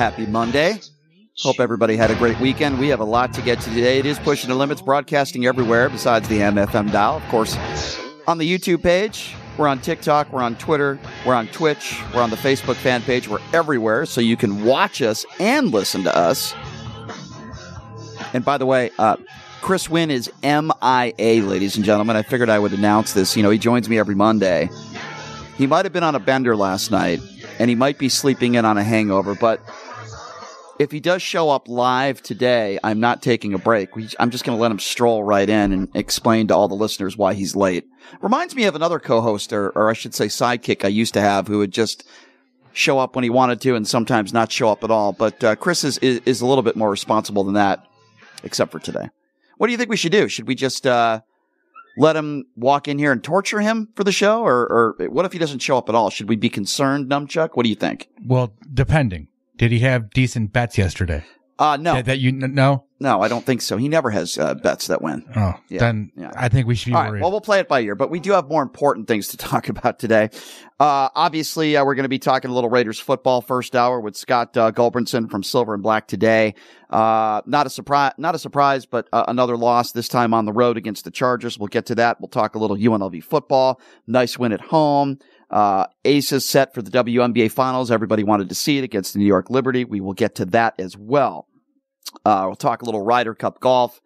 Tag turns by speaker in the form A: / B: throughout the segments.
A: Happy Monday. Hope everybody had a great weekend. We have a lot to get to today. It is Pushing the Limits, broadcasting everywhere besides the MFM dial. Of course, on the YouTube page, we're on TikTok, we're on Twitter, we're on Twitch, we're on the Facebook fan page, we're everywhere, so you can watch us and listen to us. And by the way, uh, Chris Winn is MIA, ladies and gentlemen. I figured I would announce this. You know, he joins me every Monday. He might have been on a bender last night, and he might be sleeping in on a hangover, but if he does show up live today, I'm not taking a break. We, I'm just going to let him stroll right in and explain to all the listeners why he's late. Reminds me of another co-host, or, or I should say sidekick I used to have who would just show up when he wanted to and sometimes not show up at all. But uh, Chris is, is, is a little bit more responsible than that, except for today. What do you think we should do? Should we just uh, let him walk in here and torture him for the show, or, or what if he doesn't show up at all? Should we be concerned, Numchuck? What do you think?
B: Well, depending. Did he have decent bets yesterday?
A: Uh, no,
B: That, that you n- know?
A: no, I don't think so. He never has uh, bets that win.
B: Oh,
A: Yeah,
B: then
A: yeah.
B: I think we should be
A: All right.
B: worried.
A: Well, we'll play it by ear, but we do have more important things to talk about today. Uh, obviously, uh, we're going to be talking a little Raiders football first hour with Scott uh, Gulbransen from Silver and Black today. Uh, not a surprise, not a surprise, but uh, another loss this time on the road against the Chargers. We'll get to that. We'll talk a little UNLV football. Nice win at home. Uh, Aces set for the WNBA finals. Everybody wanted to see it against the New York Liberty. We will get to that as well. Uh, we'll talk a little Ryder Cup golf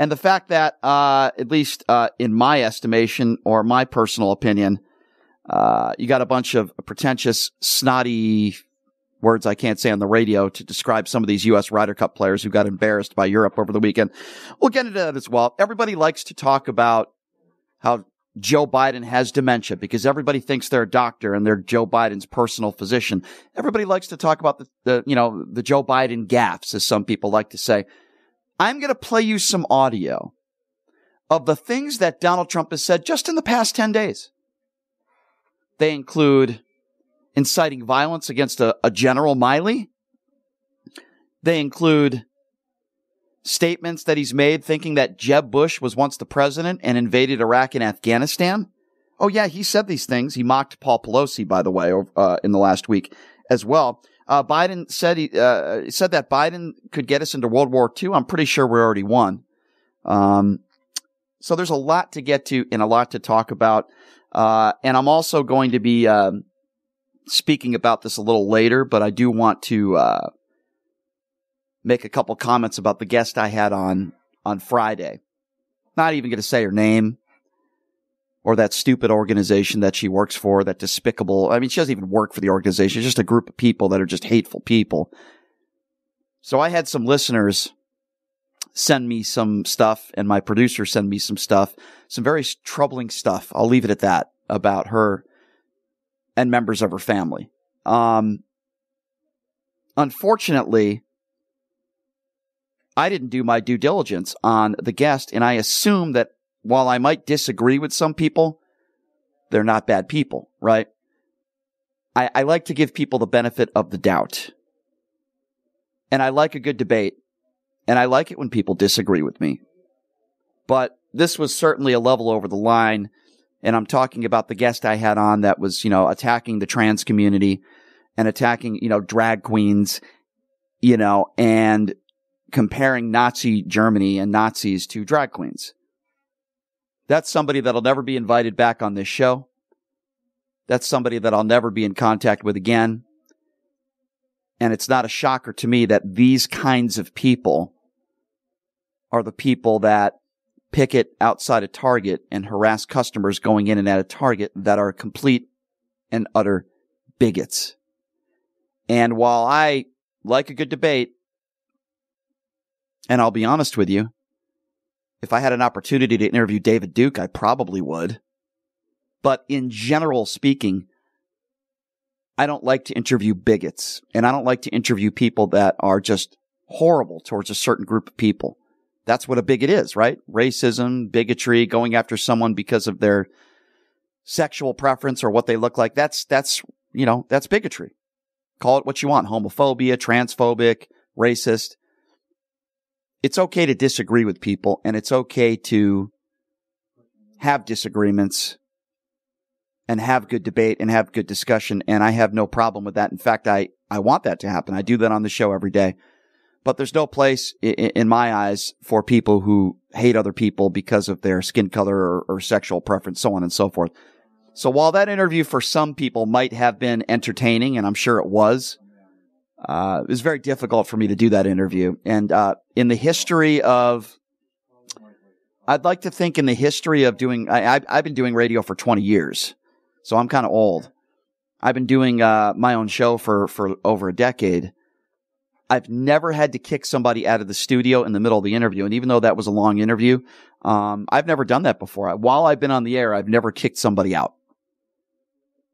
A: and the fact that, uh, at least uh, in my estimation or my personal opinion, uh, you got a bunch of pretentious, snotty words I can't say on the radio to describe some of these U.S. Ryder Cup players who got embarrassed by Europe over the weekend. We'll get into that as well. Everybody likes to talk about how Joe Biden has dementia because everybody thinks they're a doctor and they're Joe Biden's personal physician. Everybody likes to talk about the, the you know, the Joe Biden gaffes, as some people like to say. I'm going to play you some audio of the things that Donald Trump has said just in the past 10 days. They include inciting violence against a, a General Milley. They include statements that he's made thinking that Jeb Bush was once the president and invaded Iraq and Afghanistan. Oh yeah, he said these things. He mocked Paul Pelosi, by the way, uh, in the last week as well. Uh, Biden said he uh, said that Biden could get us into World War II. I'm pretty sure we're already won. Um, so there's a lot to get to and a lot to talk about. Uh, and I'm also going to be um, speaking about this a little later, but I do want to uh, make a couple comments about the guest I had on on Friday. Not even going to say her name or that stupid organization that she works for, that despicable. I mean, she doesn't even work for the organization. It's just a group of people that are just hateful people. So I had some listeners send me some stuff and my producer send me some stuff, some very troubling stuff. I'll leave it at that about her and members of her family. Um, unfortunately, I didn't do my due diligence on the guest, and I assume that while I might disagree with some people, they're not bad people, right? I, I like to give people the benefit of the doubt. And I like a good debate. And I like it when people disagree with me. But this was certainly a level over the line. And I'm talking about the guest I had on that was, you know, attacking the trans community and attacking, you know, drag queens, you know, and comparing Nazi Germany and Nazis to drag queens. That's somebody that'll never be invited back on this show. That's somebody that I'll never be in contact with again. And it's not a shocker to me that these kinds of people are the people that picket outside a Target and harass customers going in and out of Target that are complete and utter bigots. And while I like a good debate, and I'll be honest with you, if I had an opportunity to interview David Duke, I probably would. But in general speaking, I don't like to interview bigots and I don't like to interview people that are just horrible towards a certain group of people. That's what a bigot is, right? Racism, bigotry, going after someone because of their sexual preference or what they look like. That's, that's, you know, that's bigotry. Call it what you want. Homophobia, transphobic, racist. It's okay to disagree with people and it's okay to have disagreements and have good debate and have good discussion. And I have no problem with that. In fact, I, I want that to happen. I do that on the show every day. But there's no place in, my eyes for people who hate other people because of their skin color or, or sexual preference, so on and so forth. So while that interview for some people might have been entertaining, and I'm sure it was, uh, it was very difficult for me to do that interview. And uh, in the history of, I'd like to think in the history of doing, I, have been doing radio for 20 years. So I'm kind of old. I've been doing uh, my own show for for over a decade. I've never had to kick somebody out of the studio in the middle of the interview, and even though that was a long interview, um, I've never done that before. While I've been on the air, I've never kicked somebody out.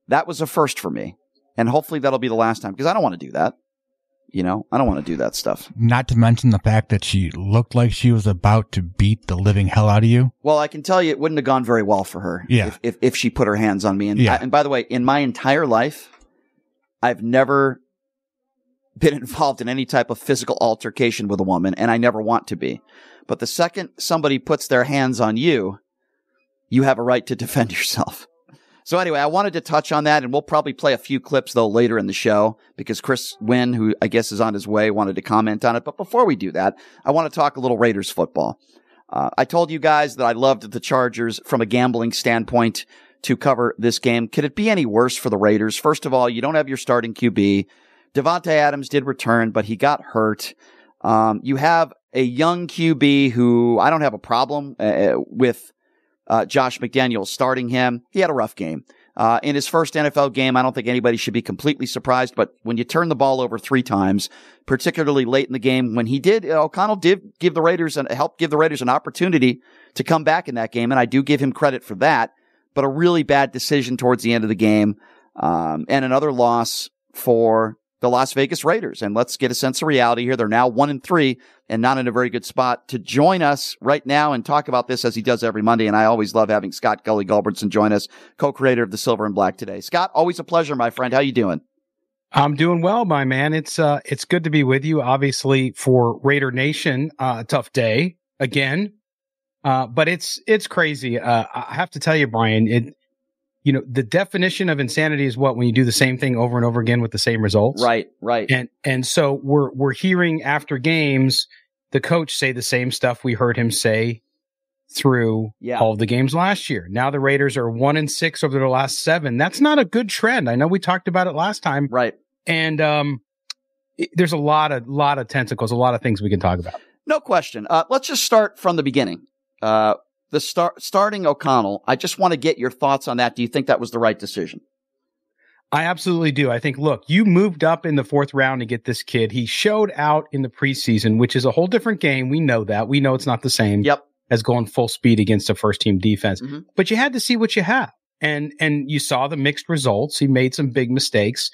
A: That was a first for me, and hopefully that'll be the last time because I don't want to do that. You know, I don't want to do that stuff.
B: Not to mention the fact that she looked like she was about to beat the living hell out of you.
A: Well, I can tell you it wouldn't have gone very well for her.
B: Yeah.
A: If, if, if she put her hands on me. And,
B: Yeah.
A: I- and by the way, in my entire life, I've never been involved in any type of physical altercation with a woman, and I never want to be. But the second somebody puts their hands on you, you have a right to defend yourself. So anyway, I wanted to touch on that, and we'll probably play a few clips though later in the show because Chris Winn, who I guess is on his way, wanted to comment on it. But before we do that, I want to talk a little Raiders football. Uh, I told you guys that I loved the Chargers from a gambling standpoint to cover this game. Could it be any worse for the Raiders? First of all, you don't have your starting QB. Davante Adams did return, but he got hurt. Um, you have a young QB who I don't have a problem uh, with uh, Josh McDaniels starting him. He had a rough game. Uh, in his first NFL game, I don't think anybody should be completely surprised, but when you turn the ball over three times, particularly late in the game, when he did, O'Connell did give the Raiders and help give the Raiders an opportunity to come back in that game, and I do give him credit for that, but a really bad decision towards the end of the game, um, and another loss for the Las Vegas Raiders. And let's get a sense of reality here. They're now one and three and not in a very good spot to join us right now and talk about this as he does every Monday. And I always love having Scott Gully Gulbransen join us, co-creator of the Silver and Black today. Scott, always a pleasure, my friend. How you doing?
C: I'm doing well, my man. It's uh it's good to be with you. Obviously for Raider Nation, uh tough day again. Uh but it's it's crazy. Uh I have to tell you, Brian, it you know, the definition of insanity is what when you do the same thing over and over again with the same results.
A: Right, right.
C: And and so we're we're hearing after games the coach say the same stuff we heard him say through
A: Yeah.
C: all of the games last year. Now the Raiders are 1 and 6 over their last 7. That's not a good trend. I know we talked about it last time
A: right.
C: and um it- there's a lot of lot of tentacles, a lot of things we can talk about.
A: No question. Uh, let's just start from the beginning. Uh, the start, starting O'Connell. I just want to get your thoughts on that. Do you think that was the right decision?
C: I absolutely do. I think, look, you moved up in the fourth round to get this kid. He showed out in the preseason, which is a whole different game. We know that. We know it's not the same
A: Yep.
C: as going full speed against a first team defense,
A: Mhm.
C: but you had to see what you have. And, and you saw the mixed results. He made some big mistakes,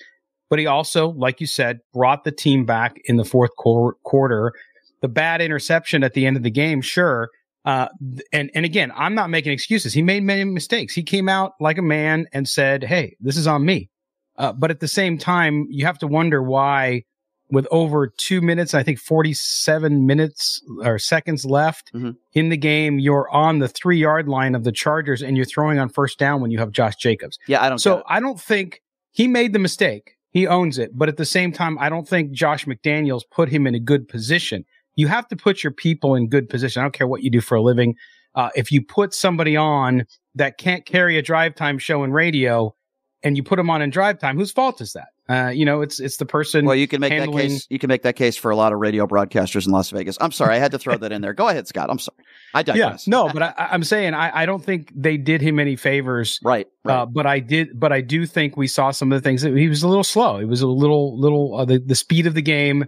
C: but he also, like you said, brought the team back in the fourth quar- quarter. The bad interception at the end of the game, sure. Uh, and, and again, I'm not making excuses. He made many mistakes. He came out like a man and said, Hey, this is on me. Uh, but at the same time, you have to wonder why with over two minutes, I think 47 minutes or seconds left
A: Mhm.
C: in the game, you're on the three yard line of the Chargers and you're throwing on first down when you have Josh Jacobs.
A: Yeah, I don't.
C: So. I don't think he made the mistake. He owns it. But at the same time, I don't think Josh McDaniels put him in a good position. You have to put your people in good position. I don't care what you do for a living. Uh, if you put somebody on that can't carry a drive time show in radio and you put them on in drive time, whose fault is that? Uh, you know, it's, it's the person.
A: well, you can make
C: handling-
A: that case. You can make that case for a lot of radio broadcasters in Las Vegas. I'm sorry, I had to throw that in there. Go ahead, Scott. I'm sorry. I digress.
C: yeah, no, but I, I'm saying I, I don't think they did him any favors
A: Right. Right.
C: Uh, but I did, but I do think we saw some of the things that he was a little slow. He was a little, little, uh, the, the speed of the game.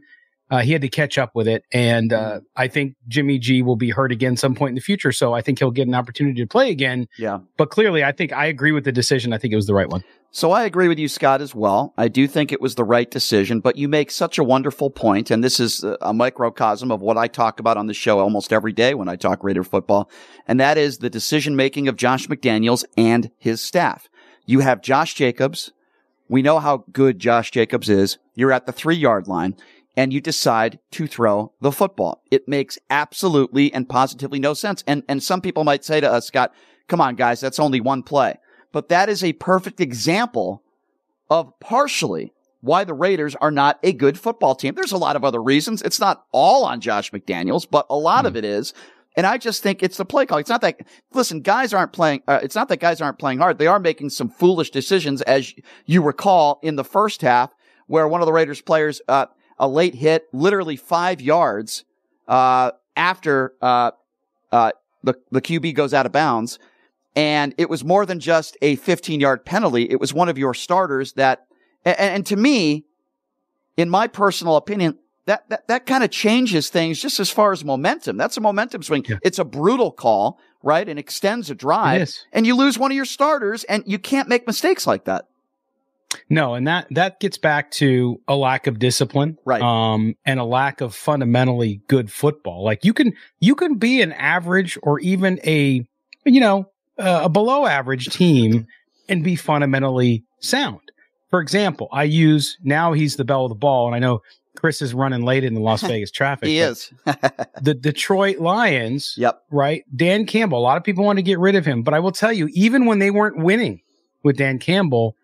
C: Uh, he had to catch up with it. And, uh, I think Jimmy G will be hurt again some point in the future. So I think he'll get an opportunity to play again.
A: yeah.
C: But clearly, I think I agree with the decision. I think it was the right one.
A: So I agree with you, Scott, as well. I do think it was the right decision, but you make such a wonderful point, and this is a microcosm of what I talk about on the show almost every day when I talk Raider football, and that is the decision making of Josh McDaniels and his staff. You have Josh Jacobs. We know how good Josh Jacobs is. You're at the three yard line and you decide to throw the football. It makes absolutely and positively no sense. And, and some people might say to us, Scott, come on, guys, that's only one play. But that is a perfect example of partially why the Raiders are not a good football team. There's a lot of other reasons. It's not all on Josh McDaniels, but a lot mm. of it is. And I just think it's the play call. It's not that, listen, guys aren't playing, uh, it's not that guys aren't playing hard. They are making some foolish decisions, as you recall in the first half, where one of the Raiders players, uh, a late hit, literally five yards, uh, after, uh, uh, the, the QB goes out of bounds. And it was more than just a 15 yard penalty. It was one of your starters that, and, and to me, in my personal opinion, that, that, that kind of changes things just as far as momentum. That's a momentum swing. Yeah. It's a brutal call, right? And extends a drive and you lose one of your starters and you can't make mistakes like that.
C: No, and that that gets back to a lack of discipline,
A: right?
C: Um, and a lack of fundamentally good football. Like you can you can be an average or even a you know uh, a below average team and be fundamentally sound. For example, I use now he's the bell of the ball, and I know Chris is running late in the Las Vegas traffic.
A: he is.
C: the Detroit Lions.
A: Yep.
C: Right. Dan Campbell. A lot of people want to get rid of him, but I will tell you, even when they weren't winning with Dan Campbell,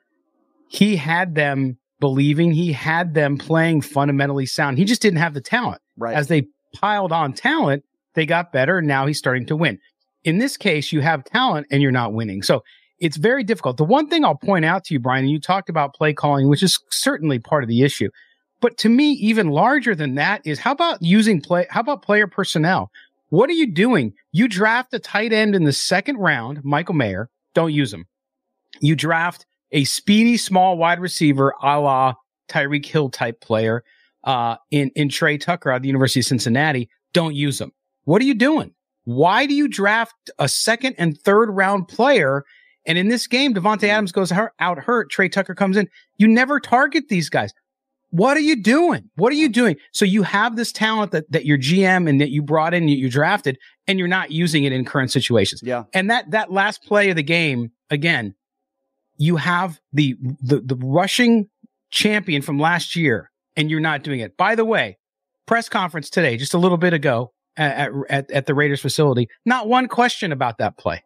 C: he had them believing, he had them playing fundamentally sound. He just didn't have the talent.
A: Right.
C: As they piled on talent, they got better. And now he's starting to win. In this case, you have talent and you're not winning. So it's very difficult. The one thing I'll point out to you, Brian, and you talked about play calling, which is certainly part of the issue. But to me, even larger than that is how about using play? How about player personnel? What are you doing? You draft a tight end in the second round, Michael Mayer. Don't use him. You draft a speedy small wide receiver, a la Tyreek Hill type player, uh, in, in Tre Tucker out of the University of Cincinnati. Don't use him. What are you doing? Why do you draft a second and third round player? And in this game, Davante mm. Adams goes out hurt. Tre Tucker comes in. You never target these guys. What are you doing? What are you doing? So you have this talent that, that your GM and that you brought in, you drafted, and you're not using it in current situations.
A: Yeah.
C: And that, that last play of the game, again, you have the, the, the rushing champion from last year and you're not doing it. By the way, press conference today, just a little bit ago, at, at, at the Raiders facility. Not one question about that play.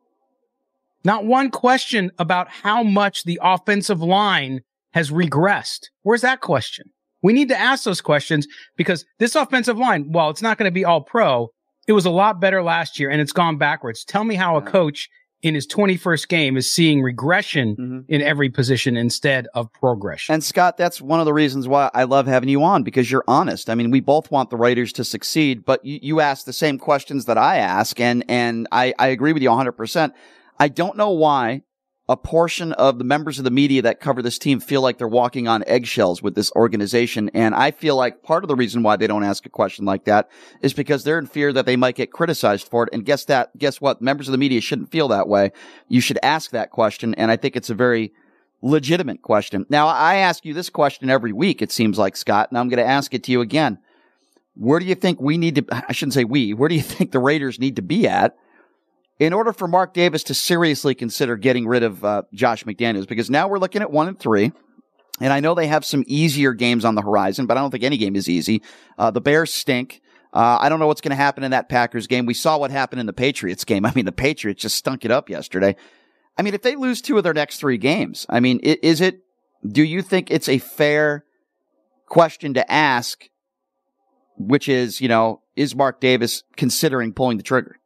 C: Not one question about how much the offensive line has regressed. Where's that question? We need to ask those questions because this offensive line, while it's not going to be all pro. It was a lot better last year and it's gone backwards. Tell me how a coach in his 21st game is seeing regression mm-hmm. in every position instead of progression.
A: And Scott, that's one of the reasons why I love having you on because you're honest. I mean, we both want the writers to succeed, but you, you ask the same questions that I ask, and and I, I agree with you 100. percent I don't know why a portion of the members of the media that cover this team feel like they're walking on eggshells with this organization. And I feel like part of the reason why they don't ask a question like that is because they're in fear that they might get criticized for it. And guess that, guess what? Members of the media shouldn't feel that way. You should ask that question. And I think it's a very legitimate question. Now, I ask you this question every week, it seems like, Scott, and I'm going to ask it to you again. Where do you think we need to, I shouldn't say we, where do you think the Raiders need to be at in order for Mark Davis to seriously consider getting rid of uh, Josh McDaniels, because now we're looking at one and three. And I know they have some easier games on the horizon, but I don't think any game is easy. Uh, the Bears stink. Uh, I don't know what's going to happen in that Packers game. We saw what happened in the Patriots game. I mean, the Patriots just stunk it up yesterday. I mean, if they lose two of their next three games, I mean, is it, do you think it's a fair question to ask, which is, you know, is Mark Davis considering pulling the trigger?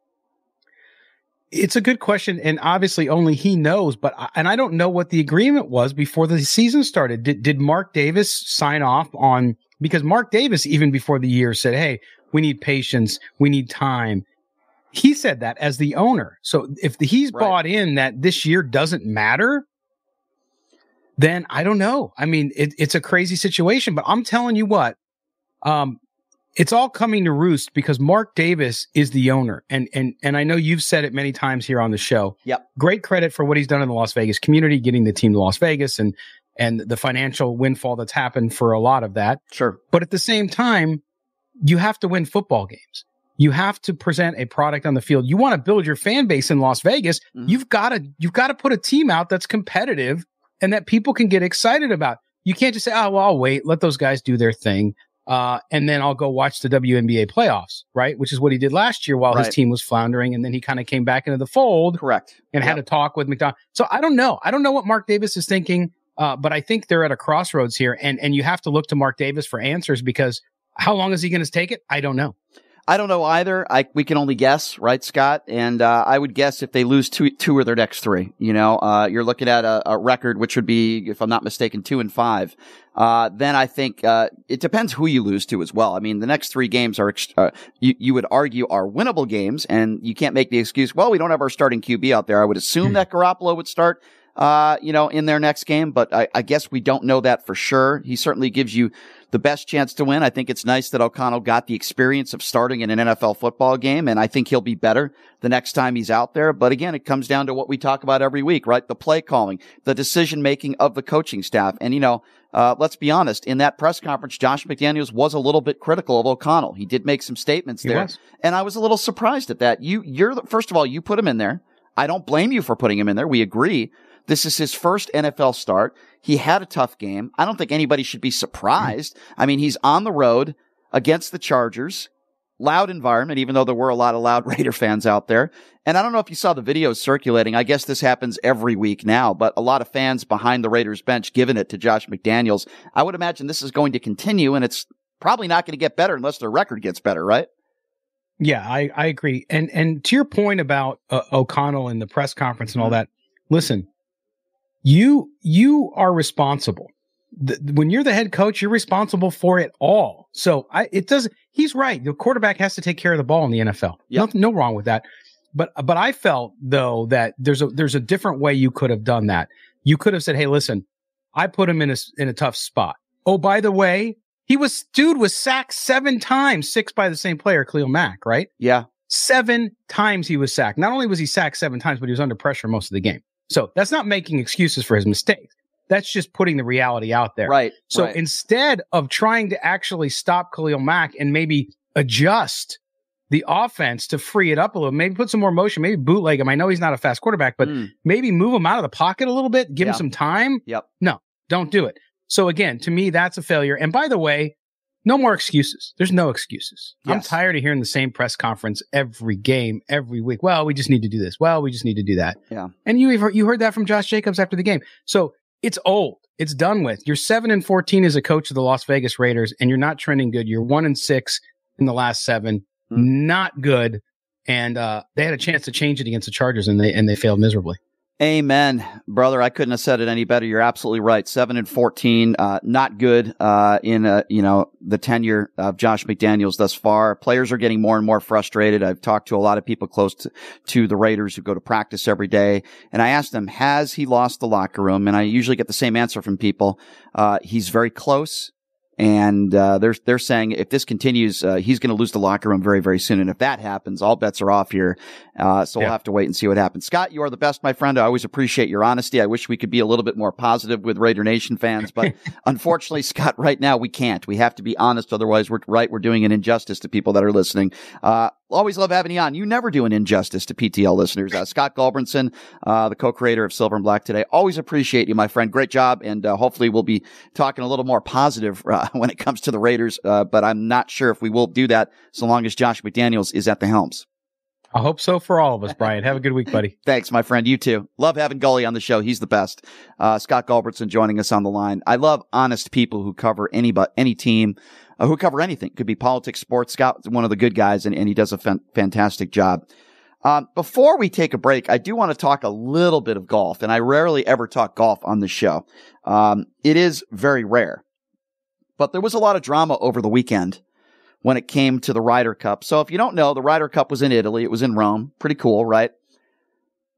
C: It's a good question, and obviously only he knows. But and I don't know what the agreement was before the season started. Did did Mark Davis sign off on? Because Mark Davis, even before the year, said, "Hey, we need patience, we need time." He said that as the owner. So if the, he's right. bought in that this year doesn't matter, then I don't know. I mean, it, it's a crazy situation. But I'm telling you what, um, it's all coming to roost because Mark Davis is the owner. And and and I know you've said it many times here on the show.
A: Yep.
C: Great credit for what he's done in the Las Vegas community, getting the team to Las Vegas and and the financial windfall that's happened for a lot of that.
A: Sure.
C: But at the same time, you have to win football games. You have to present a product on the field. You want to build your fan base in Las Vegas.
A: Mhm.
C: You've got to you've got to put a team out that's competitive and that people can get excited about. You can't just say, "Oh, well, I'll wait. Let those guys do their thing." Uh, and then I'll go watch the WNBA playoffs, right? Which is what he did last year while
A: Right.
C: his team was floundering. And then he kind of came back into the fold
A: Correct.
C: and had a talk with McDonald. So I don't know. I don't know what Mark Davis is thinking, uh, but I think they're at a crossroads here, and and you have to look to Mark Davis for answers because how long is he going to take it? I don't know.
A: I don't know either. I we can only guess, right, Scott? And uh, I would guess if they lose two two of their next three, you know, uh, you're looking at a, a record which would be, if I'm not mistaken, two and five. Uh, then I think uh, it depends who you lose to as well. I mean, the next three games are uh, you you would argue are winnable games, and you can't make the excuse. Well, we don't have our starting QB out there. I would assume that Garoppolo would start. Uh, you know, in their next game, but I, I guess we don't know that for sure. He certainly gives you the best chance to win. I think it's nice that O'Connell got the experience of starting in an NFL football game, and I think he'll be better the next time he's out there. But again, it comes down to what we talk about every week, right? The play calling, the decision making of the coaching staff. And, you know, uh, let's be honest, in that press conference, Josh McDaniels was a little bit critical of O'Connell. He did make some statements
C: He
A: there.
C: was.
A: And I was a little surprised at that. You, you're, first of all, you put him in there. I don't blame you for putting him in there. We agree. This is his first NFL start. He had a tough game. I don't think anybody should be surprised. I mean, he's on the road against the Chargers. Loud environment, even though there were a lot of loud Raider fans out there. And I don't know if you saw the videos circulating. I guess this happens every week now, but a lot of fans behind the Raiders bench giving it to Josh McDaniels. I would imagine this is going to continue and it's probably not going to get better unless their record gets better, right?
C: Yeah, I, I agree. And and to your point about uh, O'Connell and the press conference and all that, listen, you you are responsible. Th- when you're the head coach, you're responsible for it all. So I, it does. He's right. The quarterback has to take care of the ball in the NFL.
A: Yep.
C: Nothing, no wrong with that. But but I felt though that there's a there's a different way you could have done that. You could have said, "Hey, listen, I put him in a in a tough spot. Oh, by the way, he was dude was sacked seven times, six by the same player, Khalil Mack, right?
A: Yeah.
C: Seven times he was sacked. Not only was he sacked seven times, but he was under pressure most of the game. So that's not making excuses for his mistakes. That's just putting the reality out there.
A: Right.
C: So
A: right.
C: instead of trying to actually stop Khalil Mack and maybe adjust the offense to free it up a little, maybe put some more motion, maybe bootleg him. I know he's not a fast quarterback, but
A: Mm,
C: maybe move him out of the pocket a little bit, give
A: Yeah.
C: him some time.
A: Yep.
C: No, don't do it. So again, to me, that's a failure. And by the way, no more excuses. There's no excuses. I'm tired of hearing the same press conference every game, every week. Well, we just need to do this. Well, we just need to do that.
A: Yeah.
C: And you you heard that from Josh Jacobs after the game. So it's old. It's done with. You're seven and fourteen as a coach of the Las Vegas Raiders, and you're not trending good. You're one and six in the last seven.
A: Hmm.
C: Not good. And uh, they had a chance to change it against the Chargers, and they and they failed miserably.
A: Amen, brother. I couldn't have said it any better. You're absolutely right. Seven and fourteen, uh, not good uh, in uh, you know the tenure of Josh McDaniels thus far. Players are getting more and more frustrated. I've talked to a lot of people close to, to the Raiders who go to practice every day, and I asked them, "Has he lost the locker room?" And I usually get the same answer from people. Uh, he's very close. And uh, they're they're saying if this continues, uh, he's going to lose the locker room very very soon. And if that happens, all bets are off here. Uh, so we'll have to wait and see what happens. Scott, you are the best, my friend. I always appreciate your honesty. I wish we could be a little bit more positive with Raider Nation fans, but unfortunately, Scott, right now we can't. We have to be honest. Otherwise, we're right. We're doing an injustice to people that are listening. Always love having you on. You never do an injustice to PTL listeners. Uh, Scott Gulbransen, uh, the co-creator of Silver and Black today. Always appreciate you, my friend. Great job. And, uh, hopefully we'll be talking a little more positive, uh, when it comes to the Raiders. Uh, but I'm not sure if we will do that so long as Josh McDaniels is at the helms.
C: I hope so for all of us, Brian. Have a good week, buddy.
A: Thanks, my friend. You too. Love having Gully on the show. He's the best. Uh, Scott Galbertson joining us on the line. I love honest people who cover any, but any team, uh, who cover anything. Could be politics, sports. Scott's one of the good guys and, and he does a fan- fantastic job. Um, before we take a break, I do want to talk a little bit of golf and I rarely ever talk golf on the show. Um, it is very rare, but there was a lot of drama over the weekend when it came to the Ryder Cup. So if you don't know, the Ryder Cup was in Italy. It was in Rome. Pretty cool, right?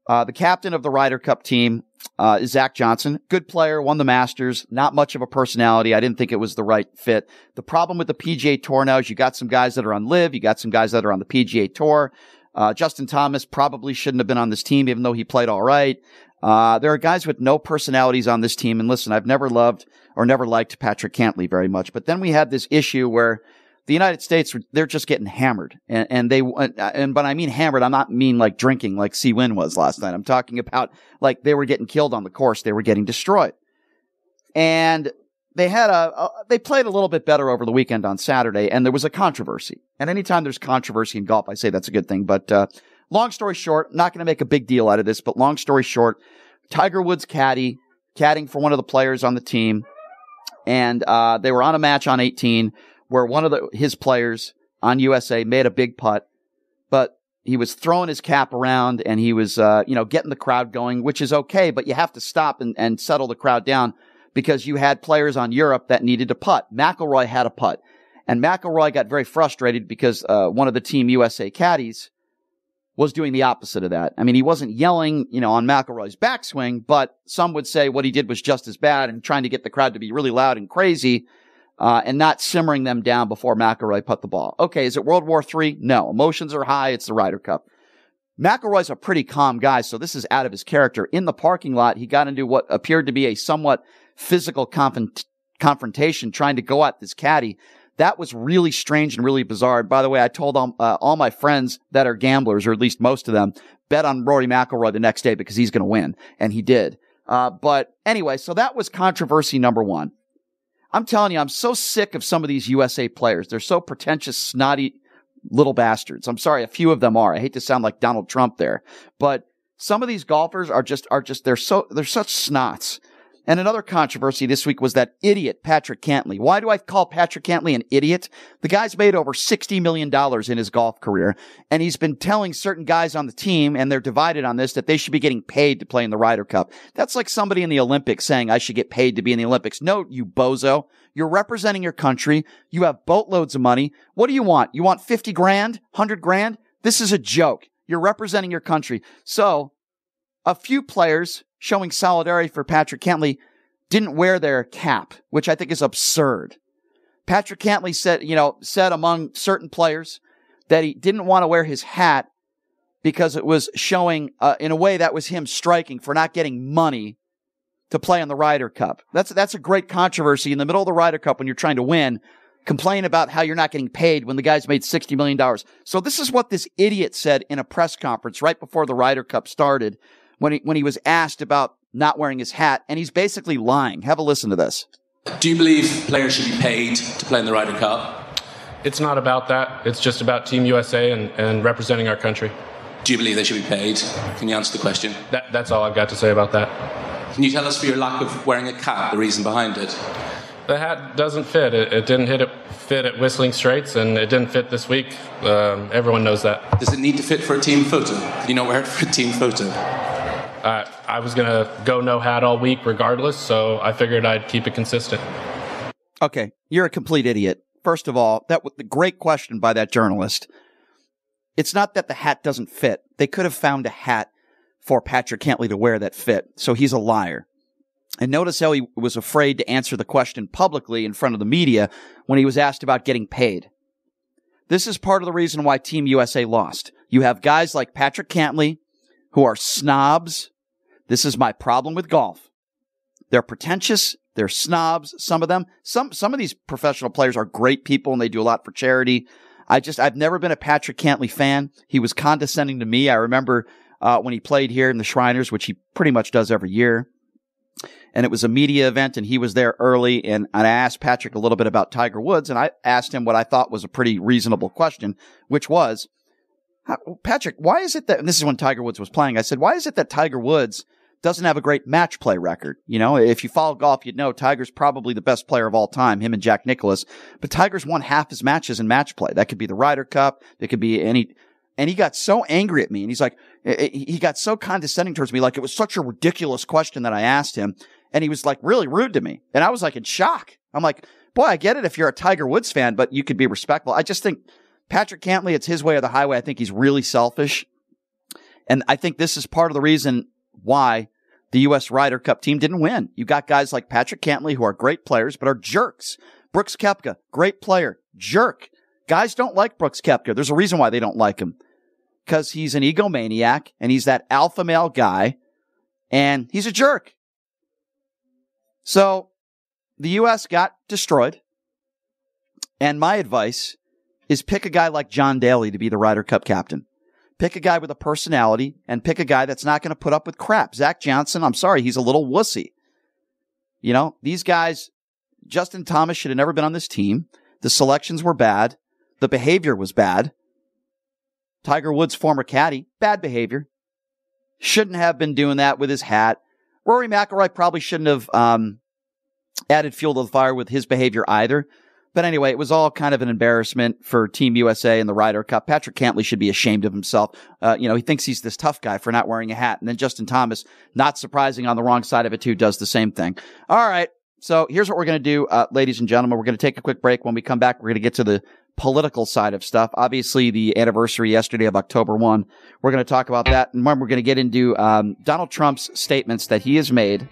A: Uh, the captain of the Ryder Cup team uh, is Zach Johnson. Good player, won the Masters, not much of a personality. I didn't think it was the right fit. The problem with the PGA Tour now is you got some guys that are on LIV, you got some guys that are on the PGA Tour. Uh, Justin Thomas probably shouldn't have been on this team, even though he played all right. Uh, there are guys with no personalities on this team. And listen, I've never loved or never liked Patrick Cantlay very much. But then we had this issue where the United States, they're just getting hammered. And, and they, and, but I mean hammered, I'm not mean like drinking like Si Win was last night. I'm talking about like they were getting killed on the course. They were getting destroyed. And they had a, a, they played a little bit better over the weekend on Saturday and there was a controversy. And anytime there's controversy in golf, I say that's a good thing. But, uh, long story short, not going to make a big deal out of this, but long story short, Tiger Woods caddy, caddying for one of the players on the team. And, uh, they were on a match on 18 where one of the, his players on USA made a big putt, but he was throwing his cap around and he was, uh, you know, getting the crowd going, which is okay, but you have to stop and, and settle the crowd down because you had players on Europe that needed to putt. McIlroy had a putt and McIlroy got very frustrated because, uh, one of the team USA caddies was doing the opposite of that. I mean, he wasn't yelling, you know, on McIlroy's backswing, but some would say what he did was just as bad and trying to get the crowd to be really loud and crazy uh, and not simmering them down before McIlroy put the ball. Okay, is it World War III? No. Emotions are high. It's the Ryder Cup. McIlroy's a pretty calm guy, so this is out of his character. In the parking lot, he got into what appeared to be a somewhat physical conf- confrontation, trying to go at this caddy. That was really strange and really bizarre. By the way, I told all, uh, all my friends that are gamblers, or at least most of them, bet on Rory McIlroy the next day because he's going to win, and he did. Uh, but anyway, so that was controversy number one. I'm telling you, I'm so sick of some of these USA players. They're so pretentious, snotty little bastards. I'm sorry, a few of them are. I hate to sound like Donald Trump there, but some of these golfers are just, are just, they're so, they're such snots. And another controversy this week was that idiot Patrick Cantlay. Why do I call Patrick Cantlay an idiot? The guy's made over $60 million in his golf career, and he's been telling certain guys on the team, and they're divided on this, that they should be getting paid to play in the Ryder Cup. That's like somebody in the Olympics saying, I should get paid to be in the Olympics. No, you bozo. You're representing your country. You have boatloads of money. What do you want? You want 50 grand? 100 grand? This is a joke. You're representing your country. So, a few players showing solidarity for Patrick Cantlay didn't wear their cap, which I think is absurd. Patrick Cantlay said, you know, said among certain players that he didn't want to wear his hat because it was showing, uh, in a way that was him striking for not getting money to play in the Ryder Cup. That's, that's a great controversy in the middle of the Ryder Cup when you're trying to win. Complain about how you're not getting paid when the guy's made $60 million. So this is what this idiot said in a press conference right before the Ryder Cup started when he, when he was asked about not wearing his hat, and he's basically lying. Have a listen to this.
D: Do you believe players should be paid to play in the Ryder Cup?
E: It's not about that. It's just about Team USA and, and representing our country.
D: Do you believe they should be paid? Can you answer the question?
E: That, that's all I've got to say about that.
D: Can you tell us for your lack of wearing a cap the reason behind it?
E: The hat doesn't fit. It, it didn't hit it, fit at Whistling Straits, and it didn't fit this week. Um, everyone knows that.
D: Does it need to fit for a team photo? Can you not wear it for a team photo?
E: Uh, I was going to go no hat all week regardless, so I figured I'd keep it consistent.
A: Okay, you're a complete idiot. First of all, that was the great question by that journalist. It's not that the hat doesn't fit. They could have found a hat for Patrick Cantlay to wear that fit, so he's a liar. And notice how he was afraid to answer the question publicly in front of the media when he was asked about getting paid. This is part of the reason why Team USA lost. You have guys like Patrick Cantlay, who are snobs this is my problem with golf. They're pretentious. They're snobs. Some of them, some, some of these professional players are great people and they do a lot for charity. I just, I've never been a Patrick Cantlay fan. He was condescending to me. I remember, uh, when he played here in the Shriners, which he pretty much does every year. And it was a media event and he was there early. And, and I asked Patrick a little bit about Tiger Woods and I asked him what I thought was a pretty reasonable question, which was, Patrick, why is it that, and this is when Tiger Woods was playing, I said, why is it that Tiger Woods doesn't have a great match play record. You know, if you follow golf, you'd know Tiger's probably the best player of all time, him and Jack Nicklaus. But Tiger's won half his matches in match play. That could be the Ryder Cup. It could be any, and he got so angry at me and he's like, eh, eh, he got so condescending towards me. Like it was such a ridiculous question that I asked him. And he was like really rude to me. And I was like in shock. I'm like, boy, I get it if you're a Tiger Woods fan, but you could be respectful. I just think Patrick Cantlay, it's his way or the highway. I think he's really selfish. And I think this is part of the reason why the U.S. Ryder Cup team didn't win. You got guys like Patrick Cantlay, who are great players, but are jerks. Brooks Koepka, great player, jerk. Guys don't like Brooks Koepka. There's a reason why they don't like him. Because he's an egomaniac and he's that alpha male guy and he's a jerk. So the U.S. got destroyed. And my advice is pick a guy like John Daly to be the Ryder Cup captain. Pick a guy with a personality and pick a guy that's not going to put up with crap. Zach Johnson, I'm sorry, he's a little wussy. You know, these guys, Justin Thomas should have never been on this team. The selections were bad. The behavior was bad. Tiger Woods' former caddy, bad behavior. Shouldn't have been doing that with his hat. Rory McIlroy probably shouldn't have um, added fuel to the fire with his behavior either. But anyway, it was all kind of an embarrassment for Team USA and the Ryder Cup. Patrick Cantlay should be ashamed of himself. Uh, you know, he thinks he's this tough guy for not wearing a hat. And then Justin Thomas, not surprising on the wrong side of it too, does the same thing. All right. So here's what we're going to do, uh, ladies and gentlemen. We're going to take a quick break. When we come back, we're going to get to the political side of stuff. Obviously, the anniversary yesterday of October 1. We're going to talk about that. And then we're going to get into um, Donald Trump's statements that he has made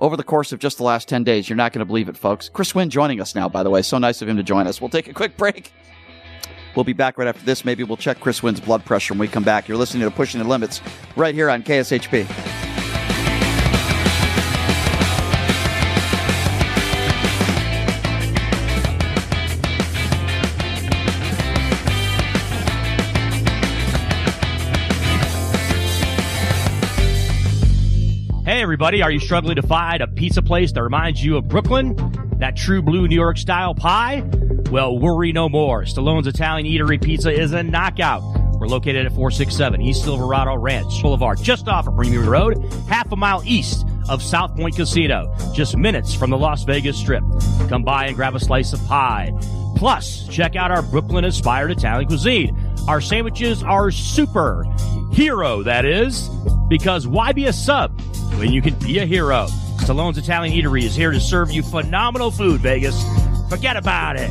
A: over the course of just the last 10 days. You're not going to believe it, folks. Chris Winn joining us now, by the way. So nice of him to join us. We'll take a quick break. We'll be back right after this. Maybe we'll check Chris Winn's blood pressure when we come back. You're listening to Pushing the Limits right here on KSHP.
F: Everybody, are you struggling to find a pizza place that reminds you of Brooklyn? That true blue New York style pie? Well, worry no more. Stallone's Italian Eatery Pizza is a knockout. We're located at 467 East Silverado Ranch Boulevard, just off of Premium Road, half a mile east of South Point Casino, just minutes from the Las Vegas Strip. Come by and grab a slice of pie. Plus, check out our Brooklyn inspired Italian cuisine. Our sandwiches are super. Hero, that is. Because why be a sub when you can be a hero? Stallone's Italian Eatery is here to serve you phenomenal food, Vegas. Forget about it.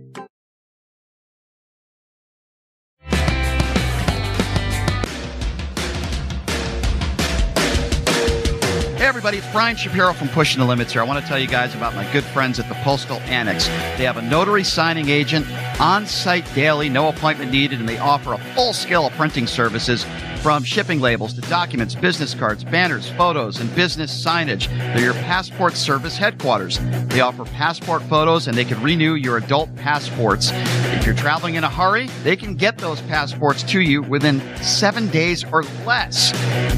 A: Everybody, it's Brian Shapiro from Pushing the Limits here. I want to tell you guys about my good friends at the Postal Annex. They have a notary signing agent on site daily, no appointment needed, and they offer a full scale of printing services from shipping labels to documents, business cards, banners, photos, and business signage. They're your passport service headquarters. They offer passport photos and they can renew your adult passports. If you're traveling in a hurry, they can get those passports to you within seven days or less.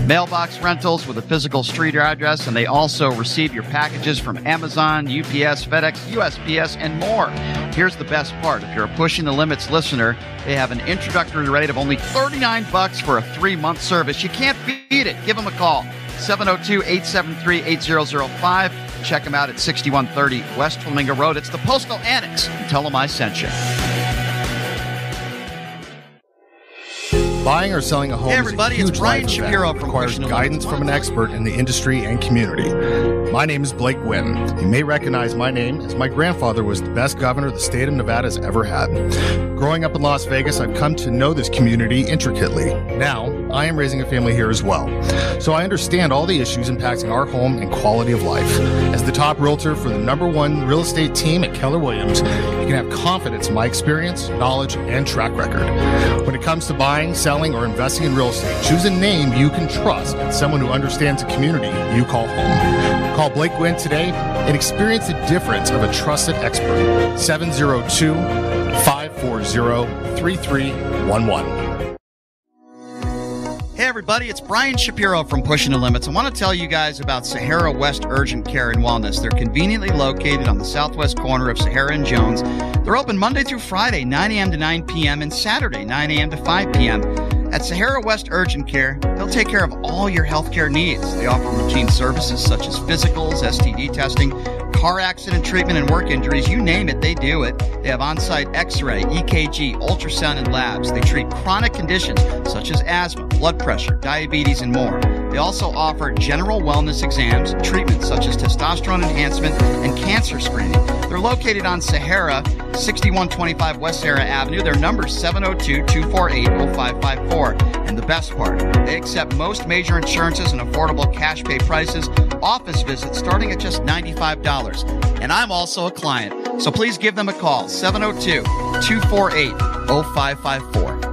A: Mailbox rentals with a physical street address, and they also receive your packages from Amazon, UPS, FedEx, USPS, and more. Here's the best part. If you're a Pushing the Limits listener, they have an introductory rate of only 39 bucks for a three-month service. You can't beat it. Give them a call. 702-873-8005. Check them out at 6130 West Flamingo Road. It's the Postal Annex. Tell them I sent you.
G: Buying or selling a home
A: Hey, everybody,
G: is a
A: it's Brian
G: event
A: Shapiro
G: that
A: from
G: requires guidance from an expert in the industry and community. My name is Blake Wynn. You may recognize my name as my grandfather was the best governor the state of Nevada has ever had. Growing up in Las Vegas, I've come to know this community intricately. Now, I am raising a family here as well. So I understand all the issues impacting our home and quality of life. As the top realtor for the number one real estate team at Keller Williams, you can have confidence in my experience, knowledge, and track record. When it comes to buying, selling, or investing in real estate, choose a name you can trust and someone who understands the community you call home. Call Blake Wynn today and experience the difference of a trusted expert. 702 540 3311.
A: Hey, everybody. It's Brian Shapiro from Pushing the Limits. I want to tell you guys about Sahara West Urgent Care and Wellness. They're conveniently located on the southwest corner of Sahara and Jones. They're open Monday through Friday, 9 a.m. to 9 p.m., and Saturday, 9 a.m. to 5 p.m. At Sahara West Urgent Care, they'll take care of all your healthcare needs. They offer routine services such as physicals, STD testing, car accident treatment, and work injuries. You name it, they do it. They have on site x ray, EKG, ultrasound, and labs. They treat chronic conditions such as asthma, blood pressure, diabetes, and more. They also offer general wellness exams, treatments such as testosterone enhancement and cancer screening. They're located on Sahara, 6125 West Sahara Avenue. Their number is 702 248 0554. And the best part, they accept most major insurances and affordable cash pay prices, office visits starting at just $95. And I'm also a client, so please give them a call 702 248 0554.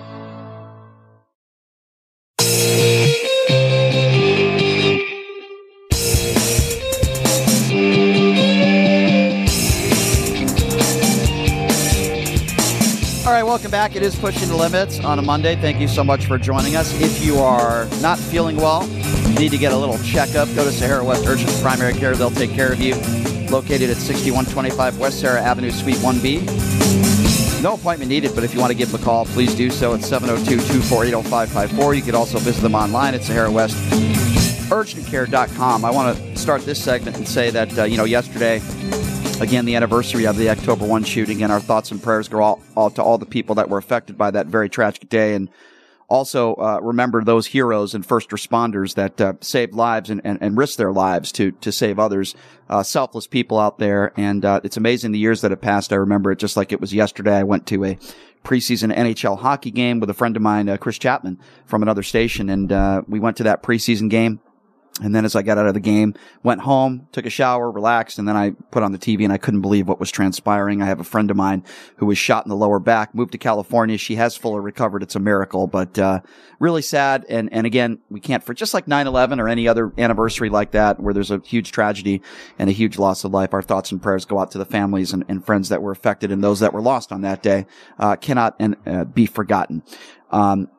A: Welcome back. It is Pushing the Limits on a Monday. Thank you so much for joining us. If you are not feeling well, need to get a little checkup, go to Sahara West Urgent Primary Care. They'll take care of you. Located at 6125 West Sahara Avenue, Suite 1B. No appointment needed, but if you want to give them a call, please do so at 702 248 0554. You could also visit them online at Sahara West urgentcare.com. I want to start this segment and say that, uh, you know, yesterday, again, the anniversary of the October 1 shooting, and our thoughts and prayers go all, all to all the people that were affected by that very tragic day. And also uh, remember those heroes and first responders that uh, saved lives and, and, and risked their lives to, to save others. Uh, selfless people out there. And uh, it's amazing the years that have passed. I remember it just like it was yesterday. I went to a preseason NHL hockey game with a friend of mine, uh, Chris Chapman from another station. And uh, we went to that preseason game. And then as I got out of the game, went home, took a shower, relaxed, and then I put on the TV and I couldn't believe what was transpiring. I have a friend of mine who was shot in the lower back, moved to California. She has fully recovered. It's a miracle, but, uh, really sad. And, and again, we can't for just like 9-11 or any other anniversary like that where there's a huge tragedy and a huge loss of life. Our thoughts and prayers go out to the families and, and friends that were affected and those that were lost on that day, uh, cannot and, uh, be forgotten. Um,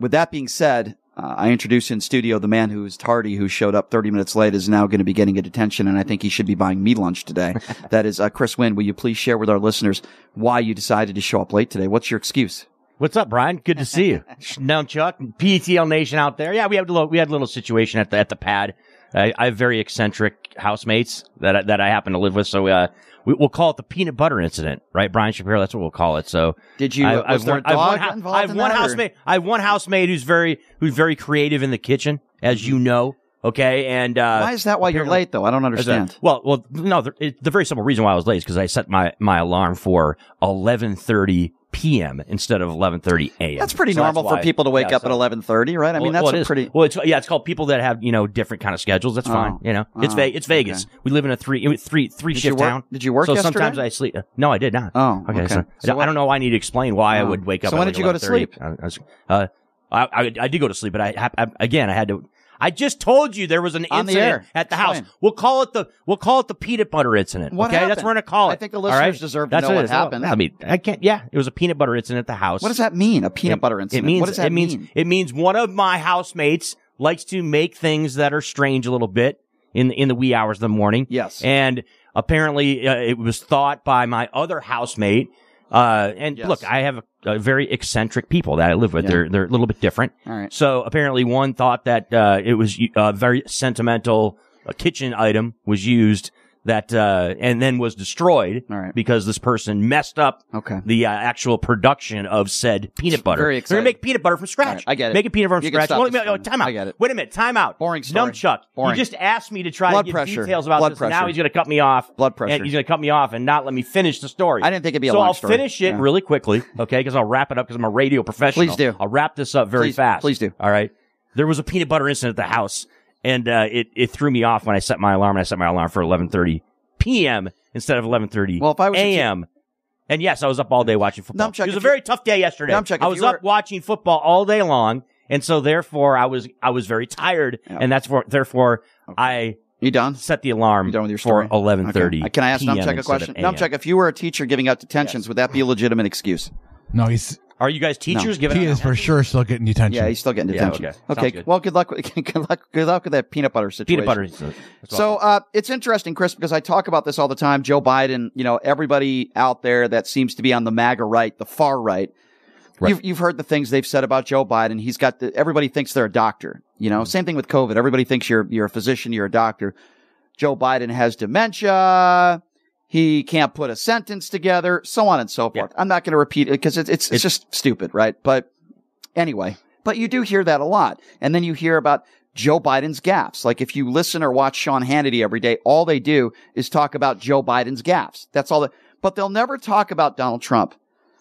A: with that being said, uh, I introduced in studio the man who is tardy, who showed up 30 minutes late, is now going to be getting a detention, and I think he should be buying me lunch today. that is uh, Chris Winn. Will you please share with our listeners why you decided to show up late today? What's your excuse?
F: What's up, Brian? Good to see you. now, Chuck, PTL Nation out there. Yeah, we had a little, we had a little situation at the at the pad. I, I have very eccentric housemates that I, that I happen to live with, so uh, we, will call it the peanut butter incident, right, Brian Shapiro? That's what we'll call it. So,
A: did you?
F: I,
A: was
F: I've
A: there
F: one,
A: a dog
F: I've one,
A: involved
F: I have
A: in
F: one housemate. I have one housemate who's very who's very creative in the kitchen, as you know. Okay, and uh,
A: Why is that why you're late though? I don't
F: as a-
A: understand.
F: well, well, no. The, it, the very simple reason why I was late is because I set my my alarm for eleven thirty p.m. instead of eleven thirty a.m.
A: That's pretty
F: So
A: normal for
F: why-
A: people to wake
F: yeah,
A: up
F: so-
A: at 11:30, right? I mean,
F: well,
A: that's
F: well,
A: a pretty.
F: well. It's yeah, it's called people that have you know different kind of schedules. That's
A: Oh.
F: fine. You know, it's
A: Oh,
F: Ve- it's Vegas. We live in a three three three
A: Did
F: shift town.
A: did you work
F: So
A: yesterday?
F: sometimes I sleep. No, I did not.
A: Oh,
F: okay.
A: okay.
F: So,
A: So
F: I don't know. Why I need to explain why I
A: Oh.
F: would wake up.
A: So when
F: like
A: did you go to sleep?
F: I, I was, uh, I, I I did go to sleep, but I, I again I had to. I just told you there was an
A: On the
F: incident
A: air.
F: at the
A: Explain.
F: house. We'll call it the we'll call it the peanut butter incident.
A: What
F: okay, that's what we're gonna call it.
A: I think the
F: All
A: listeners
F: right?
A: deserve to
F: That's
A: know what
F: it is.
A: happened.
F: I mean, I can't. Yeah, it was a peanut butter incident at the house.
A: What does that mean? A peanut butter incident.
F: It means
A: what does that
F: it means
A: mean?
F: it means one of my housemates likes to make things that are strange a little bit in in the wee hours of the morning.
A: Yes.
F: and apparently uh, it was thought by my other housemate Uh, and
A: Yes.
F: look, I have a, a very eccentric people that I live with.
A: Yeah.
F: They're they're a little bit different.
A: All right.
F: So apparently, one thought that uh, it was a very sentimental uh, kitchen item was used that uh, and then was destroyed
A: right.
F: because this person messed up
A: Okay.
F: the uh, actual production of said peanut butter.
A: Very
F: They're gonna make peanut butter from scratch.
A: Right, I get it.
F: Make a peanut butter from
A: You
F: scratch.
A: stop
F: Wait, wait, oh, time out.
A: I get it.
F: Wait a minute. Time out.
A: Boring story.
F: Numbchuck.
A: Boring.
F: You just asked me to try
A: Blood
F: to give
A: pressure.
F: details about
A: Blood
F: this. and Now he's to cut me off.
A: Blood pressure.
F: And he's to cut me off and not let me finish the story.
A: I didn't think it'd be a
F: so
A: long
F: I'll
A: story.
F: So I'll finish it
A: Yeah.
F: really quickly, okay? Because I'll wrap it up because I'm a radio professional.
A: Please do.
F: I'll wrap this up very
A: Please-
F: fast.
A: please do.
F: All right. There was a peanut butter incident at the house, and uh, it it threw me off when I set my alarm. And I set my alarm for 11:30 p.m. instead of 11:30
A: Well, if I was
F: a.m. And yes, I was up all day watching football.
A: Numbchuck,
F: it was a very tough day yesterday.
A: Numbchuck,
F: I
A: if
F: was
A: you
F: up
A: were-
F: watching football all day long, and so therefore I was I was very tired,
A: Yeah.
F: and that's for therefore I
A: You done?
F: set the alarm
A: You done with your
F: for 11:30.
A: Okay. Can I ask
F: PM
A: Numbchuck a question?
F: of AM.
A: If you were a teacher giving out detentions, would that be a legitimate excuse?
B: No, he's
F: Are you guys teachers giving?
B: he
F: out-
B: is for sure still getting detention.
A: Yeah, he's still getting
F: Yeah,
A: detention.
F: okay.
A: Okay.
F: good.
A: Well, good luck. With, good luck. Good luck with that peanut butter situation.
F: peanut butter. is-
A: So uh, it's interesting, Chris, because I talk about this all the time. Joe Biden, you know, everybody out there that seems to be on the MAGA right, the far right.
F: Right.
A: You've, you've heard the things they've said about Joe Biden. He's got the, everybody thinks they're a doctor. You
F: Mm-hmm.
A: know, same thing with COVID. Everybody thinks you're, you're a physician, you're a doctor. Joe Biden has dementia. He can't put a sentence together, so on and so forth. I'm not going to repeat it because it's, it's, it's just stupid, right? But anyway, but you do hear that a lot. And then you hear about Joe Biden's gaffes. Like if you listen or watch Sean Hannity every day, all they do is talk about Joe Biden's gaffes. That's all that, but they'll never talk about Donald Trump.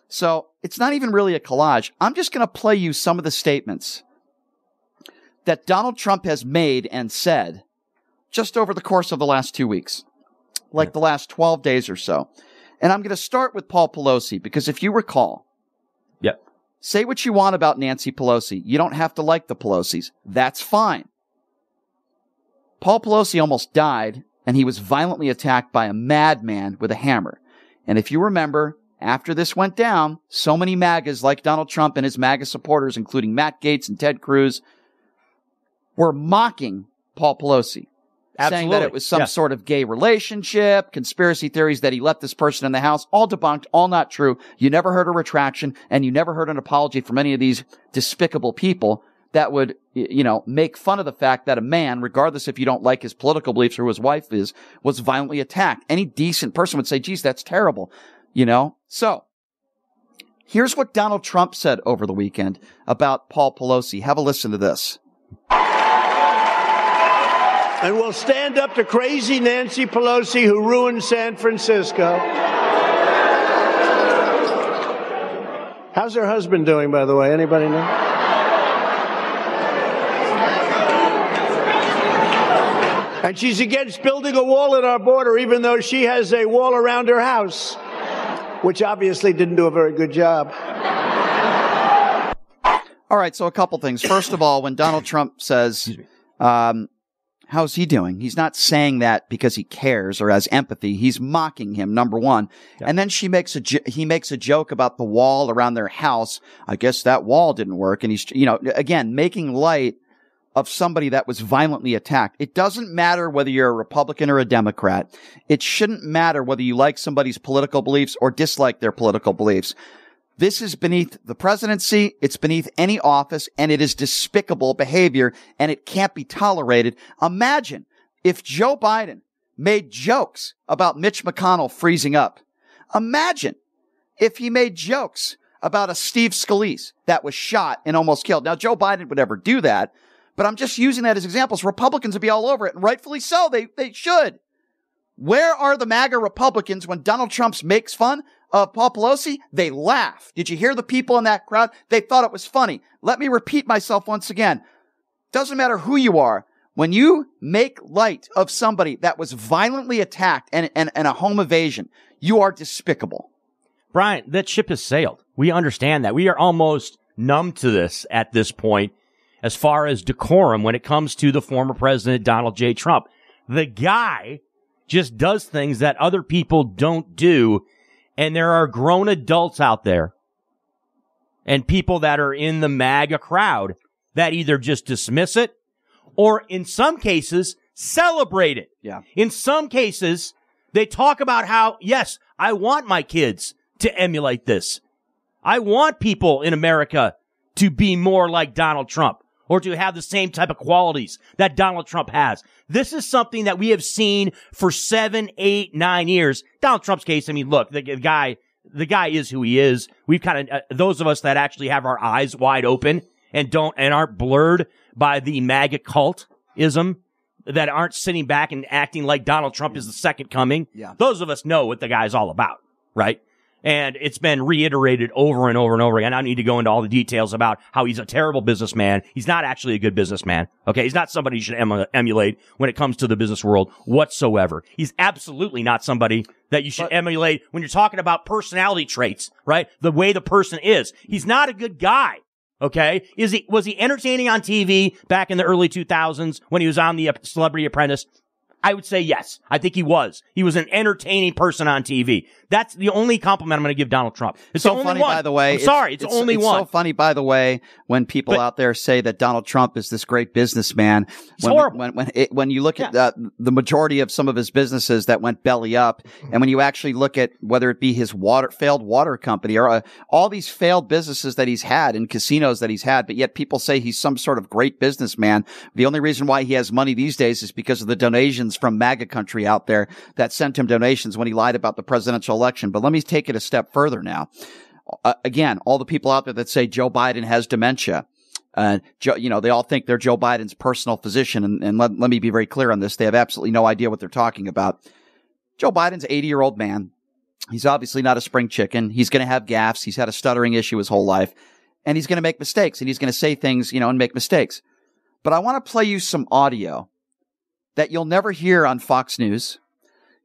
A: So it's not even really a collage. I'm just going to play you some of the statements that Donald Trump has made and said just over the course of the last two weeks, like the last 12 days or so. And I'm going to start with Paul Pelosi because if you recall,
F: Yep.
A: Say what you want about Nancy Pelosi. You don't have to like the Pelosi's. That's fine. Paul Pelosi almost died, and he was violently attacked by a madman with a hammer. And if you remember, after this went down, so many MAGAs like Donald Trump and his MAGA supporters, including Matt Gaetz and Ted Cruz, were mocking Paul Pelosi. Saying that it was some
F: Yeah.
A: sort of gay relationship, conspiracy theories that he left this person in the house, all debunked, all not true. You never heard a retraction and you never heard an apology from any of these despicable people that would, you know, make fun of the fact that a man, regardless if you don't like his political beliefs or who his wife is, was violently attacked. Any decent person would say, geez, that's terrible, you know? So, here's what Donald Trump said over the weekend about Paul Pelosi. Have a listen to this.
H: And we'll stand up to crazy Nancy Pelosi who ruined San Francisco. How's her husband doing, by the way? Anybody know? And she's against building a wall at our border, even though she has a wall around her house, which obviously didn't do a very good job.
A: All right, so a couple things. First of all, when Donald Trump says, um, how's he doing? He's not saying that because he cares or has empathy. He's mocking him, number one. And then she makes a, jo- he makes a joke about the wall around their house. I guess that wall didn't work. And he's, you know, again, making light of somebody that was violently attacked. It doesn't matter whether you're a Republican or a Democrat. It shouldn't matter whether you like somebody's political beliefs or dislike their political beliefs. This is beneath the presidency. It's beneath any office and it is despicable behavior and it can't be tolerated. Imagine if Joe Biden made jokes about Mitch McConnell freezing up. Imagine if he made jokes about a Steve Scalise that was shot and almost killed. Now, Joe Biden would never do that, but I'm just using that as examples. Republicans would be all over it and rightfully so. They, they should. Where are the MAGA Republicans when Donald Trump makes fun of Paul Pelosi? They laugh. Did you hear the people in that crowd? They thought it was funny. Let me repeat myself once again. Doesn't matter who you are. When you make light of somebody that was violently attacked and, and, and a home invasion, you are despicable.
F: Brian, that ship has sailed. We understand that. We are almost numb to this at this point as far as decorum when it comes to the former president, Donald J. Trump. The guy just does things that other people don't do. And there are grown adults out there and people that are in the MAGA crowd that either just dismiss it or in some cases celebrate it.
A: Yeah.
F: In some cases, they talk about how, yes, I want my kids to emulate this. I want people in America to be more like Donald Trump or to have the same type of qualities that Donald Trump has. This is something that we have seen for seven, eight, nine years. Donald Trump's case, I mean, look, the, the guy, the guy is who he is. We've kind of, uh, those of us that actually have our eyes wide open and don't, and aren't blurred by the MAGA cultism that aren't sitting back and acting like Donald Trump is the second coming.
A: Yeah.
F: Those of us know what the guy's all about, right? And it's been reiterated over and over and over again. I don't need to go into all the details about how he's a terrible businessman. He's not actually a good businessman. Okay. He's not somebody you should em- emulate when it comes to the business world whatsoever. He's absolutely not somebody that you should emulate when you're talking about personality traits, right? The way the person is. He's not a good guy. Okay. Is he, was he entertaining on TV back in the early 2000s when he was on the Celebrity Apprentice? I would say yes. I think he was. He was an entertaining person on TV. That's the only compliment I'm going to give Donald Trump. It's
A: so
F: the only
A: funny,
F: one.
A: by the way.
F: I'm sorry, it's, only one.
A: it's
F: one.
A: so funny, by the way, when people
F: But-
A: out there say that Donald Trump is this great businessman. when,
F: horrible.
A: when when it, when you look at the, the majority of some of his businesses that went belly up, and when you actually look at whether it be his water failed water company or uh, all these failed businesses that he's had and casinos that he's had, but yet people say he's some sort of great businessman. The only reason why he has money these days is because of the donations from MAGA country out there that sent him donations when he lied about the presidential election. But let me take it a step further now. Uh, again, all the people out there that say Joe Biden has dementia. Uh, you know, they all think they're Joe Biden's personal physician. And, and let, let me be very clear on this. They have absolutely no idea what they're talking about. Joe Biden's 80 year old man. He's obviously not a spring chicken. He's going to have gaffes. He's had a stuttering issue his whole life and he's going to make mistakes and he's going to say things, you know, and make mistakes. But I want to play you some audio that you'll never hear on Fox News.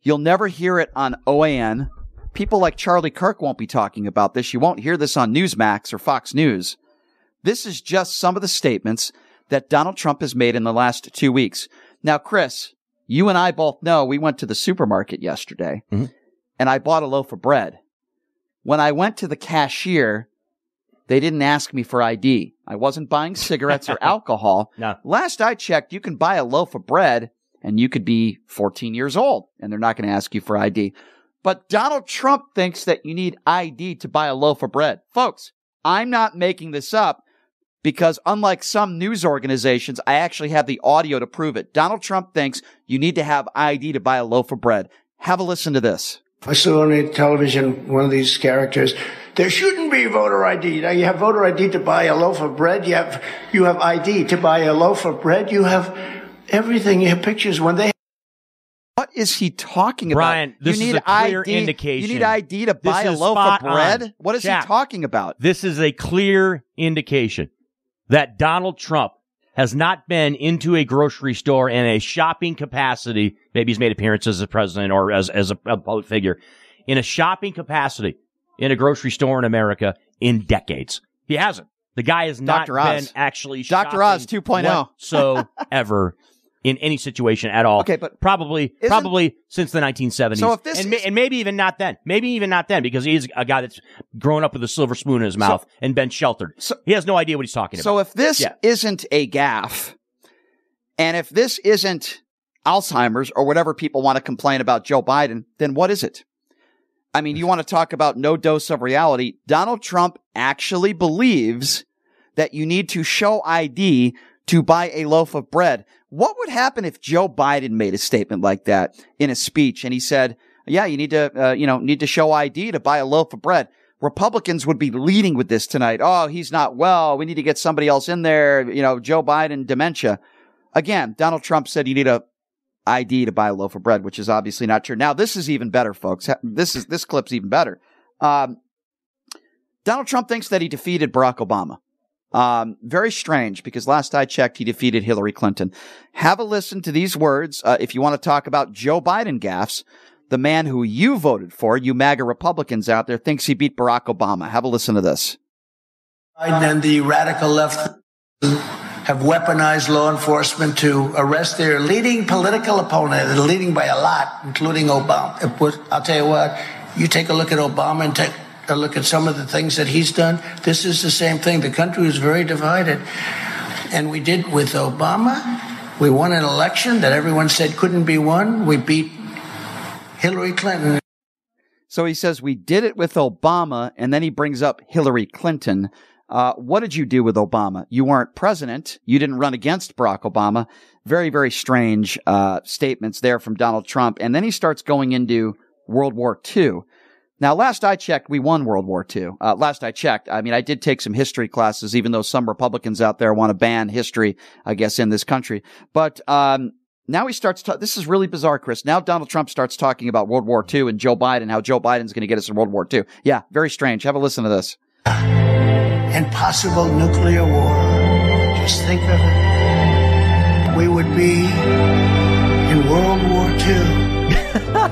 A: You'll never hear it on OAN. People like Charlie Kirk won't be talking about this. You won't hear this on Newsmax or Fox News. This is just some of the statements that Donald Trump has made in the last two weeks. Now, Chris, you and I both know we went to the supermarket yesterday mm-hmm. and I bought a loaf of bread. When I went to the cashier, they didn't ask me for ID. I wasn't buying cigarettes or alcohol.
F: No.
A: Last I checked, you can buy a loaf of bread and you could be 14 years old and they're not going to ask you for ID. But Donald Trump thinks that you need ID to buy a loaf of bread. Folks, I'm not making this up because unlike some news organizations, I actually have the audio to prove it. Donald Trump thinks you need to have ID to buy a loaf of bread. Have a listen to this.
H: I saw on television one of these characters. There shouldn't be voter ID. Now you have voter ID to buy a loaf of bread. You have you have ID to buy a loaf of bread. You have everything. You have pictures when they.
A: What is he talking about?
F: Brian, this
A: you
F: is
A: need
F: a clear
A: ID,
F: indication.
A: You need ID to buy a loaf of bread?
F: on.
A: What is
F: Jack,
A: he talking about?
F: This is a clear indication that Donald Trump has not been into a grocery store in a shopping capacity. Maybe he's made appearances as a president or as, as a, a public figure in a shopping capacity in a grocery store in America in decades. He hasn't. The guy has not
A: Dr. Oz.
F: been actually
A: Dr. Oz
F: shopping
A: 2.0.
F: whatsoever in any situation at all.
A: Okay, but
F: probably probably since the 1970s.
A: So if this
F: and, ma-
A: is-
F: and maybe even not then, maybe even not then, because he's a guy that's grown up with a silver spoon in his mouth and been sheltered. So, he has no idea what he's talking about.
A: So if this
F: Yeah.
A: isn't a gaffe, and if this isn't Alzheimer's or whatever people want to complain about Joe Biden, then what is it? I mean, you want to talk about no dose of reality. Donald Trump actually believes that you need to show ID to buy a loaf of bread. What would happen if Joe Biden made a statement like that in a speech and he said, yeah, you need to, uh, you know, need to show ID to buy a loaf of bread. Republicans would be leading with this tonight. Oh, he's not well. We need to get somebody else in there. You know, Joe Biden, dementia. Again, Donald Trump said you need a ID to buy a loaf of bread, which is obviously not true. Now, this is even better, folks. This is, this clip's even better. Um, Donald Trump thinks that he defeated Barack Obama. Um, very strange because last I checked, he defeated Hillary Clinton. Have a listen to these words. Uh, if you want to talk about Joe Biden gaffes, the man who you voted for, you MAGA Republicans out there, thinks he beat Barack Obama. Have a listen to this.
I: Biden and the radical left have weaponized law enforcement to arrest their leading political opponent, leading by a lot, including Obama. I'll tell you what, you take a look at Obama and take a look at some of the things that he's done. This is the same thing. The country is very divided. And we did with Obama. We won an election that everyone said couldn't be won. We beat Hillary Clinton.
A: So he says, We did it with Obama, and then he brings up Hillary Clinton. Uh, what did you do with Obama? You weren't president. You didn't run against Barack Obama. Very, very strange uh, statements there from Donald Trump. And then he starts going into World War II. Now, last I checked, we won World War II. Uh, last I checked, I mean, I did take some history classes, even though some Republicans out there want to ban history, I guess, in this country. But um, now he starts. Ta- this is really bizarre, Chris. Now Donald Trump starts talking about World War II and Joe Biden, how Joe Biden's going to get us in World War II. Yeah, very strange. Have a listen to this.
H: And possible nuclear war. Just think of it. We would be in World War II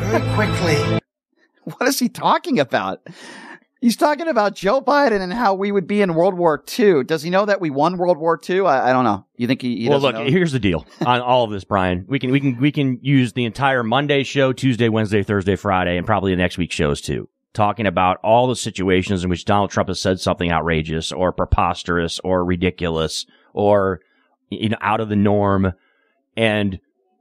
H: very quickly.
A: What is he talking about? He's talking about Joe Biden and how we would be in World War II. Does he know that we won World War II? I, I don't know. You think he? he
F: well, look.
A: know?
F: Here's the deal on all of this, Brian. We can we can we can use the entire Monday show, Tuesday, Wednesday, Thursday, Friday, and probably the next week's shows too, talking about all the situations in which Donald Trump has said something outrageous or preposterous or ridiculous or you know out of the norm, and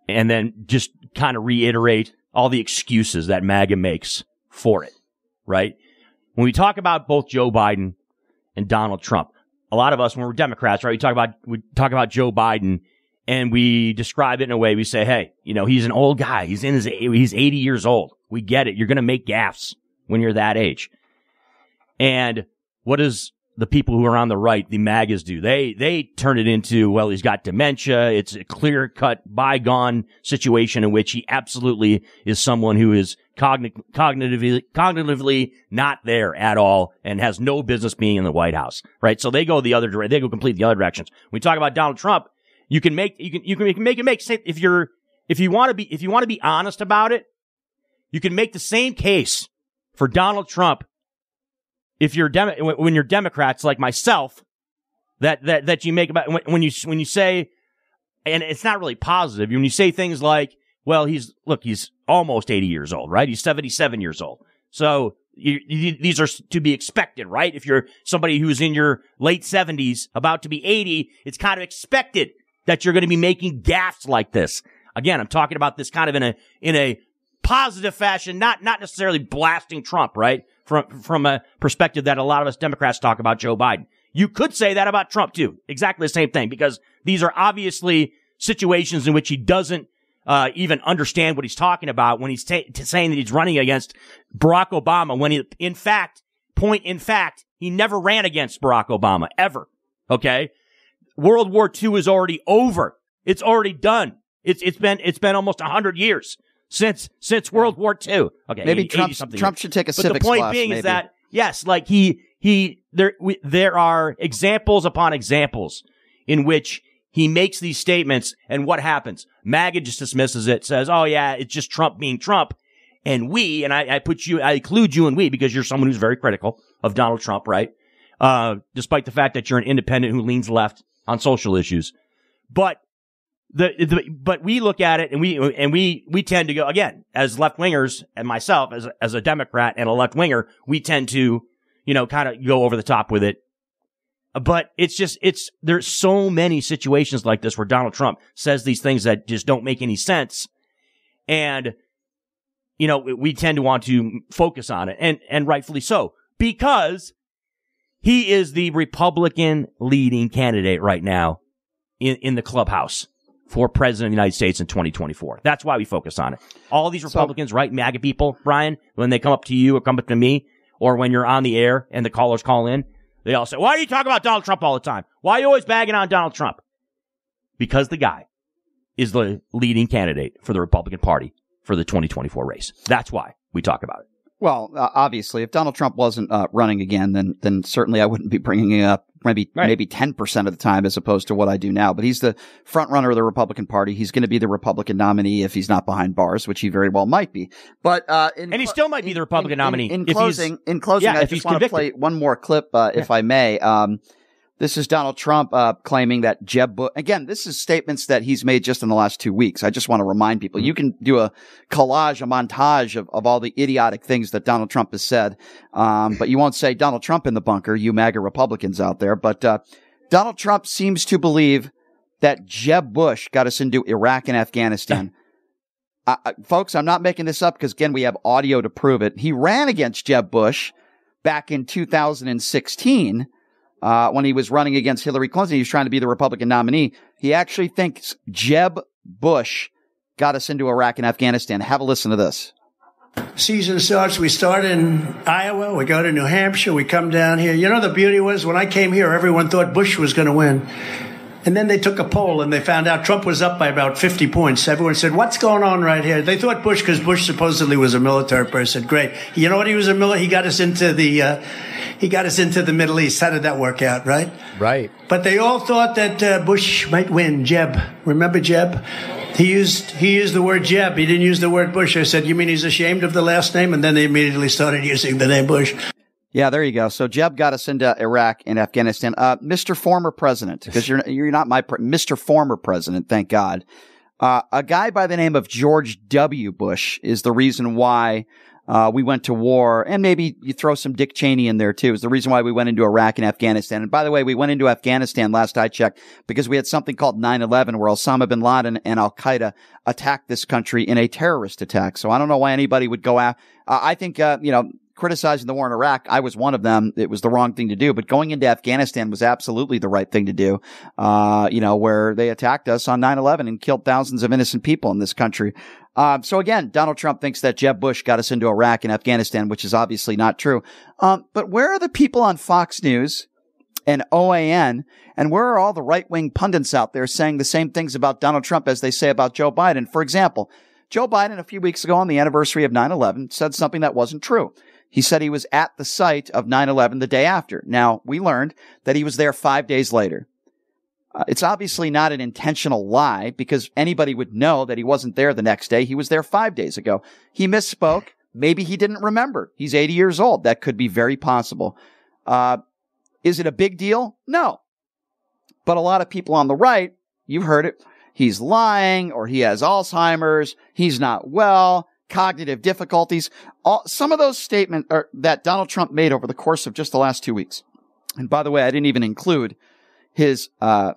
F: and then just kind of reiterate all the excuses that MAGA makes for it, right? When we talk about both Joe Biden and Donald Trump, a lot of us, when we're Democrats, right, we talk about, we talk about Joe Biden and we describe it in a way we say, hey, you know, he's an old guy. He's in his, he's 80 years old. We get it. You're going to make gaffes when you're that age. And what does the people who are on the right, the MAGAs do? They, they turn it into, well, he's got dementia. It's a clear cut bygone situation in which he absolutely is someone who is cogn- cognitively, cognitively not there at all and has no business being in the White House, right? So they go the other direction. They go completely the other directions. When we talk about Donald Trump, you can make, you can, you can, you can make it make sense if you're, if you want to be, if you want to be honest about it, you can make the same case for Donald Trump if you're Dem- when you're Democrats like myself that that that you make about when, when you when you say and it's not really positive when you say things like well he's look he's almost 80 years old right? He's 77 years old. So you, you, these are to be expected right? If you're somebody who's in your late 70s about to be 80 it's kind of expected that you're going to be making gaffes like this. Again i'm talking about this kind of in a in a positive fashion not not necessarily blasting trump right? From from a perspective that a lot of us Democrats talk about Joe Biden. You could say that about Trump too. Exactly the same thing because these are obviously situations in which he doesn't uh, even understand what he's talking about when he's ta- saying that he's running against Barack Obama when he, in fact, point in fact, he never ran against Barack Obama ever. Okay. World War II is already over. It's already done. It's, it's been, it's been almost a hundred years since since World War II. Okay,
A: Maybe
F: 80,
A: Trump
F: 80
A: Trump should take a
F: but the point
A: class,
F: being
A: maybe.
F: is that yes, like he he there we, there are examples upon examples in which he makes these statements, and what happens? MAGA just dismisses it, says, "Oh yeah, it's just Trump being Trump," and we and I, I put you, I include you and we because you're someone who's very critical of Donald Trump, right? Uh, despite the fact that you're an independent who leans left on social issues, but the, the but we look at it and we and we we tend to go again as left wingers and myself as as a Democrat and a left winger we tend to you know kind of go over the top with it but it's just it's there's so many situations like this where Donald Trump says these things that just don't make any sense and you know we tend to want to focus on it and and rightfully so because he is the Republican leading candidate right now in in the clubhouse for president of the United States in 2024. That's why we focus on it. All these Republicans, right, MAGA people, Brian, when they come up to you or come up to me, or when you're on the air and the callers call in, they all say, why are you talking about Donald Trump all the time? Why are you always bagging on Donald Trump? Because the guy is the leading candidate for the Republican Party for the 2024 race. That's why we talk about it.
A: Well, uh, obviously, if Donald Trump wasn't uh, running again, then then certainly I wouldn't be bringing it up. Maybe maybe ten percent of the time, as opposed to what I do now. But he's the front runner of the Republican Party. He's going to be the Republican nominee if he's not behind bars, which he very well might be. But uh, in
F: and he still might be the Republican nominee
A: In,
F: if he's-
A: closing, in closing,
F: yeah,
A: I just want to play one more clip, uh, if I may. Um, this is Donald Trump uh, claiming that Jeb Bush. Again, this is statements that he's made just in the last two weeks. I just want to remind people. You can do a collage, a montage of, of all the idiotic things that Donald Trump has said, um, but you won't say Donald Trump in the bunker. You MAGA Republicans out there, but uh, Donald Trump seems to believe that Jeb Bush got us into Iraq and Afghanistan. uh, folks, I'm not making this up because again, we have audio to prove it. He ran against Jeb Bush back in 2016 uh, when he was running against Hillary Clinton. He was trying to be the Republican nominee. He actually thinks Jeb Bush got us into Iraq and Afghanistan. Have a listen to this.
H: Season starts. We start in Iowa. We go to New Hampshire. We come down here. You know, the beauty was when I came here, everyone thought Bush was going to win. And then they took a poll and they found out Trump was up by about 50 points. Everyone said, What's going on right here? They thought Bush, because Bush supposedly was a military person. Great. You know what? He was a military. He got us into the, uh, he got us into the Middle East. How did that work out, right?
J: Right.
H: But they all thought that uh, Bush might win. Jeb. Remember Jeb? He used, he used the word Jeb. He didn't use the word Bush. I said, You mean he's ashamed of the last name? And then they immediately started using the name Bush.
A: Yeah, there you go. So Jeb got us into Iraq and Afghanistan. Uh, Mr. Former President, because you're you're not my pre- Mr. Former President, thank God. Uh, a guy by the name of George W. Bush is the reason why uh, we went to war, and maybe you throw some Dick Cheney in there too. Is the reason why we went into Iraq and Afghanistan. And by the way, we went into Afghanistan last I checked because we had something called 9/11, where Osama bin Laden and Al Qaeda attacked this country in a terrorist attack. So I don't know why anybody would go out. Uh, I think uh, you know criticizing the war in Iraq. I was one of them. It was the wrong thing to do, but going into Afghanistan was absolutely the right thing to do. Uh, you know, where they attacked us on 9-11 and killed thousands of innocent people in this country. Um, so again, Donald Trump thinks that Jeb Bush got us into Iraq and Afghanistan, which is obviously not true. Um, but where are the people on Fox News and OAN and where are all the right wing pundits out there saying the same things about Donald Trump as they say about Joe Biden? For example, Joe Biden a few weeks ago on the anniversary of 9-11 said something that wasn't true. He said he was at the site of 9-11 the day after. Now, we learned that he was there five days later. Uh, it's obviously not an intentional lie because anybody would know that he wasn't there the next day. He was there five days ago. He misspoke. Maybe he didn't remember. He's 80 years old. That could be very possible. Uh, is it a big deal? No. But a lot of people on the right, you've heard it, he's lying or he has Alzheimer's, he's not well, cognitive difficulties. All, some of those statements that Donald Trump made over the course of just the last two weeks. And by the way, I didn't even include his uh,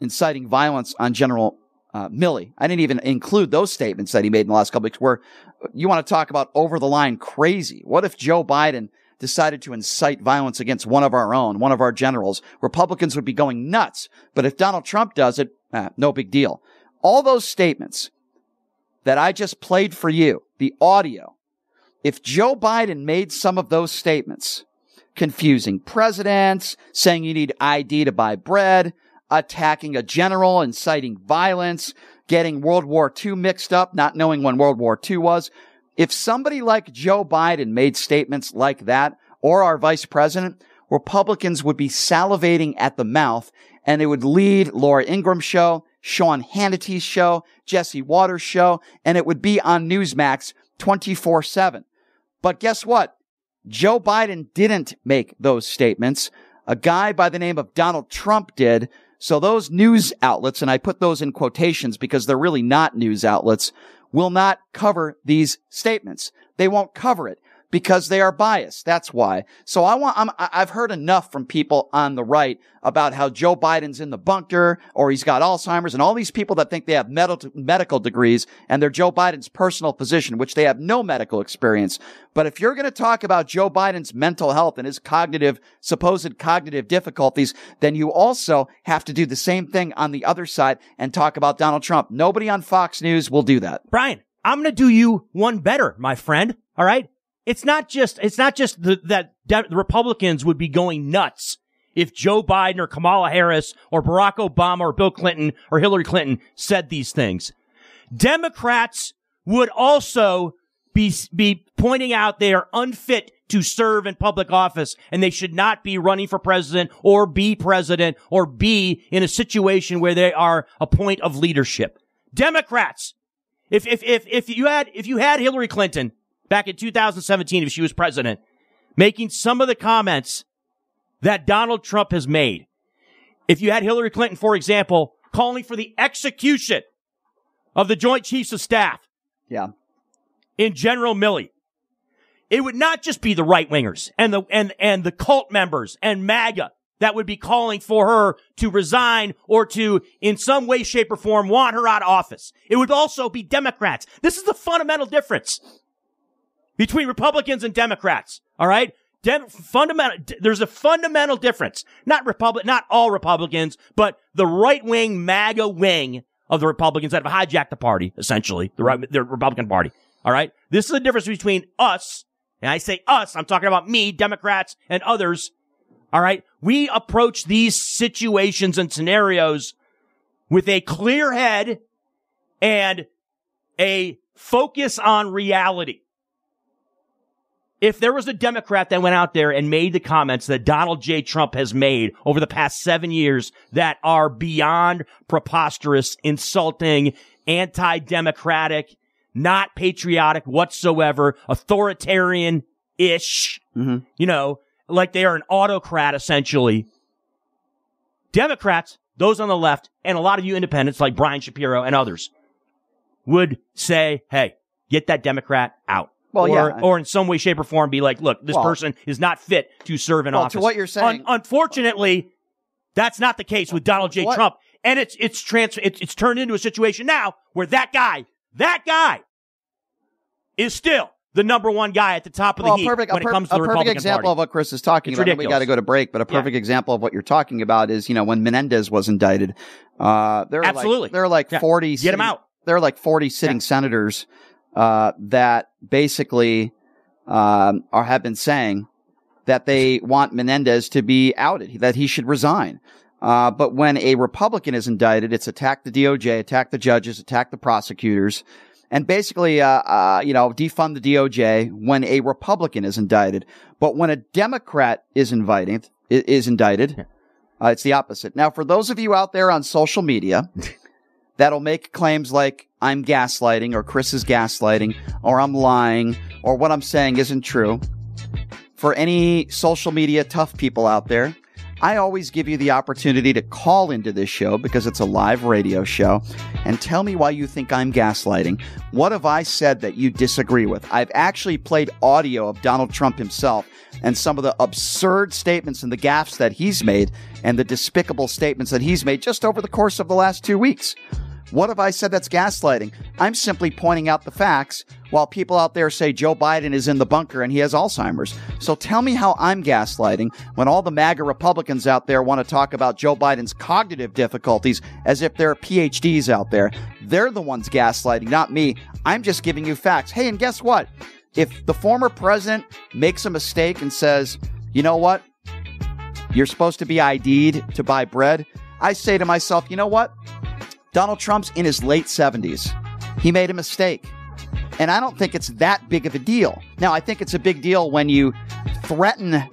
A: inciting violence on General uh, Milley. I didn't even include those statements that he made in the last couple weeks. Where you want to talk about over the line crazy? What if Joe Biden decided to incite violence against one of our own, one of our generals? Republicans would be going nuts. But if Donald Trump does it, eh, no big deal. All those statements that I just played for you, the audio, if Joe Biden made some of those statements, confusing presidents, saying you need ID to buy bread, attacking a general, inciting violence, getting World War II mixed up, not knowing when World War II was. If somebody like Joe Biden made statements like that, or our vice president, Republicans would be salivating at the mouth and they would lead Laura Ingraham show, Sean Hannity's show, Jesse Watters show, and it would be on Newsmax 24 7. But guess what? Joe Biden didn't make those statements. A guy by the name of Donald Trump did. So those news outlets, and I put those in quotations because they're really not news outlets, will not cover these statements. They won't cover it because they are biased. That's why. So I want, i have heard enough from people on the right about how Joe Biden's in the bunker or he's got Alzheimer's and all these people that think they have med- medical degrees and they're Joe Biden's personal physician, which they have no medical experience. But if you're going to talk about Joe Biden's mental health and his cognitive, supposed cognitive difficulties, then you also have to do the same thing on the other side and talk about Donald Trump. Nobody on Fox News will do that.
F: Brian, I'm going to do you one better, my friend. All right. It's not just, it's not just the, that the Republicans would be going nuts if Joe Biden or Kamala Harris or Barack Obama or Bill Clinton or Hillary Clinton said these things. Democrats would also be, be pointing out they are unfit to serve in public office and they should not be running for president or be president or be in a situation where they are a point of leadership. Democrats, if, if, if, if you had, if you had Hillary Clinton back in 2017 if she was president, making some of the comments that Donald Trump has made. If you had Hillary Clinton, for example, calling for the execution of the Joint Chiefs of Staff.
A: Yeah.
F: In General Milley. It would not just be the right wingers and the and and the cult members and MAGA that would be calling for her to resign or to, in some way, shape, or form, want her out of office. It would also be Democrats. This is the fundamental difference between Republicans and Democrats. All right. Dem- fundamental, there's a fundamental difference. Not Republic, not all Republicans, but the right wing MAGA wing of the Republicans that have hijacked the party, essentially, the, right, the Republican Party. All right. This is the difference between us, and I say us, I'm talking about me, Democrats, and others. All right. We approach these situations and scenarios with a clear head and a focus on reality. If there was a Democrat that went out there and made the comments that Donald J. Trump has made over the past seven years that are beyond preposterous, insulting, anti-democratic, not patriotic whatsoever, authoritarian ish, mm-hmm. you know, like they are an autocrat essentially. Democrats, those on the left, and a lot of you independents like Brian Shapiro and others would say, hey, get that Democrat out.
A: Well,
F: or,
A: yeah.
F: or in some way, shape, or form be like, look, this
A: Well-
F: person is not fit to serve in
A: Well, to
F: office.
A: what you're saying-
F: Un- unfortunately, that's not the case with Donald J.
A: What-
F: Trump. And it's, it's trans, it's, it's turned into a situation now where that guy, that guy is still the number one guy at the top of the
A: well,
F: heat
A: perfect,
F: when
A: a, per-
F: it comes to
A: a perfect example of what Chris is talking
F: It's
A: about. We got to go to break, but a
F: Yeah.
A: perfect example of what you're talking about is, you know, when Menendez was indicted, uh, there are
F: Absolutely.
A: like, there are like
F: Yeah.
A: 40,
F: Get him out.
A: There are like 40 sitting senators, uh, that basically, um, are, have been saying that they want Menendez to be outed, that he should resign. Uh, but when a Republican is indicted, it's attack the DOJ, attack the judges, attack the prosecutors, and basically, uh, uh, you know, defund the DOJ when a Republican is indicted. But when a Democrat is invited, i- is indicted, uh, it's the opposite. Now, for those of you out there on social media that'll make claims like I'm gaslighting or Chris is gaslighting or I'm lying or what I'm saying isn't true, for any social media tough people out there, I always give you the opportunity to call into this show because it's a live radio show and tell me why you think I'm gaslighting. What have I said that you disagree with? I've actually played audio of Donald Trump himself and some of the absurd statements and the gaffes that he's made and the despicable statements that he's made just over the course of the last two weeks. What have I said that's gaslighting? I'm simply pointing out the facts while people out there say Joe Biden is in the bunker and he has Alzheimer's. So tell me how I'm gaslighting when all the MAGA Republicans out there want to talk about Joe Biden's cognitive difficulties as if there are PhDs out there. They're the ones gaslighting, not me. I'm just giving you facts. Hey, and guess what? If the former president makes a mistake and says, you know what? You're supposed to be ID'd to buy bread. I say to myself, you know what? Donald Trump's in his late 70s. He made a mistake. And I don't think it's that big of a deal. Now, I think it's a big deal when you threaten,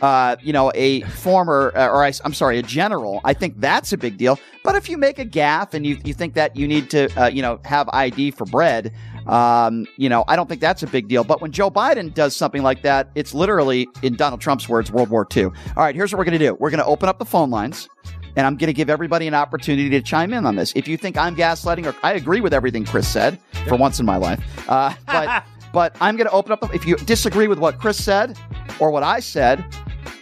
A: uh, you know, a former, uh, or I, am sorry, a general. I think that's a big deal. But if you make a gaffe and you, you think that you need to, uh, you know, have ID for bread, um, you know, I don't think that's a big deal. But when Joe Biden does something like that, it's literally, in Donald Trump's words, World War II. All right, here's what we're going to do. We're going to open up the phone lines and I'm going to give everybody an opportunity to chime in on this. If you think I'm gaslighting, or I agree with everything Chris said for once in my life, uh, but but I'm going to open up. The, if you disagree with what Chris said or what I said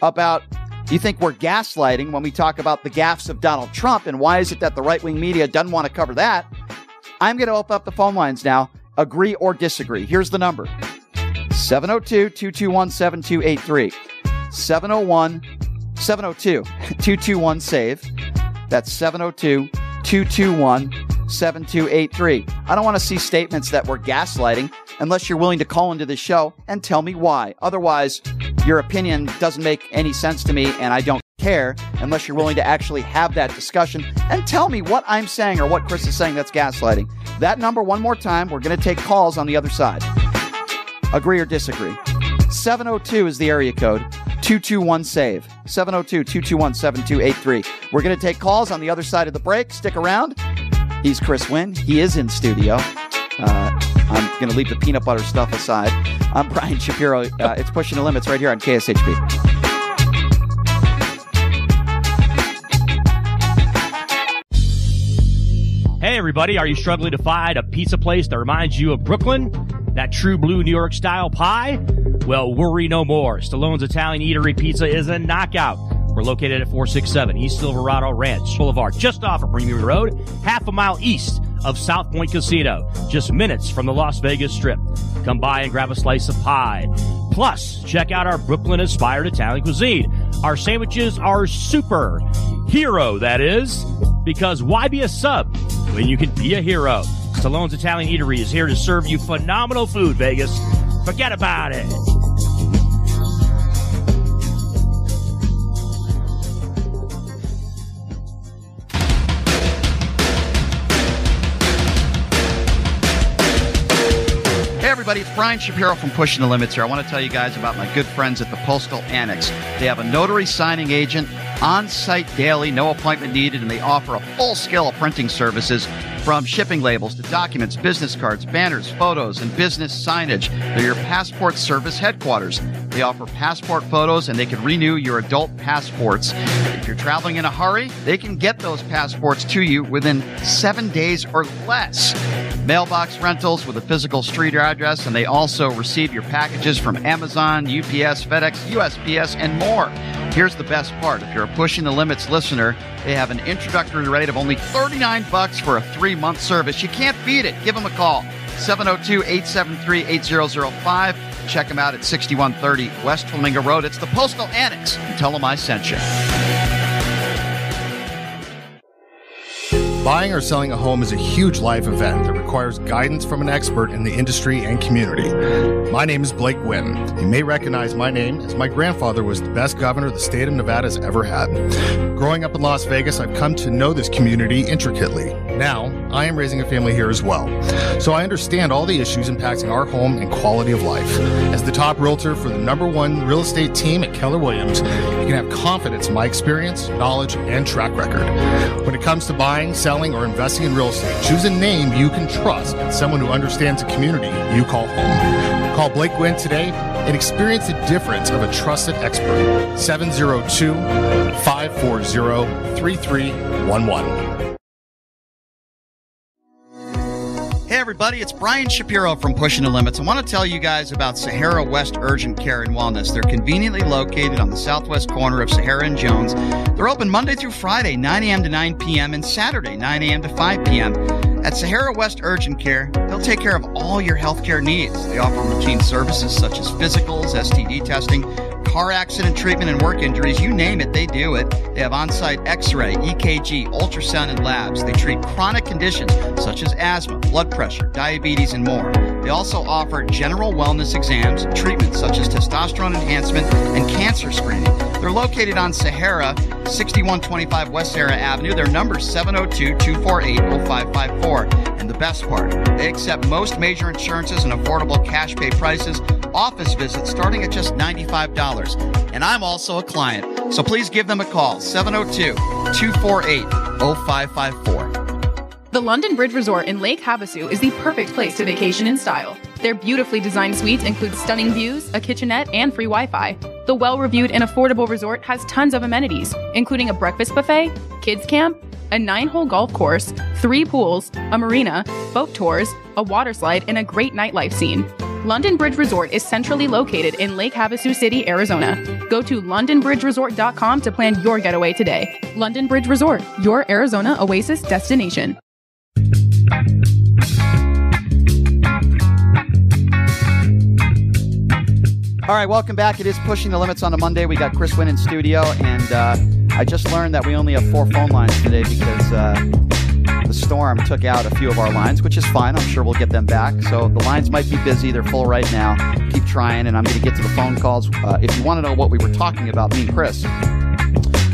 A: about, you think we're gaslighting when we talk about the gaffes of Donald Trump, and why is it that the right wing media doesn't want to cover that? I'm going to open up the phone lines now. Agree or disagree. Here's the number 702 221 7283. 701 702 221 SAVE. That's 702 221 7283. I don't want to see statements that we're gaslighting unless you're willing to call into the show and tell me why. Otherwise, your opinion doesn't make any sense to me and I don't care unless you're willing to actually have that discussion and tell me what I'm saying or what Chris is saying that's gaslighting. That number, one more time, we're going to take calls on the other side. Agree or disagree? 702 is the area code. 221 SAVE. 702 221 7283. We're going to take calls on the other side of the break. Stick around. He's Chris Winn. He is in studio. Uh, I'm going to leave the peanut butter stuff aside. I'm Brian Shapiro. Uh, it's Pushing the Limits right here on KSHP.
F: Hey, everybody, are you struggling to find a pizza place that reminds you of Brooklyn? That true blue New York style pie? Well, worry no more. Stallone's Italian Eatery Pizza is a knockout. We're located at 467 East Silverado Ranch Boulevard, just off of Premier Road, half a mile east of South Point Casino, just minutes from the Las Vegas Strip. Come by and grab a slice of pie. Plus, check out our Brooklyn inspired Italian cuisine. Our sandwiches are super. Hero, that is. Because why be a sub when you can be a hero? Stallone's Italian Eatery is here to serve you phenomenal food, Vegas. Forget about it.
A: Hey everybody, it's Brian Shapiro from Pushing the Limits here. I want to tell you guys about my good friends at the Postal Annex. They have a notary signing agent on site daily, no appointment needed, and they offer a full scale of printing services from shipping labels to documents, business cards, banners, photos, and business signage. They're your passport service headquarters. They offer passport photos and they can renew your adult passports. If you're traveling in a hurry, they can get those passports to you within seven days or less. Mailbox rentals with a physical street address, and they also receive your packages from Amazon, UPS, FedEx, USPS, and more. Here's the best part. If you're a Pushing the Limits listener, they have an introductory rate of only 39 bucks for a three-month service. You can't beat it. Give them a call. 702-873-8005. Check them out at 6130 West Flamingo Road. It's the Postal Annex. Tell them I sent you.
G: Buying or selling a home is a huge life event that requires guidance from an expert in the industry and community. My name is Blake Wynn. You may recognize my name as my grandfather was the best governor the state of Nevada has ever had. Growing up in Las Vegas, I've come to know this community intricately. Now, I am raising a family here as well. So I understand all the issues impacting our home and quality of life. As the top realtor for the number one real estate team at Keller Williams, you can have confidence in my experience, knowledge, and track record. When it comes to buying, selling, or investing in real estate, choose a name you can trust and someone who understands the community you call home. Call Blake Wynn today and experience the difference of a trusted expert. 702 540 3311.
A: Everybody, it's Brian Shapiro from Pushing the Limits. I want to tell you guys about Sahara West Urgent Care and Wellness. They're conveniently located on the southwest corner of Sahara and Jones. They're open Monday through Friday, 9 a.m. to 9 p.m., and Saturday, 9 a.m. to 5 p.m. At Sahara West Urgent Care, they'll take care of all your healthcare needs. They offer routine services such as physicals, STD testing, car accident treatment and work injuries, you name it, they do it. They have on site x ray, EKG, ultrasound, and labs. They treat chronic conditions such as asthma, blood pressure, diabetes, and more. They also offer general wellness exams, treatments such as testosterone enhancement, and cancer screening. They're located on Sahara, 6125 West Sahara Avenue. Their number is 702 248 0554. And the best part, they accept most major insurances and affordable cash pay prices office visits starting at just $95. And I'm also a client, so please give them a call 702 248 0554.
J: The London Bridge Resort in Lake Havasu is the perfect place to vacation in style. Their beautifully designed suites include stunning views, a kitchenette, and free Wi Fi. The well reviewed and affordable resort has tons of amenities, including a breakfast buffet, kids camp, a nine hole golf course, three pools, a marina, boat tours, a water slide, and a great nightlife scene. London Bridge Resort is centrally located in Lake Havasu City, Arizona. Go to londonbridgeresort.com to plan your getaway today. London Bridge Resort, your Arizona oasis destination.
A: All right, welcome back. It is Pushing the Limits on a Monday. We got Chris Winn in studio, and uh, I just learned that we only have four phone lines today because uh, the storm took out a few of our lines, which is fine. I'm sure we'll get them back. So the lines might be busy. They're full right now. Keep trying, and I'm going to get to the phone calls. Uh, if you want to know what we were talking about, me and Chris,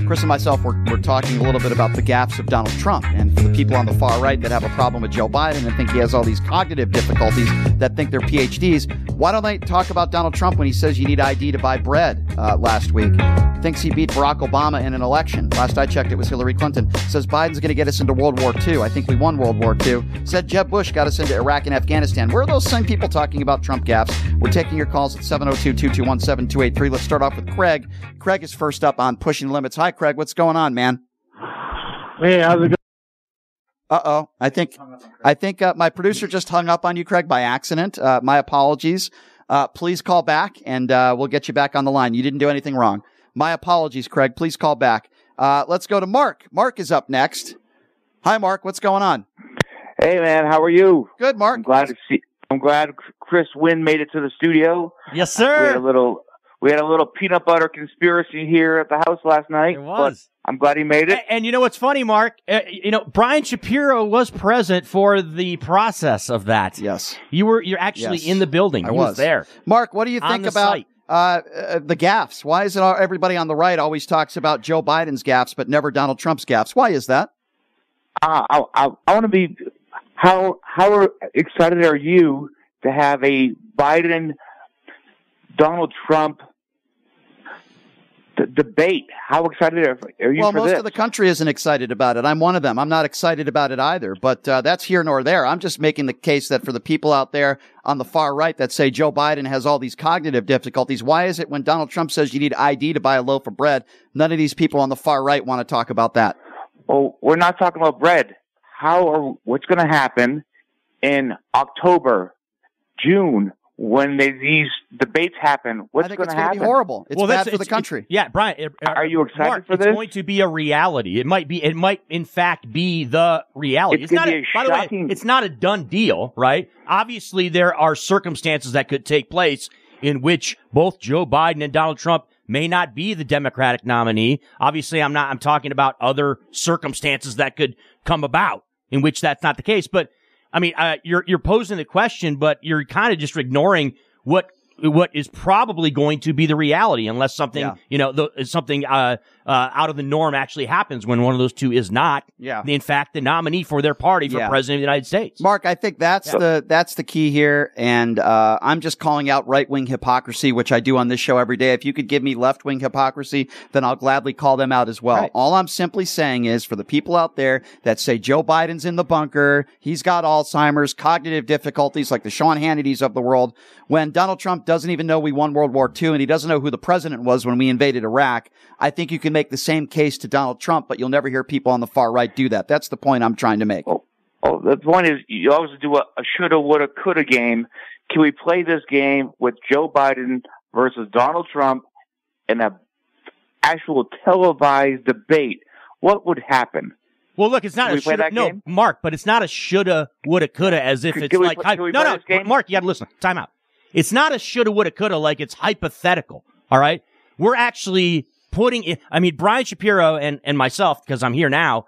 A: Chris and myself were, were talking a little bit about the gaps of Donald Trump. And for the people on the far right that have a problem with Joe Biden and think he has all these cognitive difficulties that think they're PhDs, why don't they talk about Donald Trump when he says you need ID to buy bread uh, last week? Thinks he beat Barack Obama in an election. Last I checked, it was Hillary Clinton. Says Biden's going to get us into World War II. I think we won World War II. Said Jeb Bush got us into Iraq and Afghanistan. Where are those same people talking about Trump gaps? We're taking your calls at 702 221 7283. Let's start off with Craig. Craig is first up on Pushing Limits. Hi, Craig. What's going on, man?
K: Hey, how's it going?
A: Uh oh. I think I think uh, my producer just hung up on you, Craig, by accident. Uh, my apologies. Uh, please call back, and uh, we'll get you back on the line. You didn't do anything wrong. My apologies, Craig. Please call back. Uh, let's go to Mark. Mark is up next. Hi, Mark. What's going on?
L: Hey, man. How are you?
A: Good, Mark.
L: I'm glad to see. I'm glad Chris Winn made it to the studio.
F: Yes,
L: We had a
F: sir.
L: little. We had a little peanut butter conspiracy here at the house last night. It
F: was.
L: I'm glad he made it.
F: A- And you know what's funny, Mark? Uh, you know, Brian Shapiro was present for the process of that.
A: Yes.
F: You were you're actually
A: Yes.
F: in the building.
A: I
F: He
A: was.
F: there.
A: Mark, what do you think
F: the
A: about uh, uh, the gaffes? Why is it all, everybody on the right always talks about Joe Biden's gaffes, but never Donald Trump's gaffes? Why is that?
L: Uh, I, I, I want to be. How how are- excited are you to have a Biden Donald Trump d- debate? How excited are, are you
A: well, most
L: this?
A: of the country isn't excited about it. I'm one of them. I'm not excited about it either, but uh, that's here nor there. I'm just making the case that for the people out there on the far right that say Joe Biden has all these cognitive difficulties, why is it when Donald Trump says you need ID to buy a loaf of bread, none of these people on the far right want to talk about that?
L: Well, we're not talking about bread. How are what's going to happen in October, June when they, these debates happen? What's
A: I think
L: going
A: it's
L: to
A: gonna
L: happen?
A: be horrible. It's
F: Well,
A: bad
F: that's-
A: for the country.
F: it's- yeah, Brian. uh,
L: Are you excited
F: Mark,
L: for
F: it's going to be a reality. It might be. It might, in fact, be the reality.
L: It's
F: It's, not.
L: gonna
F: A,
L: be a
F: by the way,
L: shocking-
F: it's not a done deal, right? Obviously, there are circumstances that could take place in which both Joe Biden and Donald Trump may not be the Democratic nominee. Obviously, I'm not. I'm talking about other circumstances that could come about in which that's not the case. But I mean, uh, you're you're posing the question, but you're kind of just ignoring what what is probably going to be the reality, unless something
A: Yeah.
F: you know the, something uh, uh, out of the norm actually happens when one of those two is not,
A: Yeah.
F: in fact, the nominee for their party for
A: Yeah.
F: president of the United States.
A: Mark, I think that's
F: Yeah.
A: the that's the key here, and uh, I'm just calling out right wing hypocrisy, which I do on this show every day. If you could give me left wing hypocrisy, then I'll gladly call them out as well.
F: Right.
A: All I'm simply saying is for the people out there that say Joe Biden's in the bunker, he's got Alzheimer's, cognitive difficulties, like the Sean Hannitys of the world, when Donald Trump doesn't even know we won World War II and he doesn't know who the president was when we invaded Iraq. I think you can make the same case to Donald Trump, but you'll never hear people on the far right do that. That's the point I'm trying to make.
L: Oh, oh the point is, you always do a, a shoulda, woulda, coulda game. Can we play this game with Joe Biden versus Donald Trump in a actual televised debate? What would happen?
F: Well, look, it's not
L: Can
F: a
L: we play
F: shoulda,
L: that
F: no,
L: game?
F: Mark, but it's not a shoulda, woulda, coulda, as if
L: Can-
F: it's
L: can
F: like
L: play-
F: hy-
L: can we
F: no, no. Mark, you got to listen. Time out. It's not a shoulda, woulda, coulda, like it's hypothetical. All right, we're actually putting it. I mean, Brian Shapiro and and myself, because I'm here now.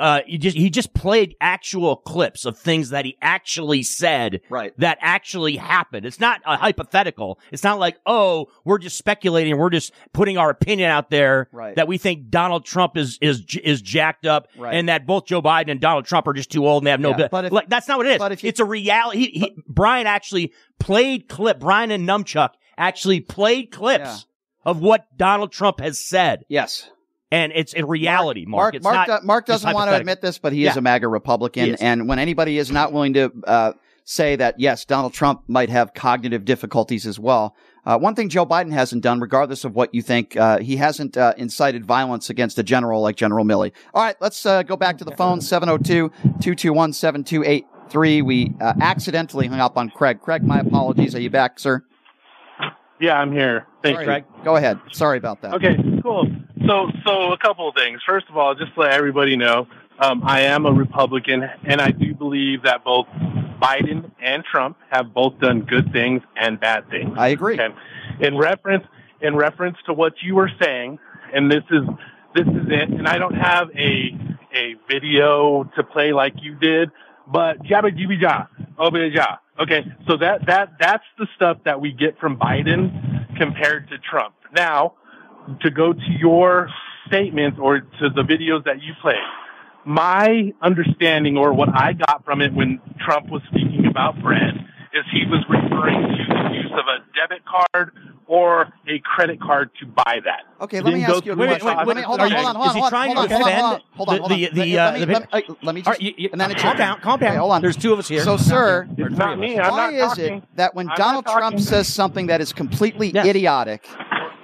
F: Uh, he just he just played actual clips of things that he actually said
A: Right.
F: that actually happened. It's not a hypothetical. It's not like, oh, we're just speculating. We're just putting our opinion out there
A: Right.
F: that we think Donald Trump is is is jacked up
A: Right.
F: and that both Joe Biden and Donald Trump are just too old and they have no.
A: Yeah, but if-
F: like that's not what it is.
A: but if you-
F: it's a reality. He, he, Brian actually played clip. Brian and Numchuck actually played clips of what Donald Trump has said.
A: Yes.
F: And it's a reality, Mark.
A: Mark,
F: It's
A: Mark,
F: not
A: do- Mark doesn't want to admit this, but he
F: Yeah.
A: is a MAGA Republican. And when anybody is not willing to uh, say that, yes, Donald Trump might have cognitive difficulties as well. Uh, one thing Joe Biden hasn't done, regardless of what you think, uh, he hasn't uh, incited violence against a general like General Milley. All right, let's uh, go back to the phone 702 221 7283. We uh, accidentally hung up on Craig. Craig, my apologies. Are you back, sir?
K: Yeah, I'm here. Thank
A: Sorry,
K: you.
A: Craig. Go ahead. Sorry about that.
K: Okay, cool. So, so a couple of things. First of all, just to let everybody know, um, I am a Republican, and I do believe that both Biden and Trump have both done good things and bad things.
A: I agree.
K: Okay. In reference, in reference to what you were saying, and this is this is it. And I don't have a a video to play like you did, but jabba jibby ja, obey ja. Okay, so that that that's the stuff that we get from Biden compared to Trump. Now, to go to your statements or to the videos that you played, my understanding or what I got from it when Trump was speaking about bread is he was referring to the use of a debit card or a credit card to buy that.
A: Okay, let me ask you a
K: through
A: question.
K: the
A: Let me, hold on, hold on, hold on.
F: Is he trying to
A: hold on, hold on,
F: defend
A: hold on, hold on,
F: the- the,
A: Let-
F: uh,
A: me,
F: the-
A: let me, uh, let me just,
F: right, you- you-
A: and then it's
F: calm down, calm down.
A: Okay, hold on.
F: There's two of us here.
A: So, sir,
K: It's not me. I'm
A: why is it that when Donald Trump says something that is completely idiotic,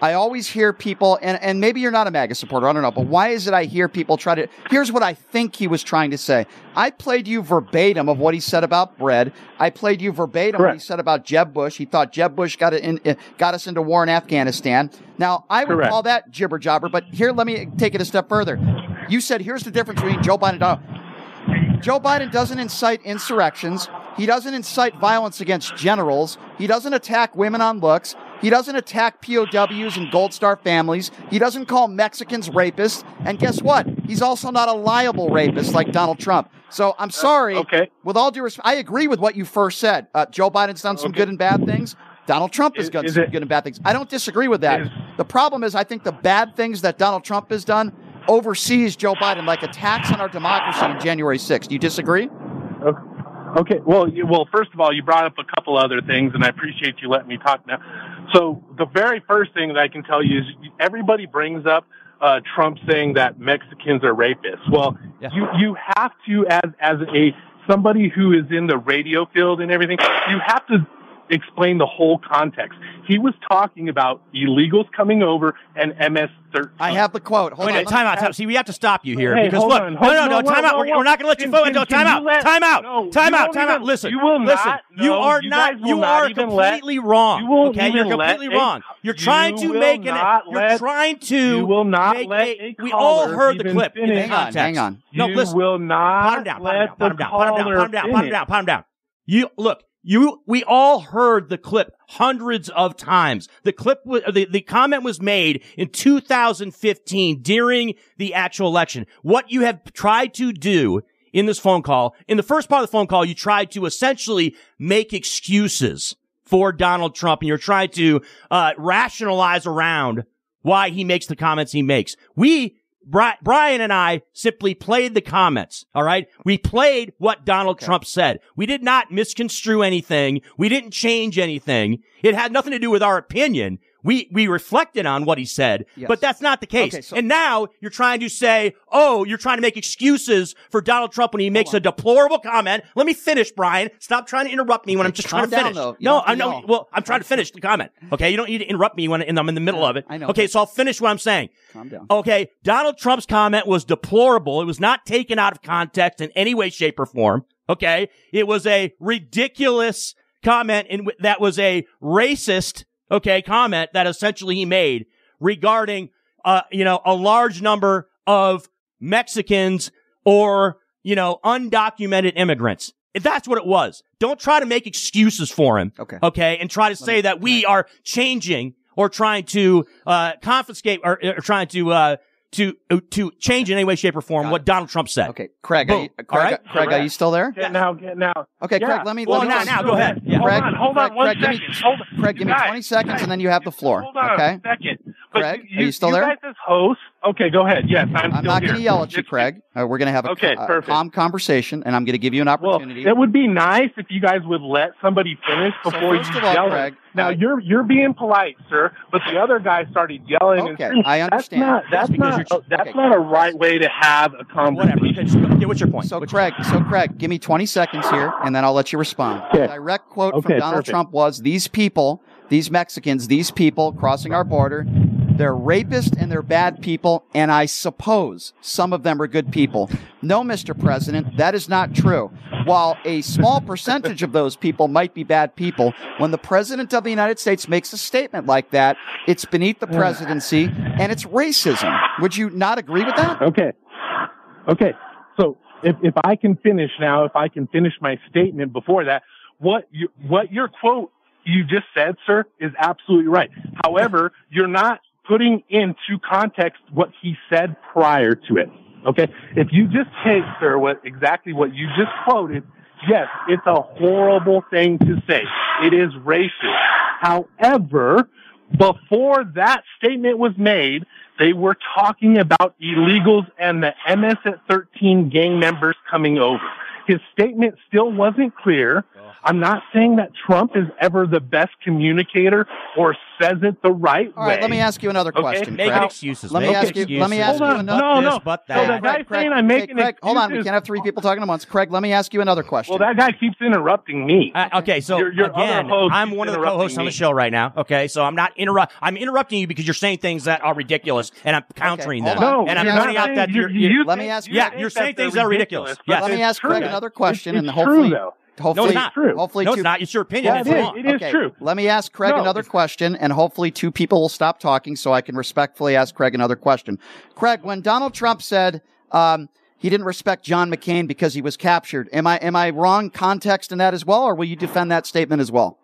A: I always hear people, and, and maybe you're not a MAGA supporter, I don't know, but why is it I hear people try to, here's what I think he was trying to say. I played you verbatim of what he said about bread. I played you verbatim what he said about Jeb Bush. He thought Jeb Bush got, it in, got us into war in Afghanistan. Now, I would
K: Correct.
A: call that jibber jabber, but here, let me take it a step further. You said, here's the difference between Joe Biden and Donald. Joe Biden doesn't incite insurrections. He doesn't incite violence against generals. He doesn't attack women on looks. He doesn't attack POWs and Gold Star families. He doesn't call Mexicans rapists. And guess what? He's also not a liable rapist like Donald Trump. So I'm sorry. Okay. With all due respect, I agree with what you first said. Uh, Joe Biden's done some good and bad things. Donald Trump has done
K: is
A: some
K: it-
A: good and bad things. I don't disagree with that. the problem is, I think the bad things that Donald Trump has done oversees Joe Biden, like attacks on our democracy on January 6th. Do you disagree?
K: Okay. Well, you, well, first of all, you brought up a couple other things, and I appreciate you letting me talk now. So the very first thing that I can tell you is everybody brings up uh, Trump saying that Mexicans are rapists. Well, you you have to as as a somebody who is in the radio field and everything, you have to explain the whole context. He was talking about illegals coming over and MS-13.
A: I have the quote. Hold
F: Wait,
A: on.
F: time out, time. See, we have to stop you here
K: Hey,
F: because look,
K: on,
F: no,
K: hold-
F: no, no,
K: no,
F: time
K: whoa,
F: out.
K: whoa,
F: We're, we're not going to let you
K: Can-
F: vote
K: can-
F: until time out.
K: let-
F: Time out.
K: No,
F: Time out.
K: won't
F: Time out. Listen,
K: you will
F: listen.
K: not-
F: you
K: no,
F: are
K: you
F: not.
K: guys will
F: You
K: not
F: are
K: even let-
F: completely wrong.
K: you won't
F: okay, you're
K: even let
F: completely
K: a-
F: wrong. You're trying
K: you
F: to make an. You're trying to.
K: you will not let
F: a-
K: a
F: We all heard the clip in the
K: finish.
F: context.
A: Hang on.
F: No, listen.
K: you will not
F: Calm down.
K: let
F: Calm down.
K: the
F: Calm down. Calm down.
K: caller
F: Calm down. Calm
K: finish.
F: down. Calm down. You look. You, we all heard the clip hundreds of times. The clip, the, the comment was made in 2015 during the actual election. What you have tried to do in this phone call, in the first part of the phone call, you tried to essentially make excuses for Donald Trump and you're trying to, uh, rationalize around why he makes the comments he makes. We, Brian and I simply played the comments. All right. We played what Donald Trump said. We did not misconstrue anything. We didn't change anything. It had nothing to do with our opinion. We, we reflected on what he said,
A: Yes.
F: but that's not the case.
A: Okay, so-
F: and now you're trying to say, oh, you're trying to make excuses for Donald Trump when he makes a deplorable comment. Let me finish, Brian. Stop trying to interrupt me when I'm just trying to
A: down,
F: finish. No, I know. Well, I'm trying to finish the comment. Okay. You don't need to interrupt me when I'm in the middle of it.
A: I know.
F: Okay. So I'll finish what I'm saying.
A: Calm down.
F: Okay, Donald Trump's comment was deplorable. It was not taken out of context in any way, shape, or form. Okay, it was a ridiculous comment and that was a racist. Okay, comment that essentially he made regarding, uh, you know, a large number of Mexicans or you know undocumented immigrants. If That's what it was. Don't try to make excuses for him.
A: Okay.
F: Okay, and try to say that we are changing or trying to uh, confiscate or, or trying to uh, to uh, to change in any way, shape, or form what Donald Trump said.
A: Okay, Craig, are you, Craig,
F: All right?
A: Craig, are you still there?
K: Get now, get now.
A: Okay,
K: Yeah.
A: Craig, let me.
K: Well,
A: let me
F: now, now, go ahead. Yeah.
K: Hold
A: Craig,
K: on, hold on
A: Craig,
K: one
A: Craig, give me-
K: Hold on.
A: Craig, give me
K: Guys,
A: 20 seconds
K: guys,
A: and then you have the floor.
K: Hold on
A: okay?
K: a second. But
A: Craig,
K: you,
A: are you still there?
K: You guys as hosts. Okay, go ahead. Yes, I'm,
A: I'm
K: still
A: not going to yell at you, Craig. Uh, we're going to have a,
K: Okay,
A: a
K: perfect.
A: calm conversation, and I'm going to give you an opportunity.
K: Well,
A: opportunity.
K: it would be nice if you guys would let somebody finish before
A: first
K: you
A: of all,
K: yell.
A: Craig,
K: now
A: I-
K: you're you're being polite, sir, but the other guy started yelling. and
A: Okay,
K: screaming.
A: I understand.
K: That's not that's not
F: you're-
K: that's
A: okay.
K: not a right way to have a conversation.
F: Whatever. Okay, just go- okay, what's your point?
A: So,
F: What's your
A: Craig, so Craig, give me 20 seconds here, and then I'll let you respond.
K: Okay.
A: The direct quote
K: Okay,
A: from Donald
K: perfect.
A: Trump was: "These people, these Mexicans, these people crossing our border, they're rapists and they're bad people, and I suppose some of them are good people." No, Mr. President, that is not true. While a small percentage of those people might be bad people, when the President of the United States makes a statement like that, it's beneath the presidency and it's racism. Would you not agree with that?
K: Okay. Okay. So if, if I can finish now, if I can finish my statement before that, what you, what your quote you just said, sir, is absolutely right. However, you're not putting into context what he said prior to it. Okay. If you just take, sir, what exactly what you just quoted, yes, it's a horrible thing to say. It is racist. However, before that statement was made, they were talking about illegals and the MS at 13 gang members coming over. His statement still wasn't clear. I'm not saying that Trump is ever the best communicator or says it the right
A: All
K: way.
A: right, let me ask you another
K: Okay?
A: question.
F: Making
A: Craig.
F: excuses,
A: Let me
F: making
A: ask you. Let me ask
F: excuses.
A: you
K: Hold on.
A: another.
K: No, no.
F: this, but
K: So
F: that.
K: that guy's
A: Craig,
K: saying I'm
A: hey,
K: making
A: Craig, hold on. We can't have three people talking at once. Craig, let me ask you another question.
K: Well, that guy keeps interrupting me.
F: Uh, okay, so
K: Your- your
F: again, I'm one of the co-hosts on the show right now. Okay, so I'm not interrupt. I'm interrupting you because you're saying things that are ridiculous, and I'm countering
A: hold
F: them.
K: No,
F: and I'm
K: you're
F: pointing out that
K: you-
F: you're,
A: let me ask
F: yeah, you're saying things that are
K: ridiculous,
F: ridiculous. Yes.
A: let me ask Craig another question,
K: It's-
A: and hopefully,
K: true, though.
A: Hopefully,
F: no, it's not.
A: hopefully,
F: no,
A: two,
F: it's not. It's your opinion.
K: Yeah,
F: it's
K: it is.
F: wrong.
K: It is
A: okay,
K: true.
A: Let me ask Craig
K: No,
A: another
K: it's-
A: question, and hopefully two people will stop talking so I can respectfully ask Craig another question. Craig, when Donald Trump said um, he didn't respect John McCain because he was captured, am I am I wrong context in that as well, or will you defend that statement as well?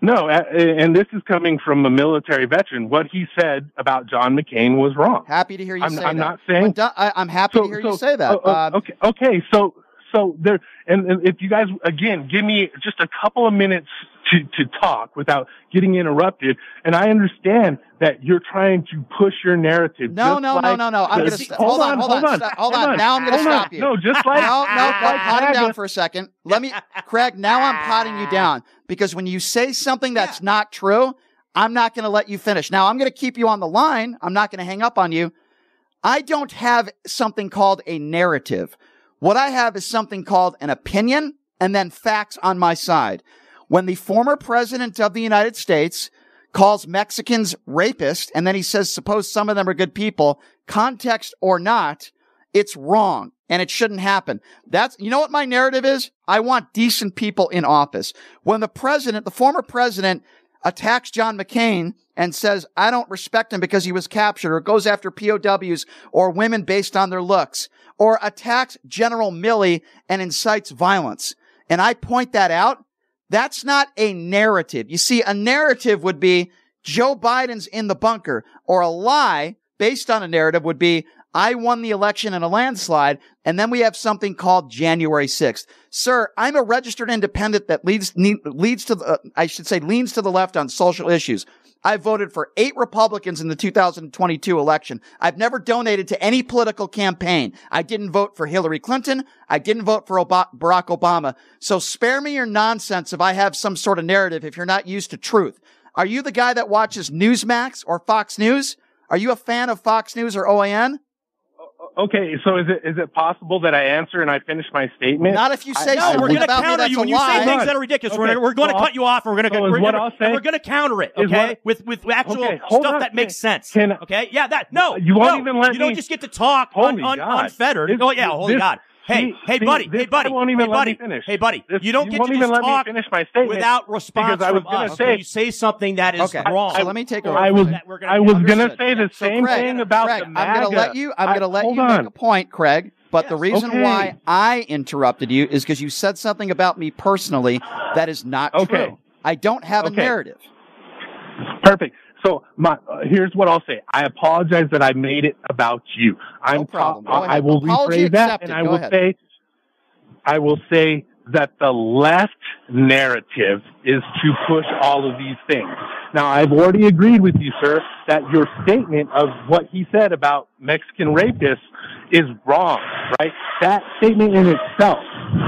K: No, and this is coming from a military veteran. What he said about John McCain was wrong.
A: Happy to hear you
K: I'm,
A: say
K: I'm
A: that.
K: not saying.
A: When Don- I, I'm happy to hear you say that. Um,
K: okay, okay. So, so there, and, and if you guys again give me just a couple of minutes to to talk without getting interrupted, and I understand that you're trying to push your narrative.
A: No, no, no,
K: like
A: no, no. I'm gonna st- hold on, hold on, hold on. Now I'm
K: hold on.
A: stop you.
K: No, just like
A: no, no, no,
K: like
A: pot him down for a second. Let me, Craig. Now I'm potting you down because when you say something that's not true, I'm not going to let you finish. Now I'm going to keep you on the line. I'm not going to hang up on you. I don't have something called a narrative. What I have is something called an opinion and then facts on my side. When the former president of the United States calls Mexicans rapist and then he says, suppose some of them are good people, context or not, it's wrong and it shouldn't happen. That's, you know what my narrative is? I want decent people in office. When the president, the former president attacks John McCain and says, I don't respect him because he was captured or goes after POWs or women based on their looks or attacks General Milley and incites violence. And I point that out. That's not a narrative. You see, a narrative would be Joe Biden's in the bunker or a lie based on a narrative would be I won the election in a landslide. And then we have something called January 6th. Sir, I'm a registered independent that leads, leads to the, uh, I should say leans to the left on social issues. I voted for eight Republicans in the 2022 election. I've never donated to any political campaign. I didn't vote for Hillary Clinton. I didn't vote for Ob- Barack Obama. So spare me your nonsense if I have some sort of narrative if you're not used to truth. Are you the guy that watches Newsmax or Fox News? Are you a fan of Fox News or OAN?
K: Okay, so is it is it possible that I answer and I finish my statement?
A: Not if you say
F: No, we're going to
A: about me
F: counter
A: that's
F: you
A: a
F: when you
A: lie.
F: say things that are ridiculous.
K: Okay,
F: We're, we're going to
K: so
F: cut you off. and We're going to
K: so
F: we're gonna,
K: I'll say-
F: and we're going to counter it. Okay,
K: what-
F: with with actual
K: Okay,
F: stuff
K: on.
F: that makes sense.
K: Can-
F: okay, yeah, that no,
K: You won't
F: no,
K: even let
F: you don't
K: me-
F: just get to talk un, un, unfettered.
K: This-
F: oh yeah, holy
K: this-
F: God. Hey,
K: see-
F: hey,
K: see,
F: buddy,
K: this
F: hey, buddy,
K: won't even
F: hey,
K: let
F: buddy,
K: me finish.
F: hey, buddy.
K: This-
F: you don't
K: you
F: get
K: won't
F: to
K: even
F: just
K: let me
F: talk
K: finish my statement
F: without response
K: because I was
F: from
K: gonna
F: us.
K: say-
F: when you say something that is
A: Okay,
F: wrong.
A: so let me take over.
K: I was
F: gonna
K: I was gonna say the
A: So
K: same
A: Craig,
K: thing about
A: Craig,
K: the
A: I'm gonna let you. I'm gonna let you
K: on.
A: make a point, Craig. But the reason
K: Okay.
A: why I interrupted you is because you said something about me personally that is not
K: Okay.
A: true. I don't have a narrative.
K: Perfect. So my uh, here's what I'll say. I apologize that I made it about you. I'm
A: No problem.
K: I will
A: Apology
K: rephrase that,
A: accepted.
K: and I
A: Go
K: will
A: ahead.
K: say, I will say that the left narrative is to push all of these things. Now, I've already agreed with you, sir, that your statement of what he said about Mexican rapists is wrong, right? That statement in itself.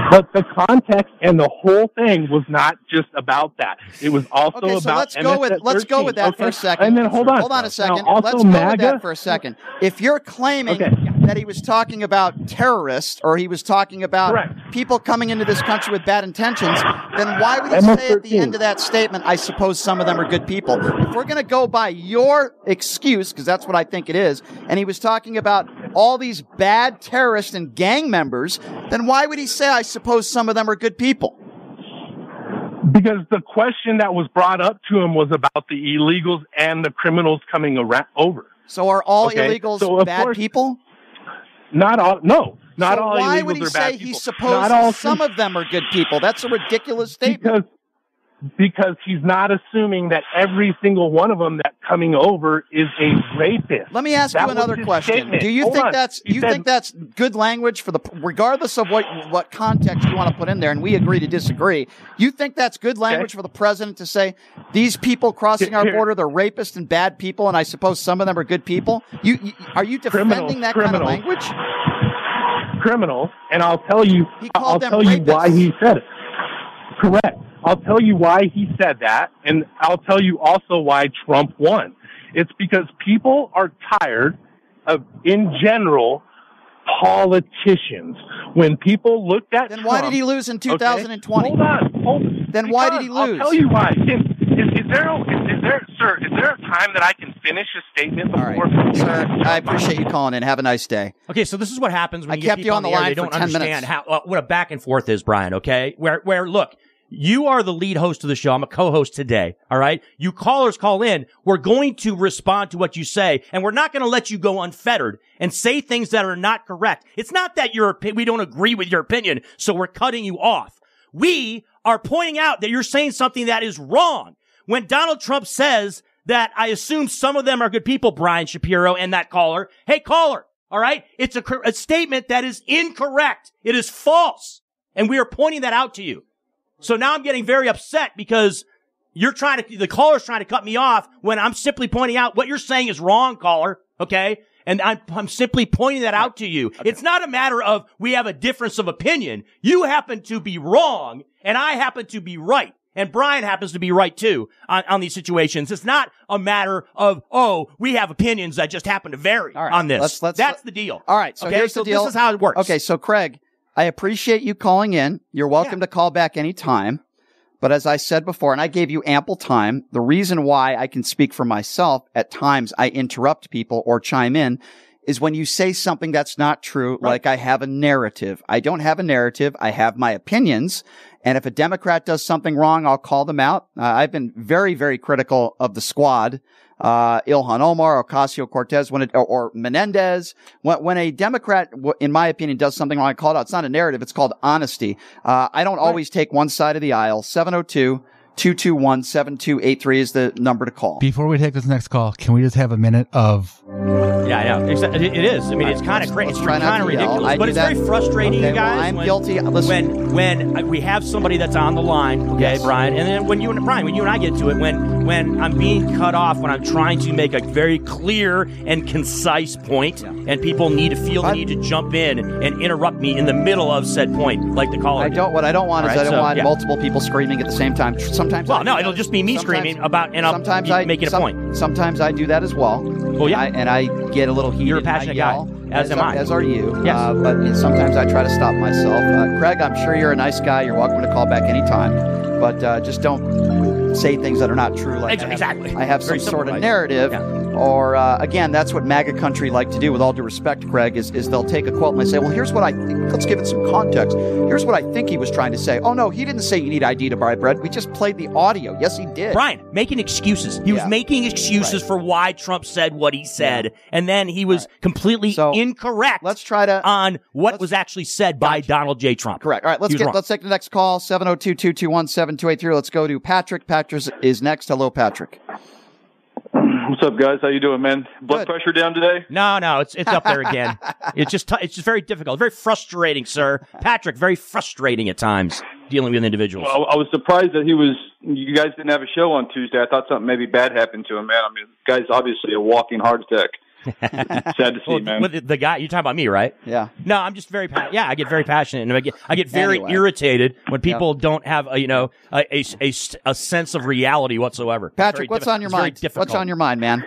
K: But the context and the whole thing was not just about that. It was also
A: Okay, so
K: about
A: let's go with
K: MS-13,
A: let's go with that for a second.
K: And then hold on.
A: Hold on a second.
K: Now, also
A: let's go with that for a second. If you're claiming
K: Okay.
A: that he was talking about terrorists or he was talking about
K: Correct.
A: people coming into this country with bad intentions, then why would he say at the end of that statement, I suppose some of them are good people? If we're going to go by your excuse, because that's what I think it is, and he was talking about all these bad terrorists and gang members, then why would he say, I suppose some of them are good people?
K: Because the question that was brought up to him was about the illegals and the criminals coming around over.
A: So are all
K: Okay,
A: illegals
K: so
A: bad
K: course-
A: people?
K: Not all. No, not
A: so
K: all
A: why
K: illegals
A: would he say he supposes some of them are good people? That's a ridiculous statement.
K: because because he's not assuming that every single one of them that coming over is a rapist.
A: Let me ask
K: That
A: you another question.
K: statement.
A: Do you
K: Hold
A: think
K: on.
A: that's
K: He
A: you
K: said-
A: think that's good language for the regardless of what what context you want to put in there and we agree to disagree. You think that's good language for the president to say these people crossing our border they're rapists and bad people and I suppose some of them are good people? You, you are you defending
K: Criminals,
A: that kind of language?
K: criminals, and I'll tell you.
A: He called
K: I'll
A: them
K: tell you why
A: rapists.
K: he said it. Correct. I'll tell you why he said that, and I'll tell you also why Trump won. It's because people are tired of, in general, politicians. When people looked at
A: Then why did he lose in 2020?
K: Hold on. Hold
A: Then why did he lose?
K: I'll tell you why. Can, is, is there, is, is there, sir, is there a time that I can finish a statement before?
A: Sir, I appreciate you calling in. Have a nice day.
F: Okay, so this is what happens when
A: I
F: you
A: kept
F: get
A: you
F: people
A: on the line
F: They don't
A: 10
F: understand
A: minutes.
F: how uh, what a back and forth is, Brian. Okay, where where look, you are the lead host of the show. I'm a co-host today. All right, you callers call in. We're going to respond to what you say, and we're not going to let you go unfettered and say things that are not correct. It's not that your we don't agree with your opinion, so we're cutting you off. We are pointing out that you're saying something that is wrong. When Donald Trump says that I assume some of them are good people, Brian Shapiro and that caller. Hey, caller. All right. It's a, a statement that is incorrect. It is false. And we are pointing that out to you. So now I'm getting very upset because you're trying to, the caller's trying to cut me off when I'm simply pointing out what you're saying is wrong, caller. Okay. And I'm, I'm simply pointing that out to you. It's not a matter of we have a difference of opinion. You happen to be wrong and I happen to be right. And Brian happens to be right too on, on these situations. It's not a matter of, oh, we have opinions that just happen to vary on this.
A: Let's- let's-
F: That's the deal.
A: All right. So
F: okay,
A: here's
F: so
A: the deal.
F: this is how it works.
A: Okay. So Craig, I appreciate you calling in. You're welcome to call back anytime. But as I said before, and I gave you ample time, the reason why I can speak for myself at times I interrupt people or chime in is when you say something that's not true, like I have a narrative. I don't have a narrative. I have my opinions. And if a Democrat does something wrong, I'll call them out. Uh, I've been very, very critical of the squad. Uh, Ilhan Omar, Ocasio Cortez, when it, or, or Menendez, when, when a Democrat, w- in my opinion, does something wrong, I call it out. It's not a narrative. It's called honesty. Uh, I don't always take one side of the aisle. 702 221 7283 is the number to call.
B: Before we take this next call, can we just have a minute of
F: Yeah, I know. Exa- It it is. I mean, it's kind of crazy. It's
A: not
F: kind of
A: to yell.
F: ridiculous,
A: I
F: but it's
A: that-
F: very frustrating,
A: Okay,
F: you
A: well,
F: guys.
A: I'm
F: when,
A: guilty. Uh, listen.
F: When when uh, we have somebody that's on the line, okay, Brian, and then when you and Brian, when you and I get to it, when when I'm being cut off, when I'm trying to make a very clear and concise point, and people need to feel the need to jump in and interrupt me in the middle of said point, like the caller.
A: I don't. What I don't want
F: All
A: is
F: right,
A: I don't
F: so,
A: want
F: yeah.
A: multiple people screaming at the same time. Sometimes.
F: Well,
A: I
F: no, it'll just be me screaming about and I'm
A: sometimes I
F: making a
A: some-
F: point.
A: Sometimes I do that as well.
F: Oh yeah,
A: I, and I get a little heated.
F: You're a passionate guy,
A: yell,
F: as am
A: are,
F: I.
A: As are you.
F: Yes.
A: Uh, but sometimes I try to stop myself. Uh, Craig, I'm sure you're a nice guy. You're welcome to call back anytime. But uh, just don't say things that are not true. Like
F: Ex-
A: I have,
F: exactly.
A: I have some sort of narrative.
F: Yeah.
A: Or uh, again, that's what MAGA country like to do. With all due respect, Craig, is, is they'll take a quote and they say, "Well, here's what I think. let's give it some context. Here's what I think he was trying to say." Oh no, he didn't say you need ID to buy bread. We just played the audio. Yes, he did.
F: Brian making excuses. He was making excuses for why Trump said what he said, and then he was completely incorrect.
A: Let's try to
F: on what was actually said by Donald J. Trump.
A: Correct. All right, let's get
F: wrong.
A: let's take the next call 702-221-7283. Let's go to Patrick. Patrick is next. Hello, Patrick.
M: What's up, guys? How you doing, man? Blood pressure down today?
F: No, no, it's it's up there again. it's just t- it's just very difficult, very frustrating, sir. Patrick, very frustrating at times dealing with individuals.
M: Well, I was surprised that he was. You guys didn't have a show on Tuesday. I thought something maybe bad happened to him, man. I mean, guy's obviously a walking heart attack. Sad to see,
F: Well,
M: man.
F: with the, the guy you're talking about me, right?
A: Yeah.
F: No, I'm just very pa- yeah. I get very passionate and I get I get very
A: Anyway.
F: irritated when people don't have a you know a, a, a, a sense of reality whatsoever.
A: Patrick, what's
F: diffi-
A: on your mind?
F: difficult.
A: What's on your mind, man?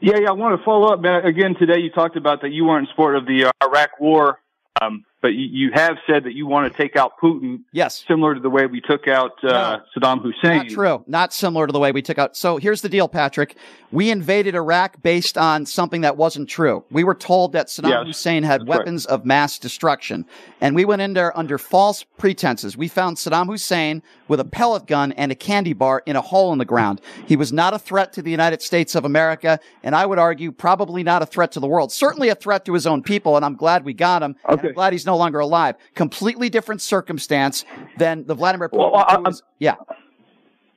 M: Yeah, yeah. I want to follow up, man. Again, today you talked about that you weren't in support of the uh, Iraq War, um, but you, you have said that you want to take out Putin.
A: Yes.
M: Similar to the way we took out uh, Saddam Hussein.
A: Not true. Not similar to the way we took out. So here's the deal, Patrick. We invaded Iraq based on something that wasn't true. We were told that Saddam
M: Yes,
A: Hussein had
M: that's right.
A: weapons of mass destruction. And we went in there under false pretenses. We found Saddam Hussein with a pellet gun and a candy bar in a hole in the ground. He was not a threat to the United States of America. And I would argue probably not a threat to the world. Certainly a threat to his own people. And I'm glad we got him. And I'm glad he's no longer alive. Completely different circumstance than the Vladimir Putin.
M: Well, I-
A: was- yeah.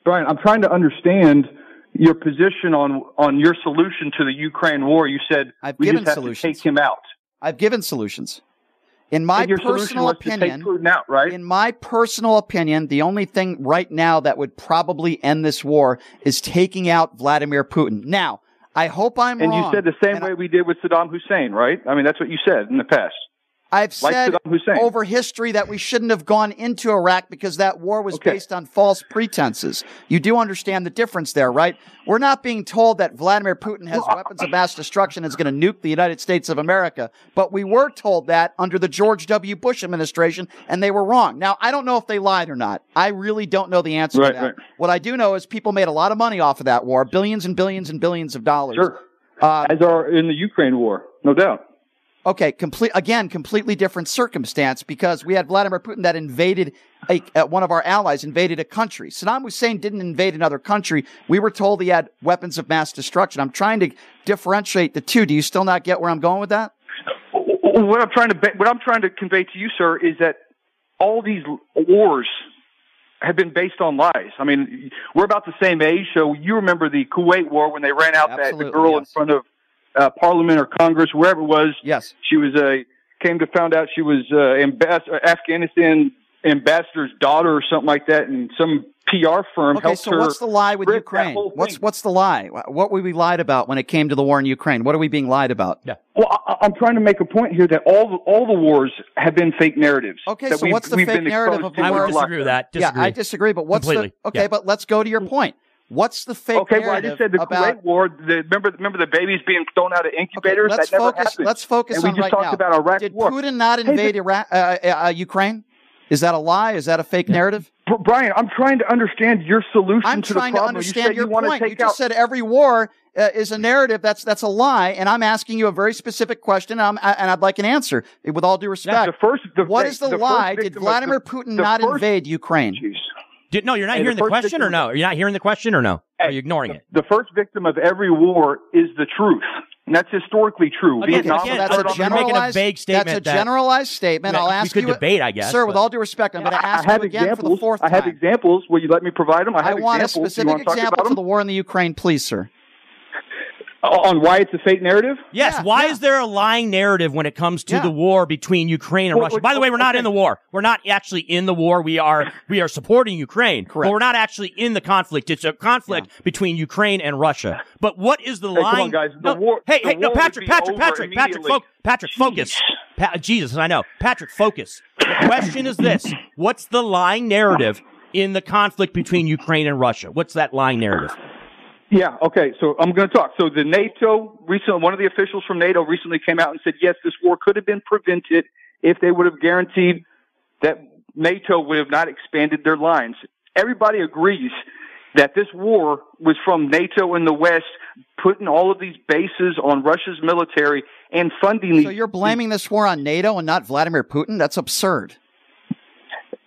M: Brian, I'm trying to understand your position on on your solution to the Ukraine war. You said
A: I've
M: we
A: given
M: just have
A: solutions.
M: to take him out.
A: I've given solutions. In my personal
M: was to take
A: opinion,
M: out, right?
A: In my personal opinion, the only thing right now that would probably end this war is taking out Vladimir Putin. Now, I hope I'm
M: and
A: wrong.
M: you said the same way we did with Saddam Hussein, right? I mean, that's what you said in the past.
A: I've
M: like
A: said over history that we shouldn't have gone into Iraq because that war was
M: Okay.
A: based on false pretenses. You do understand the difference there, right? We're not being told that Vladimir Putin has weapons of mass destruction and is going to nuke the United States of America, but we were told that under the George W. Bush administration, and they were wrong. Now, I don't know if they lied or not. I really don't know the answer
M: Right,
A: to that.
M: right.
A: What I do know is people made a lot of money off of that war, billions and billions and billions of dollars.
M: Sure.
A: Uh,
M: As are in the Ukraine war, no doubt.
A: Okay, complete again, completely different circumstance because we had Vladimir Putin that invaded a, uh, one of our allies, invaded a country. Saddam Hussein didn't invade another country. We were told he had weapons of mass destruction. I'm trying to differentiate the two. Do you still not get where I'm going with that?
M: What I'm trying to what I'm trying to convey to you, sir, is that all these wars have been based on lies. I mean, we're about the same age, so you remember the Kuwait War when they ran out that the girl in front of uh, Parliament or Congress, wherever it was.
A: Yes,
M: she was a came to found out she was uh, ambas- uh, Afghanistan ambassador's daughter or something like that, and some PR firm
A: Okay,
M: helped
A: so
M: her.
A: what's the lie with Ukraine? What's what's the lie? What were we lied about when it came to the war in Ukraine? What are we being lied about?
F: Yeah.
M: Well, I, I'm trying to make a point here that all the, all the wars have been fake narratives.
A: Okay, so what's the fake narrative
M: exposed
A: of the
M: to
A: war?
M: in lockdown.
A: Yeah, I disagree. But what's
M: Completely,
A: the okay?
M: yeah.
A: But let's go to your point. What's the fake narrative?
M: Okay, well, I just said the
A: about?
M: Kuwait War. The, remember, remember the babies being thrown out of incubators.
A: let's
M: that never
A: focus.
M: happened.
A: Let's focus
M: and we
A: on
M: just
A: right
M: talked
A: now.
M: about Iraq
A: Did
M: War.
A: Putin not
M: Hey,
A: invade Iraq, uh, uh, Ukraine? Is that a lie? Is that a fake narrative?
M: Brian, I'm trying to understand your solution
A: I'm
M: to the problem.
A: I'm trying to understand
M: you
A: your
M: you
A: point. You just
M: out.
A: said every war uh, is a narrative. That's that's a lie, and I'm asking you a very specific question, and, I'm, and I'd like an answer. With all due respect,
M: the first, the,
A: what
M: the-
A: the,
M: the
A: lie? Did Vladimir Putin not invade Ukraine?
F: Did, no, you're not
M: Hey,
F: hearing the,
M: first
F: question,
M: victim
F: or no? You're not hearing the question, or no? Are you ignoring it?
M: The first victim of every war is the truth, and that's historically true.
F: Again,
M: Vietnam
F: again,
A: that's a
M: started on the-
A: generalized.
F: vague statement
A: That's a
F: that-
A: generalized statement. I'll
F: We
A: ask
F: could
A: you.
F: debate, I guess,
A: sir. With all due respect, I'm going to
M: I
A: ask
M: have
A: you again
M: examples.
A: for the fourth time.
M: I have examples. Will you let me provide them? I
A: I
M: have
A: want a
M: examples. You
A: specific
M: want to talk
A: example
M: about
A: to
M: them?
A: the war in the Ukraine, please, sir.
M: Uh, on why it's a fake narrative?
F: Yes. why is there a lying narrative when it comes to
M: Yeah.
F: the war between Ukraine and
M: Well,
F: Russia?
M: well,
F: By the way, we're not
M: okay.
F: in the war. We're not actually in the war. We are we are supporting Ukraine,
A: Correct.
F: but we're not actually in the conflict. It's a conflict between Ukraine and Russia. But what is the
M: Hey, come on,
F: lying?
M: guys. The
F: no,
M: war-
F: hey,
M: the
F: hey, no,
M: war would
F: Patrick, Patrick, Patrick, Patrick,
M: immediately.
F: fo- Patrick, focus. Pa- Jesus, I know, Patrick, focus. The question is this: What's the lying narrative in the conflict between Ukraine and Russia? What's that lying narrative?
M: Yeah, okay, so I'm going to talk. So the NATO, recently, one of the officials from NATO recently came out and said, yes, this war could have been prevented if they would have guaranteed that NATO would have not expanded their lines. Everybody agrees that this war was from NATO in the West putting all of these bases on Russia's military and funding.
A: So you're blaming this war on NATO and not Vladimir Putin? That's absurd.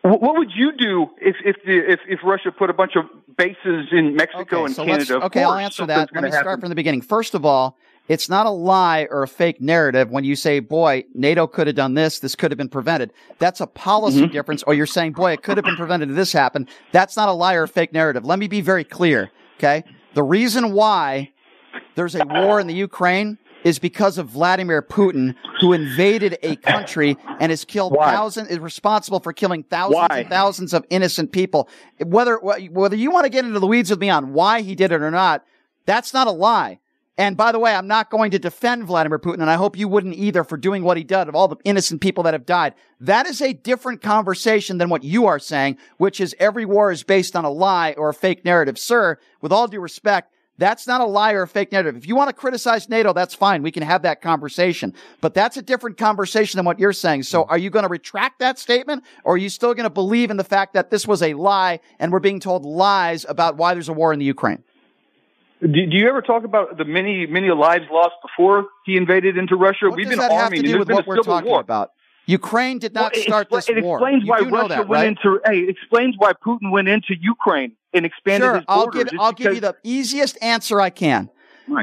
M: What would you do if if the, if, if Russia put a bunch of bases in Mexico
A: Okay,
M: and
A: so
M: Canada?
A: Okay, I'll answer that. Let me start from the beginning. First of all, it's not a lie or a fake narrative when you say, boy, NATO could have done this, this could have been prevented. That's a policy
M: Mm-hmm.
A: difference, or you're saying, boy, it could have been prevented if this happened. That's not a lie or a fake narrative. Let me be very clear, okay? The reason why there's a war in the Ukraine is because of Vladimir Putin, who invaded a country and has killed
M: Why?
A: thousands, is responsible for killing thousands
M: Why?
A: and thousands of innocent people. Whether whether you want to get into the weeds with me on why he did it or not, that's not a lie. And by the way, I'm not going to defend Vladimir Putin, and I hope you wouldn't either for doing what he did of all the innocent people that have died. That is a different conversation than what you are saying, which is every war is based on a lie or a fake narrative. Sir, with all due respect, that's not a lie or a fake narrative. If you want to criticize NATO, that's fine. We can have that conversation. But that's a different conversation than what you're saying. So mm. are you going to retract that statement or are you still going to believe in the fact that this was a lie and we're being told lies about why there's a war in the Ukraine?
M: Do, do you ever talk about the many many lives lost before he invaded into Russia?
A: What
M: We've
A: does
M: been
A: that have to do with what we're talking
M: war.
A: about? Ukraine did not
M: Well,
A: start
M: expla-
A: this
M: it
A: war.
M: explains
A: You
M: why Russia
A: that,
M: went
A: right?
M: into. Hey, it explains why Putin went into Ukraine and expanded
A: Sure,
M: his
A: I'll give I'll give you the easiest answer I can.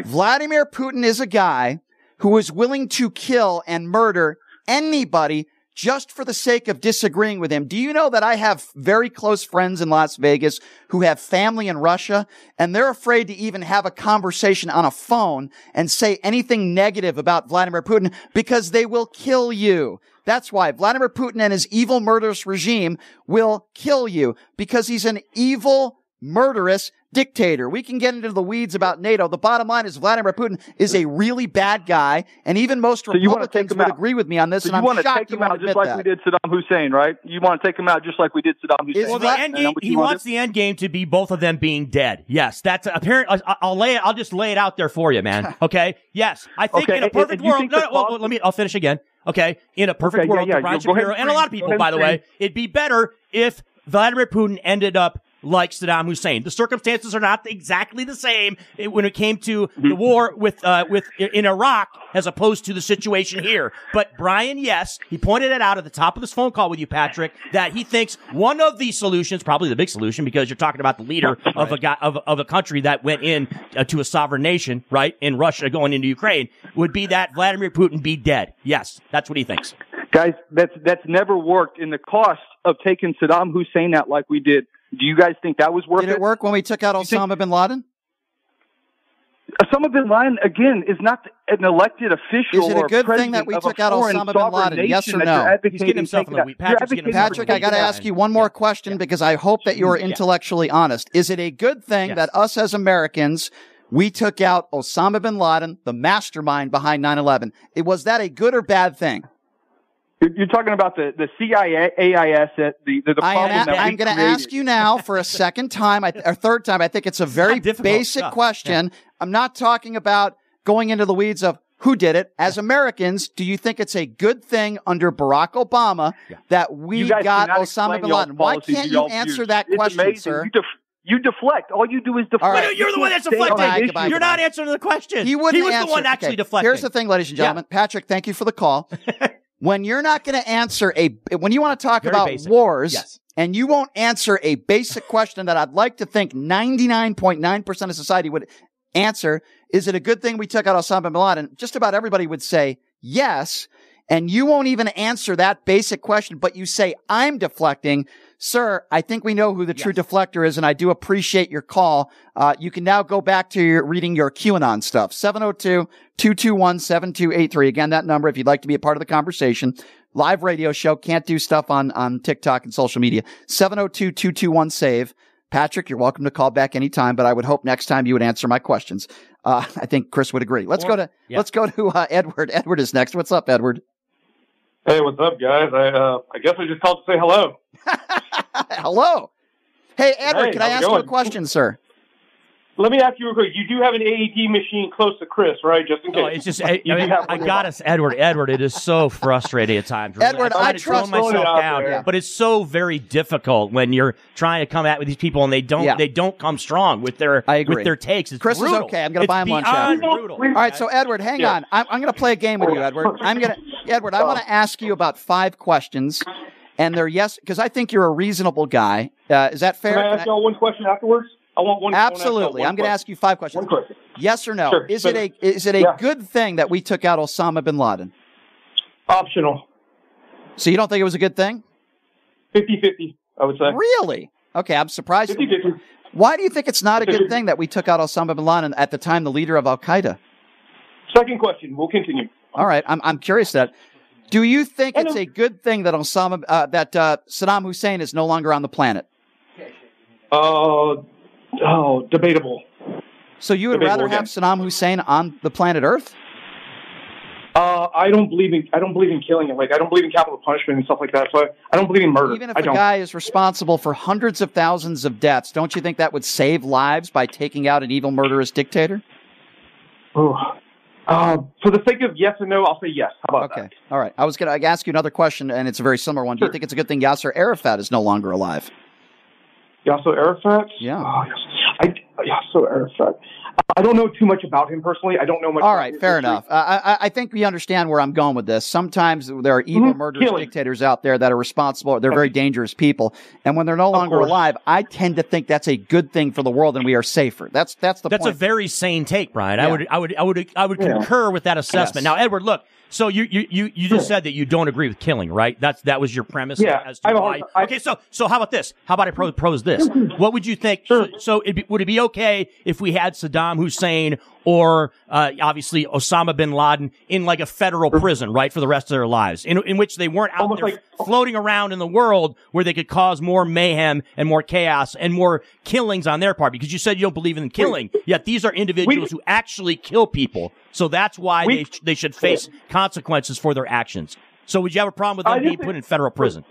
A: Vladimir Putin is a guy who is willing to kill and murder anybody just for the sake of disagreeing with him. Do you know that I have very close friends in Las Vegas who have family in Russia and they're afraid to even have a conversation on a phone and say anything negative about Vladimir Putin because they will kill you. That's why Vladimir Putin and his evil murderous regime will kill you because he's an evil murderous dictator. We can get into the weeds about NATO. The bottom line is Vladimir Putin is a really bad guy, and even most
M: So you wanna
A: Republicans would
M: out.
A: agree with me on this.
M: So
A: and
M: you
A: I'm
M: want to take him out just like
A: that.
M: we did Saddam Hussein, right? You want to take him out just like we did Saddam Hussein.
F: Well, the end game, he wants the end game to be both of them being dead. Yes, that's apparent. I- I'll lay it. I'll just lay it out there for you, man. Okay. Yes, I think
M: Okay,
F: in a perfect
M: and you
F: world. No, no, well, let me. I'll finish again. Okay. In a perfect
M: Okay,
F: world,
M: yeah,
F: for Brian
M: you- ahead
F: Shapiro
M: and
F: and a lot of people, by the way, it'd be better if Vladimir Putin ended up like Saddam Hussein. The circumstances are not exactly the same when it came to
M: Mm-hmm.
F: the war with uh, with in Iraq as opposed to the situation here. But Brian, yes, he pointed it out at the top of this phone call with you, Patrick, that he thinks one of the solutions, probably the big solution, because you're talking about the leader of a guy of, of a country that went in uh, to a sovereign nation, right, in Russia going into Ukraine, would be that Vladimir Putin be dead. Yes, that's what he thinks.
M: Guys, that's that's never worked. In the cost of taking Saddam Hussein out like we did, do you guys think that was worth
A: Did it work when we took out Osama bin Laden?
M: Osama bin Laden again is not an elected official.
A: Is it a good thing that we took out Osama bin Laden? Yes or
M: that you're
A: no?
M: advocating taking out- you're advocating for
A: Patrick, I got to ask you one more question because I hope that you are
M: Yeah.
A: intellectually honest. Is it a good thing that us as Americans we took out Osama bin Laden, the mastermind behind 9/11? It was that a good or bad thing?
M: You're, you're talking about the the CIA, AIS, the the, the
A: I
M: problem
A: am.
M: that
A: A-
M: we
A: I'm going to ask you now for a second time, I, or third time. I think it's a very basic
F: stuff.
A: question. I'm not talking about going into the weeds of who did it. As Americans, do you think it's a good thing under Barack Obama that we got Osama bin Laden? Why can't you answer
M: views.
A: that
M: It's
A: question,
M: amazing.
A: sir?
M: You, def- you deflect. All you do is deflect.
A: All right.
F: No, you're the one that's deflecting.
M: issue.
A: Goodbye,
F: You're not answering the question.
A: He wouldn't
F: He was
A: answer.
F: the one actually
A: Okay,
F: deflecting.
A: Here's the thing, ladies and gentlemen. Patrick, thank you for the call. when you're not going to answer a, when you want to talk
F: Very
A: about
F: basic.
A: wars,
F: Yes.
A: and you won't answer a basic question that I'd like to think 99.9% of society would answer, is it a good thing we took out Osama bin Laden? Just about everybody would say yes. And you won't even answer that basic question, but you say, I'm deflecting. Sir, I think we know who the true deflector is, and I do appreciate your call. Uh, you can now go back to your reading your QAnon stuff. 702-221-7283. Again, that number if you'd like to be a part of the conversation. Live radio show. Can't do stuff on, on TikTok and social media. 702-221-SAVE. Patrick, you're welcome to call back anytime, but I would hope next time you would answer my questions. Uh, I think Chris would agree. Let's
N: Or-
A: go to,
N: yeah.
A: let's go to, uh, Edward. Edward is next. What's up, Edward?
N: Hey, what's up, guys? I uh, I guess I just called to say hello.
A: Hello. Hey, Edward,
N: Hey,
A: can I ask you a question, sir?
N: Let me ask you real quick. You do have an AED machine close to Chris, right? Just in case.
F: Oh, it's just, I, I, mean, I got us, Edward. Edward, it is so frustrating at times. really.
A: Edward,
F: try
A: I trust-
F: tone
N: Throwing it
F: myself
N: out
F: down,
N: there.
F: but it's so very difficult when you're trying to come at with these people and they don't,
A: Yeah.
F: they don't come strong with their,
A: I agree.
F: with their takes. It's
A: Chris
F: brutal.
A: is okay. I'm going to
F: It's
A: buy him lunch
F: beyond brutal.
A: All right, so Edward, hang
N: Yeah.
A: on. I'm, I'm going to play a game with you, Edward. I'm going to, Edward, I want to ask you about five questions, and they're yes, because I think you're a reasonable guy. Uh, is that fair?
N: Can I
A: Can
N: ask
A: I-
N: y'all one question afterwards? I want one. I wanna ask y'all
A: Absolutely.
N: one
A: I'm going to ask you five questions.
N: One question.
A: Yes or no?
N: Sure.
A: Is it a is it a
N: Yeah.
A: good thing that we took out Osama bin Laden?
N: Optional.
A: So you don't think it was a good thing?
N: 50-50, I would say.
A: Really? Okay, I'm surprised.
N: 50-50.
A: Why do you think it's not a good thing that we took out Osama bin Laden at the time the leader of Al Qaeda?
N: Second question. We'll continue.
A: All right, I'm I'm curious that. Do you think it's a good thing that Osama uh, that uh, Saddam Hussein is no longer on the planet?
N: Uh, oh, debatable.
A: So you would
N: Debatable
A: rather have Saddam Hussein on the planet Earth?
N: Uh, I don't believe in I don't believe in killing it. Like I don't believe in capital punishment and stuff like that. So I, I don't believe in murder.
A: Even if
N: I
A: a
N: don't.
A: guy is responsible for hundreds of thousands of deaths, don't you think that would save lives by taking out an evil, murderous dictator?
N: Oh. Uh, for the sake of yes and no, I'll say yes. How about
A: Okay. All right. I was going to ask you another question, and it's a very similar one. Do you think it's a good thing Yasser Arafat is no longer alive?
N: That? Yasser Arafat?
A: Yeah.
N: Oh, yes. I, Yasser Arafat. I don't know too much about him personally. I don't know much.
A: All right,
N: about
A: fair
N: history.
A: enough. Uh, I, I think we understand where I'm going with this. Sometimes there are evil,
N: Mhm.
A: murderous
N: Killing.
A: dictators out there that are responsible. They're very dangerous people, and when they're no longer
N: course.
A: alive, I tend to think that's a good thing for the world, and we are safer. That's that's the
F: That's
A: point.
F: a very sane take, Brian. I would, I would, I would, I would
A: Yeah.
F: concur with that assessment.
A: Yes.
F: Now, Edward, look. So you, you, you, you just said that you don't agree with killing, right? That's that was your premise.
N: Yeah,
F: As to why.
N: I-
F: okay. So, so how about this? How about I pro- pose this? What would you think? So, so it'd be, would it be okay if we had Saddam Hussein or uh, obviously Osama bin Laden in like a federal prison, right, for the rest of their lives, in, in which they weren't out there floating around in the world where they could cause more mayhem and more chaos and more killings on their part. Because you said you don't believe in killing, yet these are individuals who actually kill people. So that's why
N: We-
F: they they should face consequences for their actions. So would you have a problem with them being put in federal prison?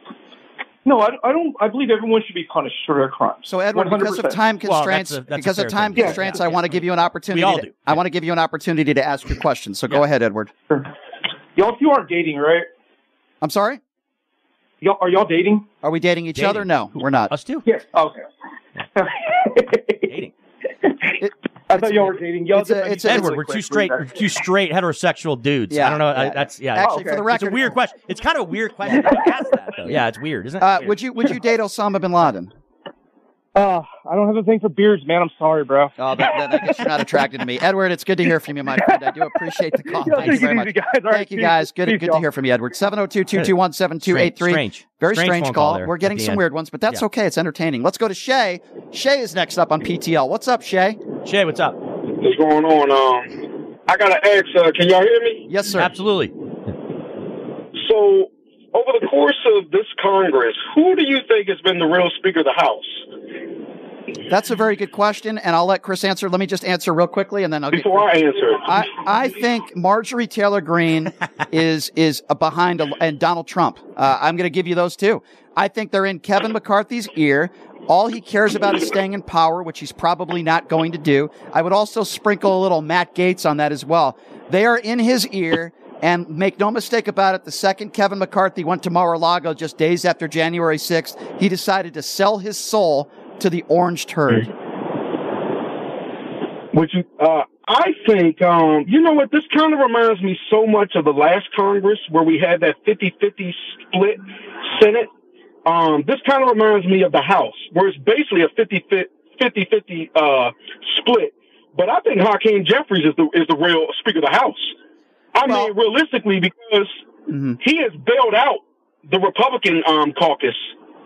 N: No, I, I don't. I believe everyone should be punished for their crimes.
A: So Edward, because of
N: 100%.
A: time
F: Well,
A: constraints,
F: that's a- that's
A: because of time
F: thing.
A: constraints, I want to give you an opportunity.
F: We all
A: to,
F: do.
A: I want to give you an opportunity to ask your question. So go ahead, Edward.
N: Y'all two aren't dating, right?
A: I'm sorry.
N: Y'all are y'all dating?
A: Are we dating each
N: Dating.
A: other? No, we're not.
F: Us too.
N: Yes. Okay.
F: dating.
N: I thought y'all were dating. Y'all
A: It's a- it's a-
F: Edward,
N: really
F: we're
N: quick,
F: two straight,
N: please.
F: two straight heterosexual dudes.
A: Yeah,
F: I don't know. I, that's yeah.
A: Actually, for the record,
F: it's a weird question. It's kind of a weird question to ask that though. Yeah, it's weird, isn't it?
A: Uh, would you would you date Osama bin Laden?
N: Uh, I don't have a thing for beards, man. I'm sorry, bro.
A: Oh, then, then I guess you're not attracted to me, Edward. It's good to hear from you, my friend. I do appreciate the call.
N: Yo,
A: Thank you very much.
N: guys. All right,
A: Thank you,
N: peace.
A: guys. Good,
N: Peace,
A: good to
N: y'all.
A: hear from you, Edward. 702-221-7283.
F: Strange.
A: Very
F: Strange
A: strange, call.
F: call
A: We're getting some
F: end.
A: weird ones, but that's
F: Yeah.
A: okay. It's entertaining. Let's go to Shay. Shay is next up on PTL. What's up, Shay?
F: Shay, what's up?
O: What's going on? Um, I gotta ask. Uh, can y'all hear me?
A: Yes, sir.
F: Absolutely.
O: So, over the course of this Congress, who do you think has been the real Speaker of the House?
A: That's a very good question, and I'll let Chris answer. Let me just answer real quickly, and then I'll
O: Before I
A: get
O: answer
A: I, I think Marjorie Taylor Greene is is behind a, and Donald Trump. Uh, I'm going to give you those two. I think they're in Kevin McCarthy's ear. All he cares about is staying in power, which he's probably not going to do. I would also sprinkle a little Matt Gaetz on that as well. They are in his ear. And make no mistake about it, the second Kevin McCarthy went to Mar-a-Lago just days after January 6th, he decided to sell his soul to the orange turd.
O: You? Uh, I think. Um, you know what? This kind of reminds me so much of the last Congress where we had that 50-50 split Senate. Um, this kind of reminds me of the House, where it's basically a 50-50 uh, split. But I think Hakeem Jeffries is the is the real Speaker of the House. I mean, realistically, because
A: Mm-hmm.
O: he has bailed out the Republican um, caucus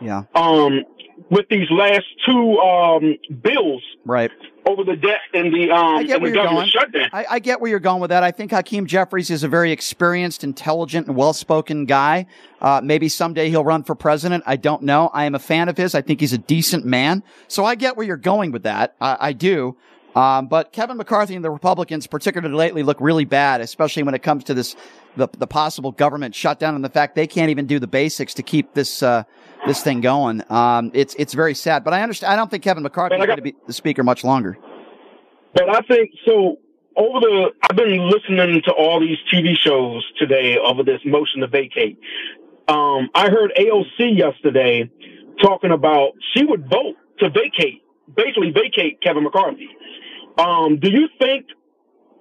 A: Yeah.
O: um, with these last two um, bills
A: Right.
O: over the debt and the um,
A: I get where
O: the
A: you're going.
O: shutdown.
A: I, I get where you're going with that. I think Hakeem Jeffries is a very experienced, intelligent, and well-spoken guy. Uh, maybe someday he'll run for president. I don't know. I am a fan of his. I think he's a decent man. So I get where you're going with that. I, I do. Um, but Kevin McCarthy and the Republicans, particularly lately, look really bad, especially when it comes to this the the possible government shutdown and the fact they can't even do the basics to keep this uh, this thing going. Um, it's it's very sad. But I understand. I don't think Kevin McCarthy is going to be the speaker much longer.
O: But I think so. Over the, I've been listening to all these TV shows today over this motion to vacate. Um, I heard AOC yesterday talking about she would vote to vacate, basically vacate Kevin McCarthy. Um, do you think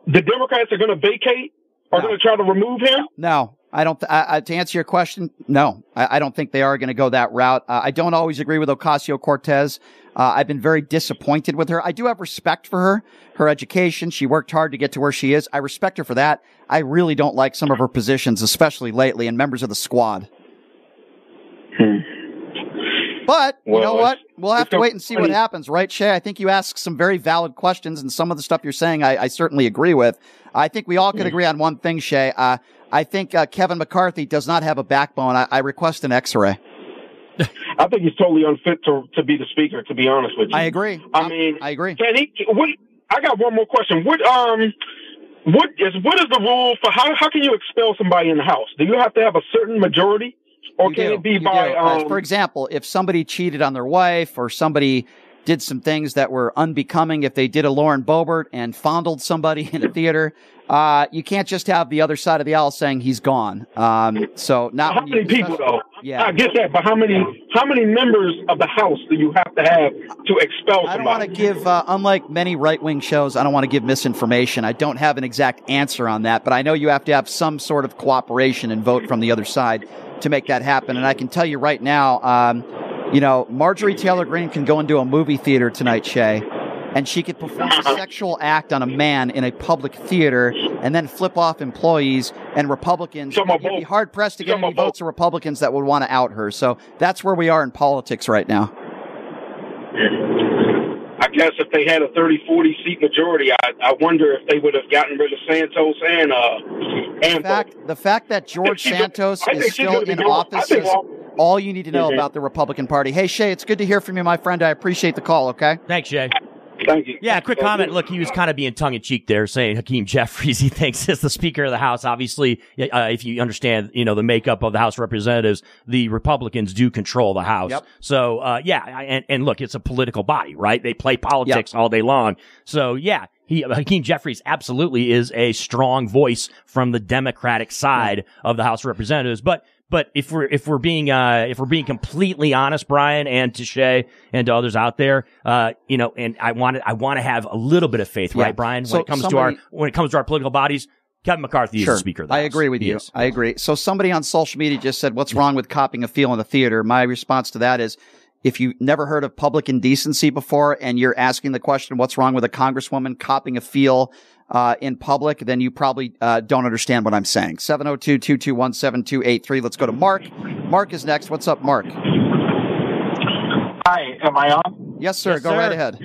O: the Democrats are going to vacate? Are going to try to remove him?
A: No, I don't. Th- I, I, to answer your question, no, I, I don't think they are going to go that route. Uh, I don't always agree with Ocasio Cortez. Uh, I've been very disappointed with her. I do have respect for her, her education. She worked hard to get to where she is. I respect her for that. I really don't like some of her positions, especially lately, and members of the squad. But you know what? We'll have to wait and see what happens, right, Shay? I think you asked some very valid questions, and some of the stuff you're saying, I, I certainly agree with. I think we all
O: Hmm.
A: could agree on one thing, Shay. Uh, I think uh, Kevin McCarthy does not have a backbone. I, I request an X-ray.
O: I think he's totally unfit to to be the speaker. To be honest with you,
A: I agree.
O: I mean,
A: I agree.
O: Can he? What? I got one more question. What? Um. What is what is the rule for how how can you expel somebody in the house? Do you have to have a certain majority, or
A: You
O: can
A: do.
O: it be
A: You
O: by?
A: Uh,
O: Um,
A: for example, if somebody cheated on their wife or somebody did some things that were unbecoming, if they did a Lauren Boebert and fondled somebody in a theater, uh, you can't just have the other side of the aisle saying he's gone. Um, so not
O: how many people though?
A: Yeah.
O: I get that, but how many how many members of the house do you have to have to expel
A: I don't want to give, uh, unlike many right wing shows, I don't want to give misinformation. I don't have an exact answer on that, but I know you have to have some sort of cooperation and vote from the other side to make that happen. And I can tell you right now, um, you know, Marjorie Taylor Greene can go into a movie theater tonight, Shay, and she could perform a sexual act on a man in a public theater and then flip off employees and Republicans. You'd be hard pressed to get any votes of Republicans that would want to out her. So that's where we are in politics right now.
O: I guess if they had a 30, 40 seat majority, I, I wonder if they would have gotten rid of Santos and uh and
A: The fact, the fact that George Santos
O: I
A: is still in office is
O: all-
A: all you need to know
O: Mhm.
A: about the Republican Party. Hey, Shay, it's good to hear from you, my friend. I appreciate the call, okay?
F: Thanks, Shay.
O: Thank you.
F: Yeah, quick comment. Look, he was kind of being tongue in cheek there, saying Hakeem Jeffries. He thinks is the Speaker of the House. Obviously, uh, if you understand, you know the makeup of the House of Representatives, the Republicans do control the House.
A: Yep.
F: So, uh, yeah, I- and and look, it's a political body, right? They play politics all day long. So, yeah. He, Hakeem Jeffries absolutely is a strong voice from the Democratic side of the House of Representatives. But but if we're if we're being uh, if we're being completely honest, Brian and to Shay and to others out there, uh, you know, and I want to I want to have a little bit of faith,
A: Yeah.
F: right, Brian?
A: So
F: when it comes
A: somebody-
F: to our when it comes to our political bodies, Kevin McCarthy is
A: Sure.
F: the Speaker.
A: I
F: House.
A: agree with
F: He
A: you.
F: is.
A: I agree. So somebody on social media just said, "What's wrong with copying a feel in the theater?" My response to that is, if you never heard of public indecency before, and you're asking the question, "What's wrong with a congresswoman copying a feel?" Uh, in public, then you probably uh, don't understand what I'm saying. 702 221 7283. Let's go to Mark. Mark is next. What's up, Mark?
P: Hi, am I on?
A: Yes, sir. go right ahead.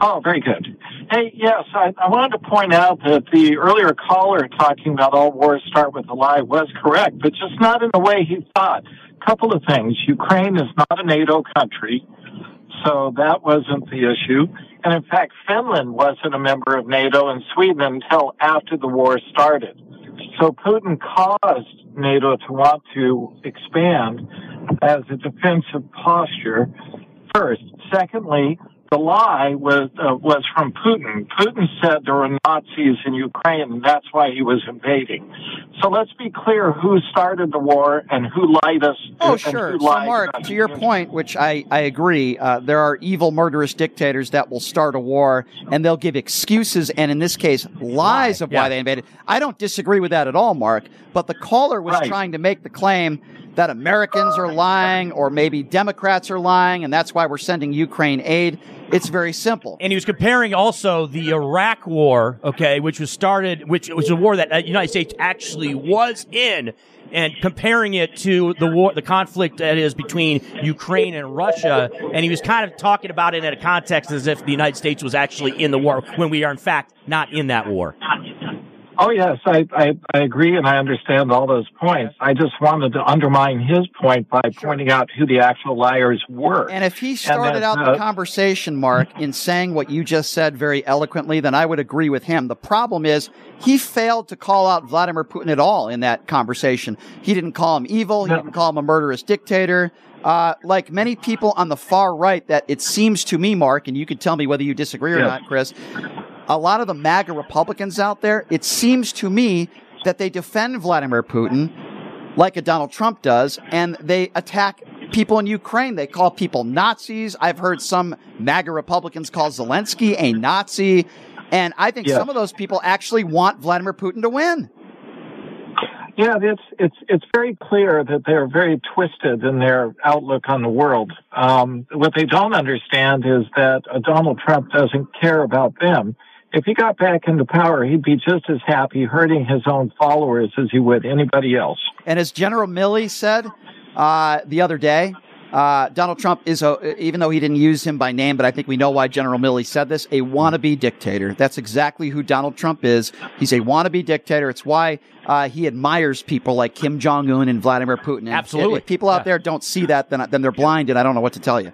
P: Oh, very good. Hey, yes, I, I wanted to point out that the earlier caller talking about all wars start with a lie was correct, but just not in the way he thought. A Couple of things. Ukraine is not a NATO country, so that wasn't the issue. And in fact, Finland wasn't a member of NATO and Sweden until after the war started. So Putin caused NATO to want to expand as a defensive posture first. Secondly, the lie was uh, was from Putin. Putin said there were Nazis in Ukraine, and that's why he was invading. So let's be clear: who started the war and who lied us?
A: Oh, sure. So, Mark, to your point, which I, I agree, uh, there are evil, murderous dictators that will start a war and they'll give excuses and, in this case, lies of why
F: yeah.
A: they invaded. I don't disagree with that at all, Mark. But the caller was
P: Right.
A: trying to make the claim that Americans are lying or maybe Democrats are lying and that's why we're sending Ukraine aid. It's very simple.
F: And he was comparing also the Iraq War, okay, which was started, which was a war that the United States actually was in, and comparing it to the war, the conflict that is between Ukraine and Russia. And he was kind of talking about it in a context as if the United States was actually in the war when we are in fact not in that war.
P: Oh yes, I, I I agree and I understand all those points. I just wanted to undermine his point by pointing out who the actual liars were.
A: And if he started
P: then,
A: out
P: uh,
A: the conversation, Mark, in saying what you just said very eloquently, then I would agree with him. The problem is he failed to call out Vladimir Putin at all in that conversation. He didn't call him evil. He didn't call him a murderous dictator. Uh, like many people on the far right, that it seems to me, Mark, and you could tell me whether you disagree or
P: Yes.
A: not, Chris. A lot of the MAGA Republicans out there, it seems to me that they defend Vladimir Putin like a Donald Trump does, and they attack people in Ukraine. They call people Nazis. I've heard some MAGA Republicans call Zelensky a Nazi. And I think
P: Yes.
A: some of those people actually want Vladimir Putin to win.
P: Yeah, it's it's it's very clear that they're very twisted in their outlook on the world. Um, what they don't understand is that Donald Trump doesn't care about them. If he got back into power, he'd be just as happy hurting his own followers as he would anybody else.
A: And as General Milley said uh, the other day, uh, Donald Trump is, a, even though he didn't use him by name, but I think we know why General Milley said this, a wannabe dictator. That's exactly who Donald Trump is. He's a wannabe dictator. It's why uh, he admires people like Kim Jong Un and Vladimir Putin. And if-
F: Absolutely.
A: If people out
F: Yeah.
A: there don't see that, then then they're blind, and I don't know what to tell you.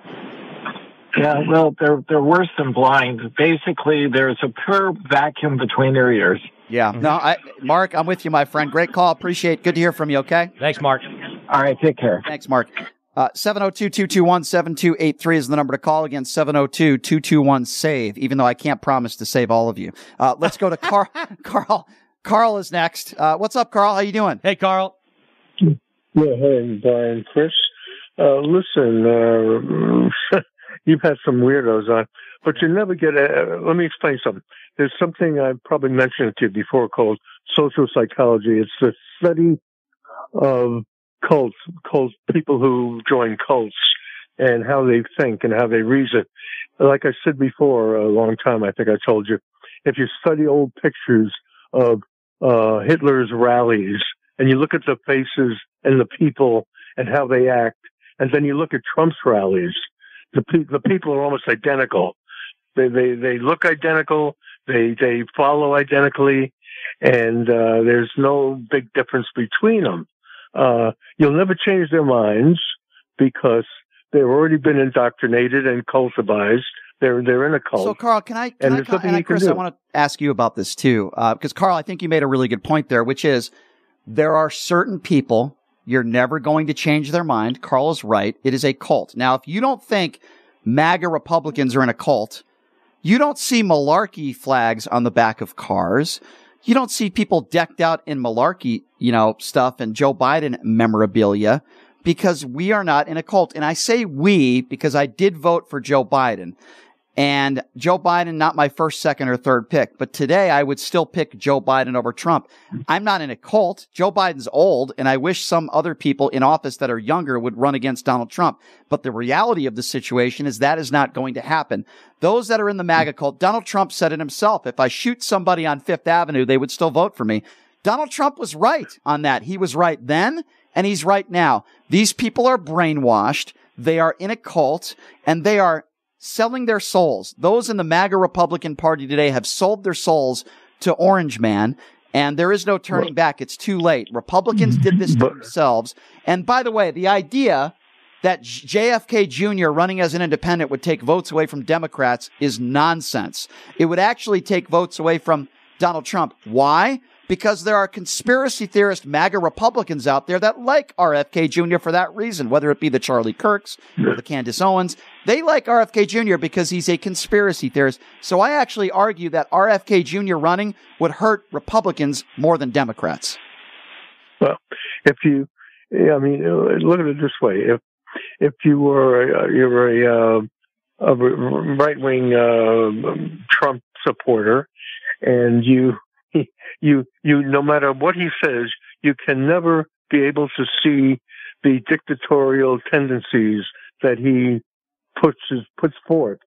P: Yeah, well, they're they're worse than blind. Basically, there's a pure vacuum between their ears.
A: Yeah. No, I, Mark, I'm with you, my friend. Great call. Appreciate. It. Good to hear from you. Okay.
F: Thanks, Mark.
P: All right, take care.
A: Thanks, Mark. Uh, 702-221-7283 is the number to call again. 702-221-SAVE, even though I can't promise to save all of you. Uh, let's go to Carl. Carl. Carl is next. Uh, what's up, Carl? How you doing?
F: Hey, Carl.
Q: Yeah, hey, Brian, Chris. Uh, listen, uh, you've had some weirdos on, but you never get a, let me explain something. There's something I probably mentioned to you before called social psychology. It's the study of cults, cults, people who join cults and how they think and how they reason. Like I said before, a long time, I think I told you, if you study old pictures of uh, Hitler's rallies and you look at the faces and the people and how they act, and then you look at Trump's rallies, the, the people are almost identical. They they they look identical. They they follow identically, and uh, there's no big difference between them. Uh, you'll never change their minds because they've already been indoctrinated and cultivized. They're they're in a cult.
A: So, Carl, can I, can
Q: and
A: I, co- and I,
Q: can
A: Chris, I want to ask you about this too, because Carl, I think you made a really good point there, which is there are certain people you're never going to change their mind. Carl is right; it is a cult. Now, if you don't think MAGA Republicans are in a cult, you don't see malarkey flags on the back of cars. You don't see people decked out in malarkey, you know, stuff and Joe Biden memorabilia because we are not in a cult. And I say we because I did vote for Joe Biden. And Joe Biden, not my first, second, or third pick, but today I would still pick Joe Biden over Trump. I'm not in a cult. Joe Biden's old, and I wish some other people in office that are younger would run against Donald Trump. But the reality of the situation is that is not going to happen. Those that are in the MAGA cult, Donald Trump said it himself. If I shoot somebody on Fifth Avenue, they would still vote for me. Donald Trump was right on that. He was right then, and he's right now. These people are brainwashed. They are in a cult, and they are selling their souls. Those in the MAGA Republican Party today have sold their souls to Orange Man, and there is no turning back. It's too late. Republicans did this to themselves. And by the way, the idea that JFK Jr. running as an independent would take votes away from Democrats is nonsense. It would actually take votes away from Donald Trump. Why? Because there are conspiracy theorist MAGA Republicans out there that like RFK Jr. for that reason, whether it be the Charlie Kirks or the Candace Owens. They like RFK Jr. because he's a conspiracy theorist. So I actually argue that RFK Jr. running would hurt Republicans more than Democrats.
Q: Well, if you, I mean, uh, look at it this way: if if you were a, you're a, uh, a right wing uh, Trump supporter, and you you you no matter what he says, you can never be able to see the dictatorial tendencies that he puts puts forth.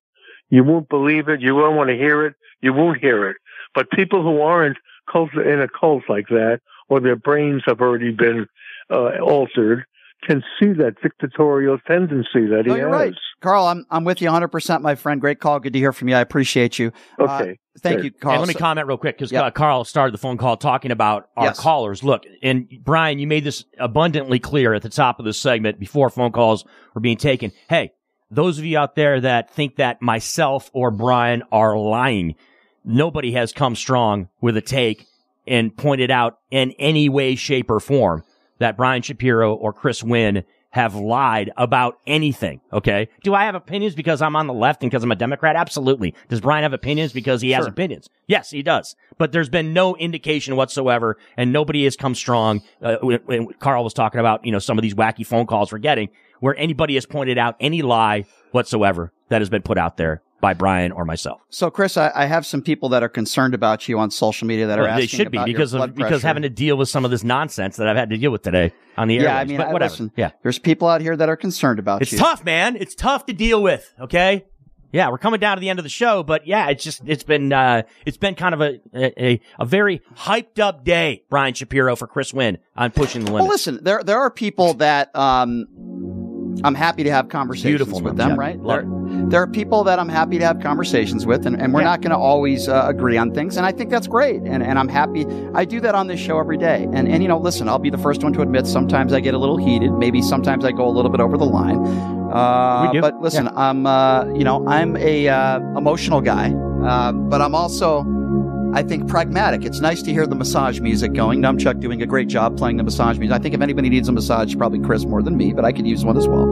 Q: You won't believe it. You won't want to hear it. You won't hear it. But people who aren't cult in a cult like that, or their brains have already been uh, altered, can see that dictatorial tendency that he
A: No, you're
Q: has.
A: right. Carl, I'm, I'm with you 100%, my friend. Great call. Good to hear from you. I appreciate you. Uh,
Q: Okay.
A: thank
Q: Good.
A: you, Carl.
F: And let me comment real quick because Carl started the phone call talking about our
A: Yes.
F: callers. Look, and Brian, you made this abundantly clear at the top of the segment before phone calls were being taken. Hey, those of you out there that think that myself or Brian are lying, nobody has come strong with a take and pointed out in any way, shape, or form that Brian Shapiro or Chris Winn have lied about anything. Okay. Do I have opinions because I'm on the left and because I'm a Democrat? Absolutely. Does Brian have opinions because he has
A: Sure.
F: opinions? Yes, he does. But there's been no indication whatsoever and nobody has come strong. Uh, when, when Carl was talking about, you know, some of these wacky phone calls we're getting where anybody has pointed out any lie whatsoever that has been put out there by Brian or myself.
A: So, Chris, I, I have some people that are concerned about you on social media that are asking
F: they should be because of because having to deal with some of this nonsense that I've had to deal with today on the air.
A: Yeah, I mean,
F: but
A: I-
F: whatever.
A: listen,
F: yeah,
A: there's people out here that are concerned about
F: it's
A: you.
F: It's tough, man. It's tough to deal with. Okay. Yeah, we're coming down to the end of the show, but yeah, it's just it's been uh it's been kind of a a, a very hyped up day, Brian Shapiro for Chris Winn on pushing the
A: limit.
F: Well,
A: listen, there there are people that um, I'm happy to have conversations
F: Beautiful
A: with them,
F: Yeah,
A: right?
F: love
A: There, are people that I'm happy to have conversations with, and, and we're not going to always uh, agree on things, and I think that's great, and, and I'm happy. I do that on this show every day, and and you know, listen, I'll be the first one to admit sometimes I get a little heated, maybe sometimes I go a little bit over the line. Uh, But listen, I'm uh, you know I'm a uh, emotional guy, uh, but I'm also I think pragmatic. It's nice to hear the massage music going. Numchuck doing a great job playing the massage music. I think if anybody needs a massage, probably Chris more than me, but I could use one as well.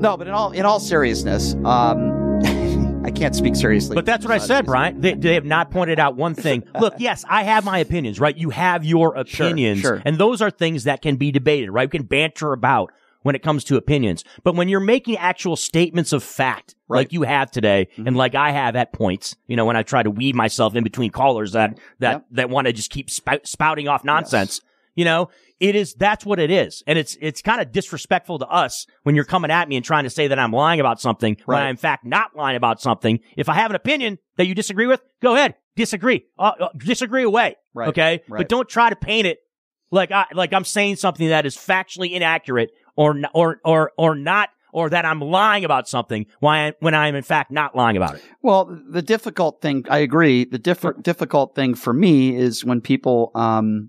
A: No, but in all in all seriousness, um, I can't speak seriously.
F: But that's what I said, Brian. They, they have not pointed out one thing. Look, yes, I have my opinions, right? You have your opinions,
A: sure.
F: and those are things that can be debated, right? We can banter about when it comes to opinions. But when you're making actual statements of fact, like you have today,
A: Mm-hmm.
F: and like I have at points, you know, when I try to weave myself in between callers that that that want to just keep spout, spouting off nonsense, you know, it is that's what it is, and it's it's kind of disrespectful to us when you're coming at me and trying to say that I'm lying about something when
A: Right.
F: I'm in fact not lying about something. If I have an opinion that you disagree with, go ahead, disagree, uh, uh, disagree away,
A: Right.
F: okay?
A: Right.
F: But don't try to paint it like I like I'm saying something that is factually inaccurate or or or or not or that I'm lying about something why when I'm in fact not lying about it.
A: Well, the difficult thing, I agree. The diff- difficult thing for me is when people um,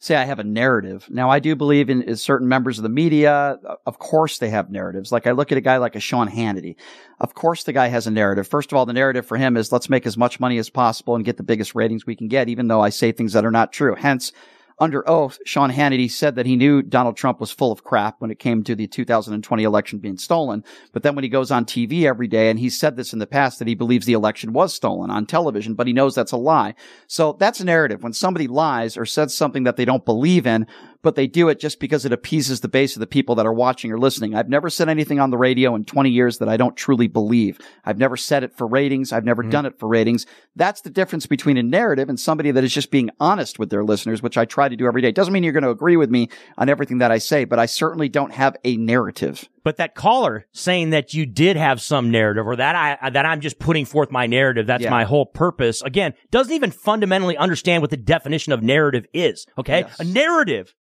A: say I have a narrative. Now, I do believe in, in certain members of the media. Of course, they have narratives. Like I look at a guy like a Sean Hannity. Of course, the guy has a narrative. First of all, the narrative for him is let's make as much money as possible and get the biggest ratings we can get, even though I say things that are not true. Hence, under oath, Sean Hannity said that he knew Donald Trump was full of crap when it came to the 2020 election being stolen. But then when he goes on TV every day, and he said this in the past that he believes the election was stolen on television, but he knows that's a lie. So that's a narrative. When somebody lies or says something that they don't believe in, but they do it just because it appeases the base of the people that are watching or listening. I've never said anything on the radio in 20 years that I don't truly believe. I've never said it for ratings. I've never mm-hmm. done it for ratings. That's the difference between a narrative and somebody that is just being honest with their listeners, which I try to do every day. Doesn't mean you're going to agree with me on everything that I say, but I certainly don't have a narrative.
F: But that caller saying that you did have some narrative or that I, that I'm just putting forth my narrative. That's yeah. my whole purpose. Again, doesn't even fundamentally understand what the definition of narrative is. Okay. Yes. A narrative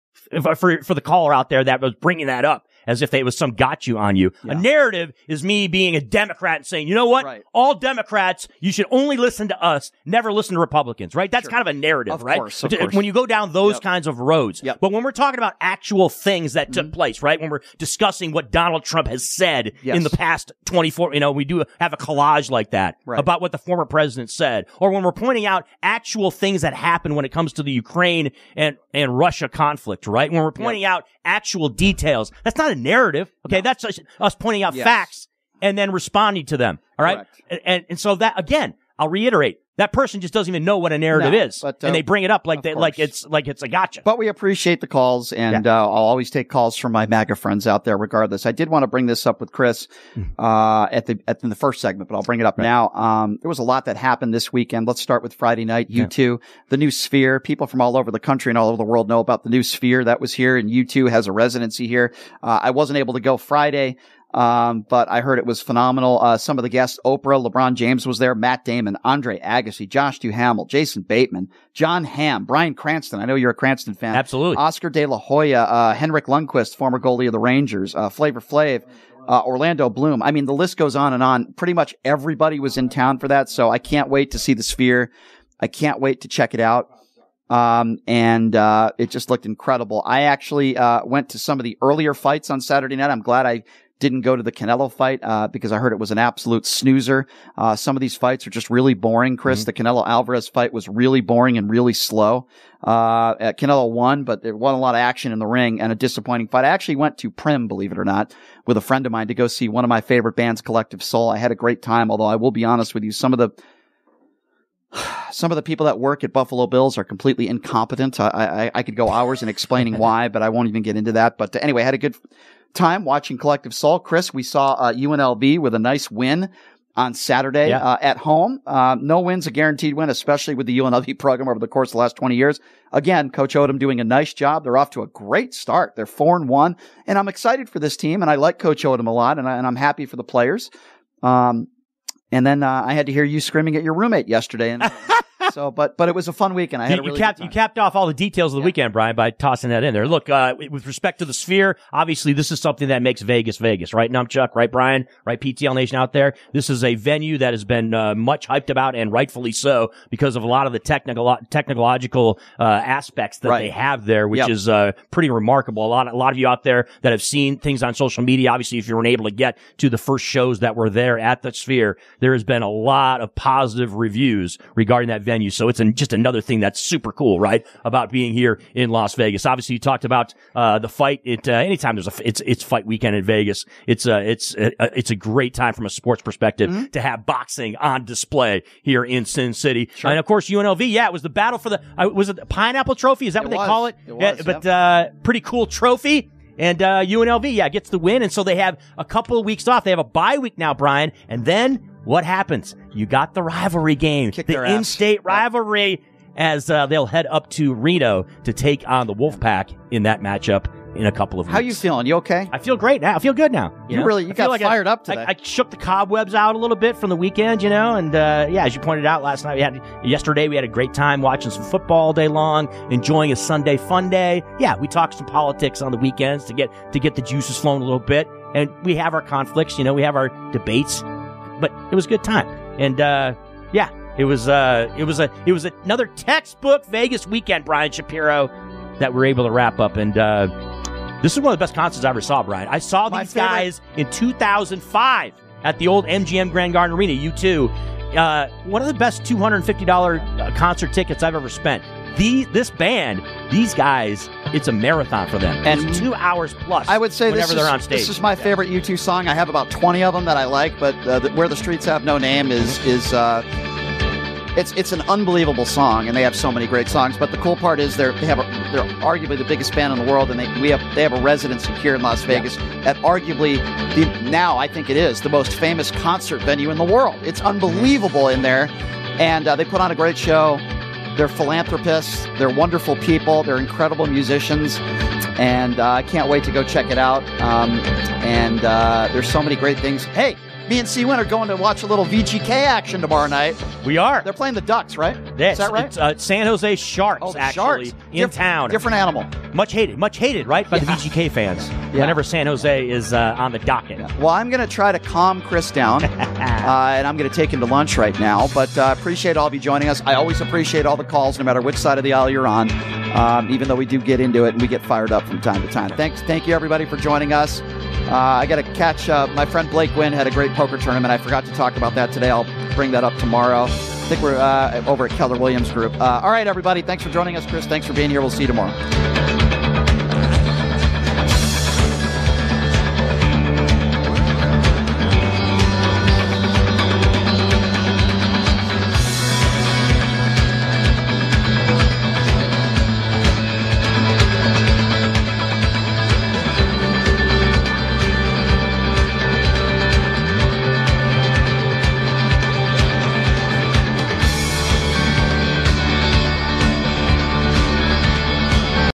F: for for the caller out there that was bringing that up as if it was some got you on you. Yeah. A narrative is me being a Democrat and saying, you know what?
A: Right.
F: All Democrats, you should only listen to us, never listen to Republicans, right? That's sure. kind of a narrative,
A: of
F: right?
A: Course.
F: When you go down those yep. kinds of roads.
A: Yep.
F: But when we're talking about actual things that took mm-hmm. place, right? When we're discussing what Donald Trump has said
A: yes.
F: in the past 24, you know, we do have a collage like that
A: right.
F: about what the former president said. Or when we're pointing out actual things that happen when it comes to the Ukraine and, and Russia conflict, right? When we're pointing yep. out actual details, that's not a narrative. Okay. Okay, that's us, us pointing out
A: yes.
F: facts and then responding to them. All right, and, and, and so that again, I'll reiterate. That person just doesn't even know what a narrative
A: no,
F: is,
A: but, uh,
F: and they bring it up like they, like it's like it's a gotcha.
A: But we appreciate the calls, and yeah. uh, I'll always take calls from my MAGA friends out there, regardless. I did want to bring this up with Chris
F: Hmm.
A: uh, at the at in the first segment, but I'll bring it up
F: Right.
A: now. Um, there was a lot that happened this weekend. Let's start with Friday night. U2, the new Sphere. People from all over the country and all over the world know about the new Sphere that was here, and U2 has a residency here. Uh, I wasn't able to go Friday. Um, but I heard it was phenomenal. Uh, some of the guests, Oprah, LeBron James was there, Matt Damon, Andre Agassi, Josh Duhamel, Jason Bateman, Jon Hamm, Bryan Cranston. I know you're a Cranston fan.
F: Absolutely.
A: Oscar De La Hoya, uh, Henrik Lundqvist, former goalie of the Rangers, uh, Flavor Flav, uh, Orlando Bloom. I mean, the list goes on and on. Pretty much everybody was in town for that. So I can't wait to see the Sphere. I can't wait to check it out. Um, and, uh, it just looked incredible. I actually, uh, went to some of the earlier fights on Saturday night. I'm glad I didn't go to the Canelo fight, uh, because I heard it was an absolute snoozer. Uh, some of these fights are just really boring, Chris. The Canelo Alvarez fight was really boring and really slow. Uh, Canelo won, but there wasn't a lot of action in the ring and a disappointing fight. I actually went to Primm, believe it or not, with a friend of mine to go see one of my favorite bands, Collective Soul. I had a great time, although I will be honest with you, some of the, some of the people that work at Buffalo Bill's are completely incompetent. I, I, I could go hours in explaining why, but I won't even get into that. But anyway, I had a good time watching Collective Soul. Chris, we saw uh, UNLV with a nice win on Saturday
F: Yeah.
A: uh, at home. Uh, no win's a guaranteed win, especially with the UNLV program over the course of the last 20 years. Again, Coach Odom doing a nice job. They're off to a great start. They're four and one, and I'm excited for this team. And I like Coach Odom a lot, and, I, and I'm happy for the players. Um, and then uh, I had to hear you screaming at your roommate yesterday, and so but but it was a fun weekend. I had
F: you,
A: a really
F: you capped you capped off all the details of the weekend, Brian, by tossing that in there. Look, uh, with respect to the Sphere, obviously this is something that makes Vegas Vegas, right? Numchuck, right, Brian, right? PTL Nation out there. This is a venue that has been uh, much hyped about, and rightfully so, because of a lot of the technical technological uh, aspects that
A: Right.
F: they have there, which
A: Yep.
F: is uh, pretty remarkable. A lot, a lot of you out there that have seen things on social media. Obviously, if you weren't able to get to the first shows that were there at the Sphere, there has been a lot of positive reviews regarding that venue. So it's an, just another thing that's super cool, right? About being here in Las Vegas. Obviously, you talked about uh, the fight. It uh, anytime there's a it's it's fight weekend in Vegas. It's uh, it's uh, it's a great time from a sports perspective to have boxing on display here in Sin City. And of course, UNLV. Yeah, it was the battle for the uh, was it the Pineapple Trophy? Is that what they
A: was.
F: call it?
A: It
F: Yeah,
A: was,
F: but uh, pretty cool trophy. And uh, UNLV, yeah, gets the win, and so they have a couple of weeks off. They have a bye week now, Brian, and then what happens? You got the rivalry game,
A: their
F: the in-state rivalry, as uh, they'll head up to Reno to take on the Wolfpack in that matchup in a couple of weeks.
A: How you feeling? You okay?
F: I feel great now. I feel good now.
A: You
F: know?
A: really- you
F: I
A: got
F: I-
A: fired up today.
F: I, I shook the cobwebs out a little bit from the weekend, you know, and uh, yeah, as you pointed out last night, we had yesterday we had a great time watching some football all day long, enjoying a Sunday fun day. Yeah, we talked some politics on the weekends to get to get the juices flowing a little bit. and we have our conflicts. You know, we have our debates, but it was a good time. And uh, yeah, it was uh, it was a it was another textbook Vegas weekend, Brian Shapiro, that we're able to wrap up. And uh, this is one of the best concerts I ever saw, Brian. I saw these guys in 2005 at the old MGM Grand Garden Arena. U2. Uh, one of the best $250 uh, concert tickets I've ever spent. The this band, these guys, it's a marathon for them.
A: And
F: it's two hours plus.
A: I would say
F: whenever
A: this
F: they're
A: is,
F: on stage.
A: This is my favorite U2 song. I have about 20 of them that I like, but uh, the, Where the Streets Have No Name is is uh, it's it's an unbelievable song, and they have so many great songs. But the cool part is they're they have a, they're arguably the biggest band in the world, and they we have they have a residency here in Las Vegas at arguably the now I think it is the most famous concert venue in the world. It's unbelievable in there, and uh, they put on a great show. They're philanthropists. They're wonderful people. They're incredible musicians, and uh, I can't wait to go check it out. Um, and uh, there's so many great things. Hey, me and C Win are going to watch a little VGK action tomorrow night.
F: We are.
A: They're playing the Ducks, right?
F: Yes,
A: Is that right?
F: It's, uh, San Jose Sharks,
A: Oh,
F: actually,
A: Sharks.
F: in
A: Diff-
F: town.
A: different animal.
F: Much hated, much hated, right, by the VGK fans. Whenever San Jose is uh, on the docket.
A: Well, I'm going to try to calm Chris down, uh, and I'm going to take him to lunch right now. But uh, appreciate all of you joining us. I always appreciate all the calls, no matter which side of the aisle you're on. Um, even though we do get into it and we get fired up from time to time. Thanks, thank you everybody for joining us. Uh, I got to catch uh, my friend Blake Wynn had a great poker tournament. I forgot to talk about that today. I'll bring that up tomorrow. I think we're uh, over at Keller Williams Group. Uh, all right, everybody. Thanks for joining us, Chris. Thanks for being here. We'll see you tomorrow.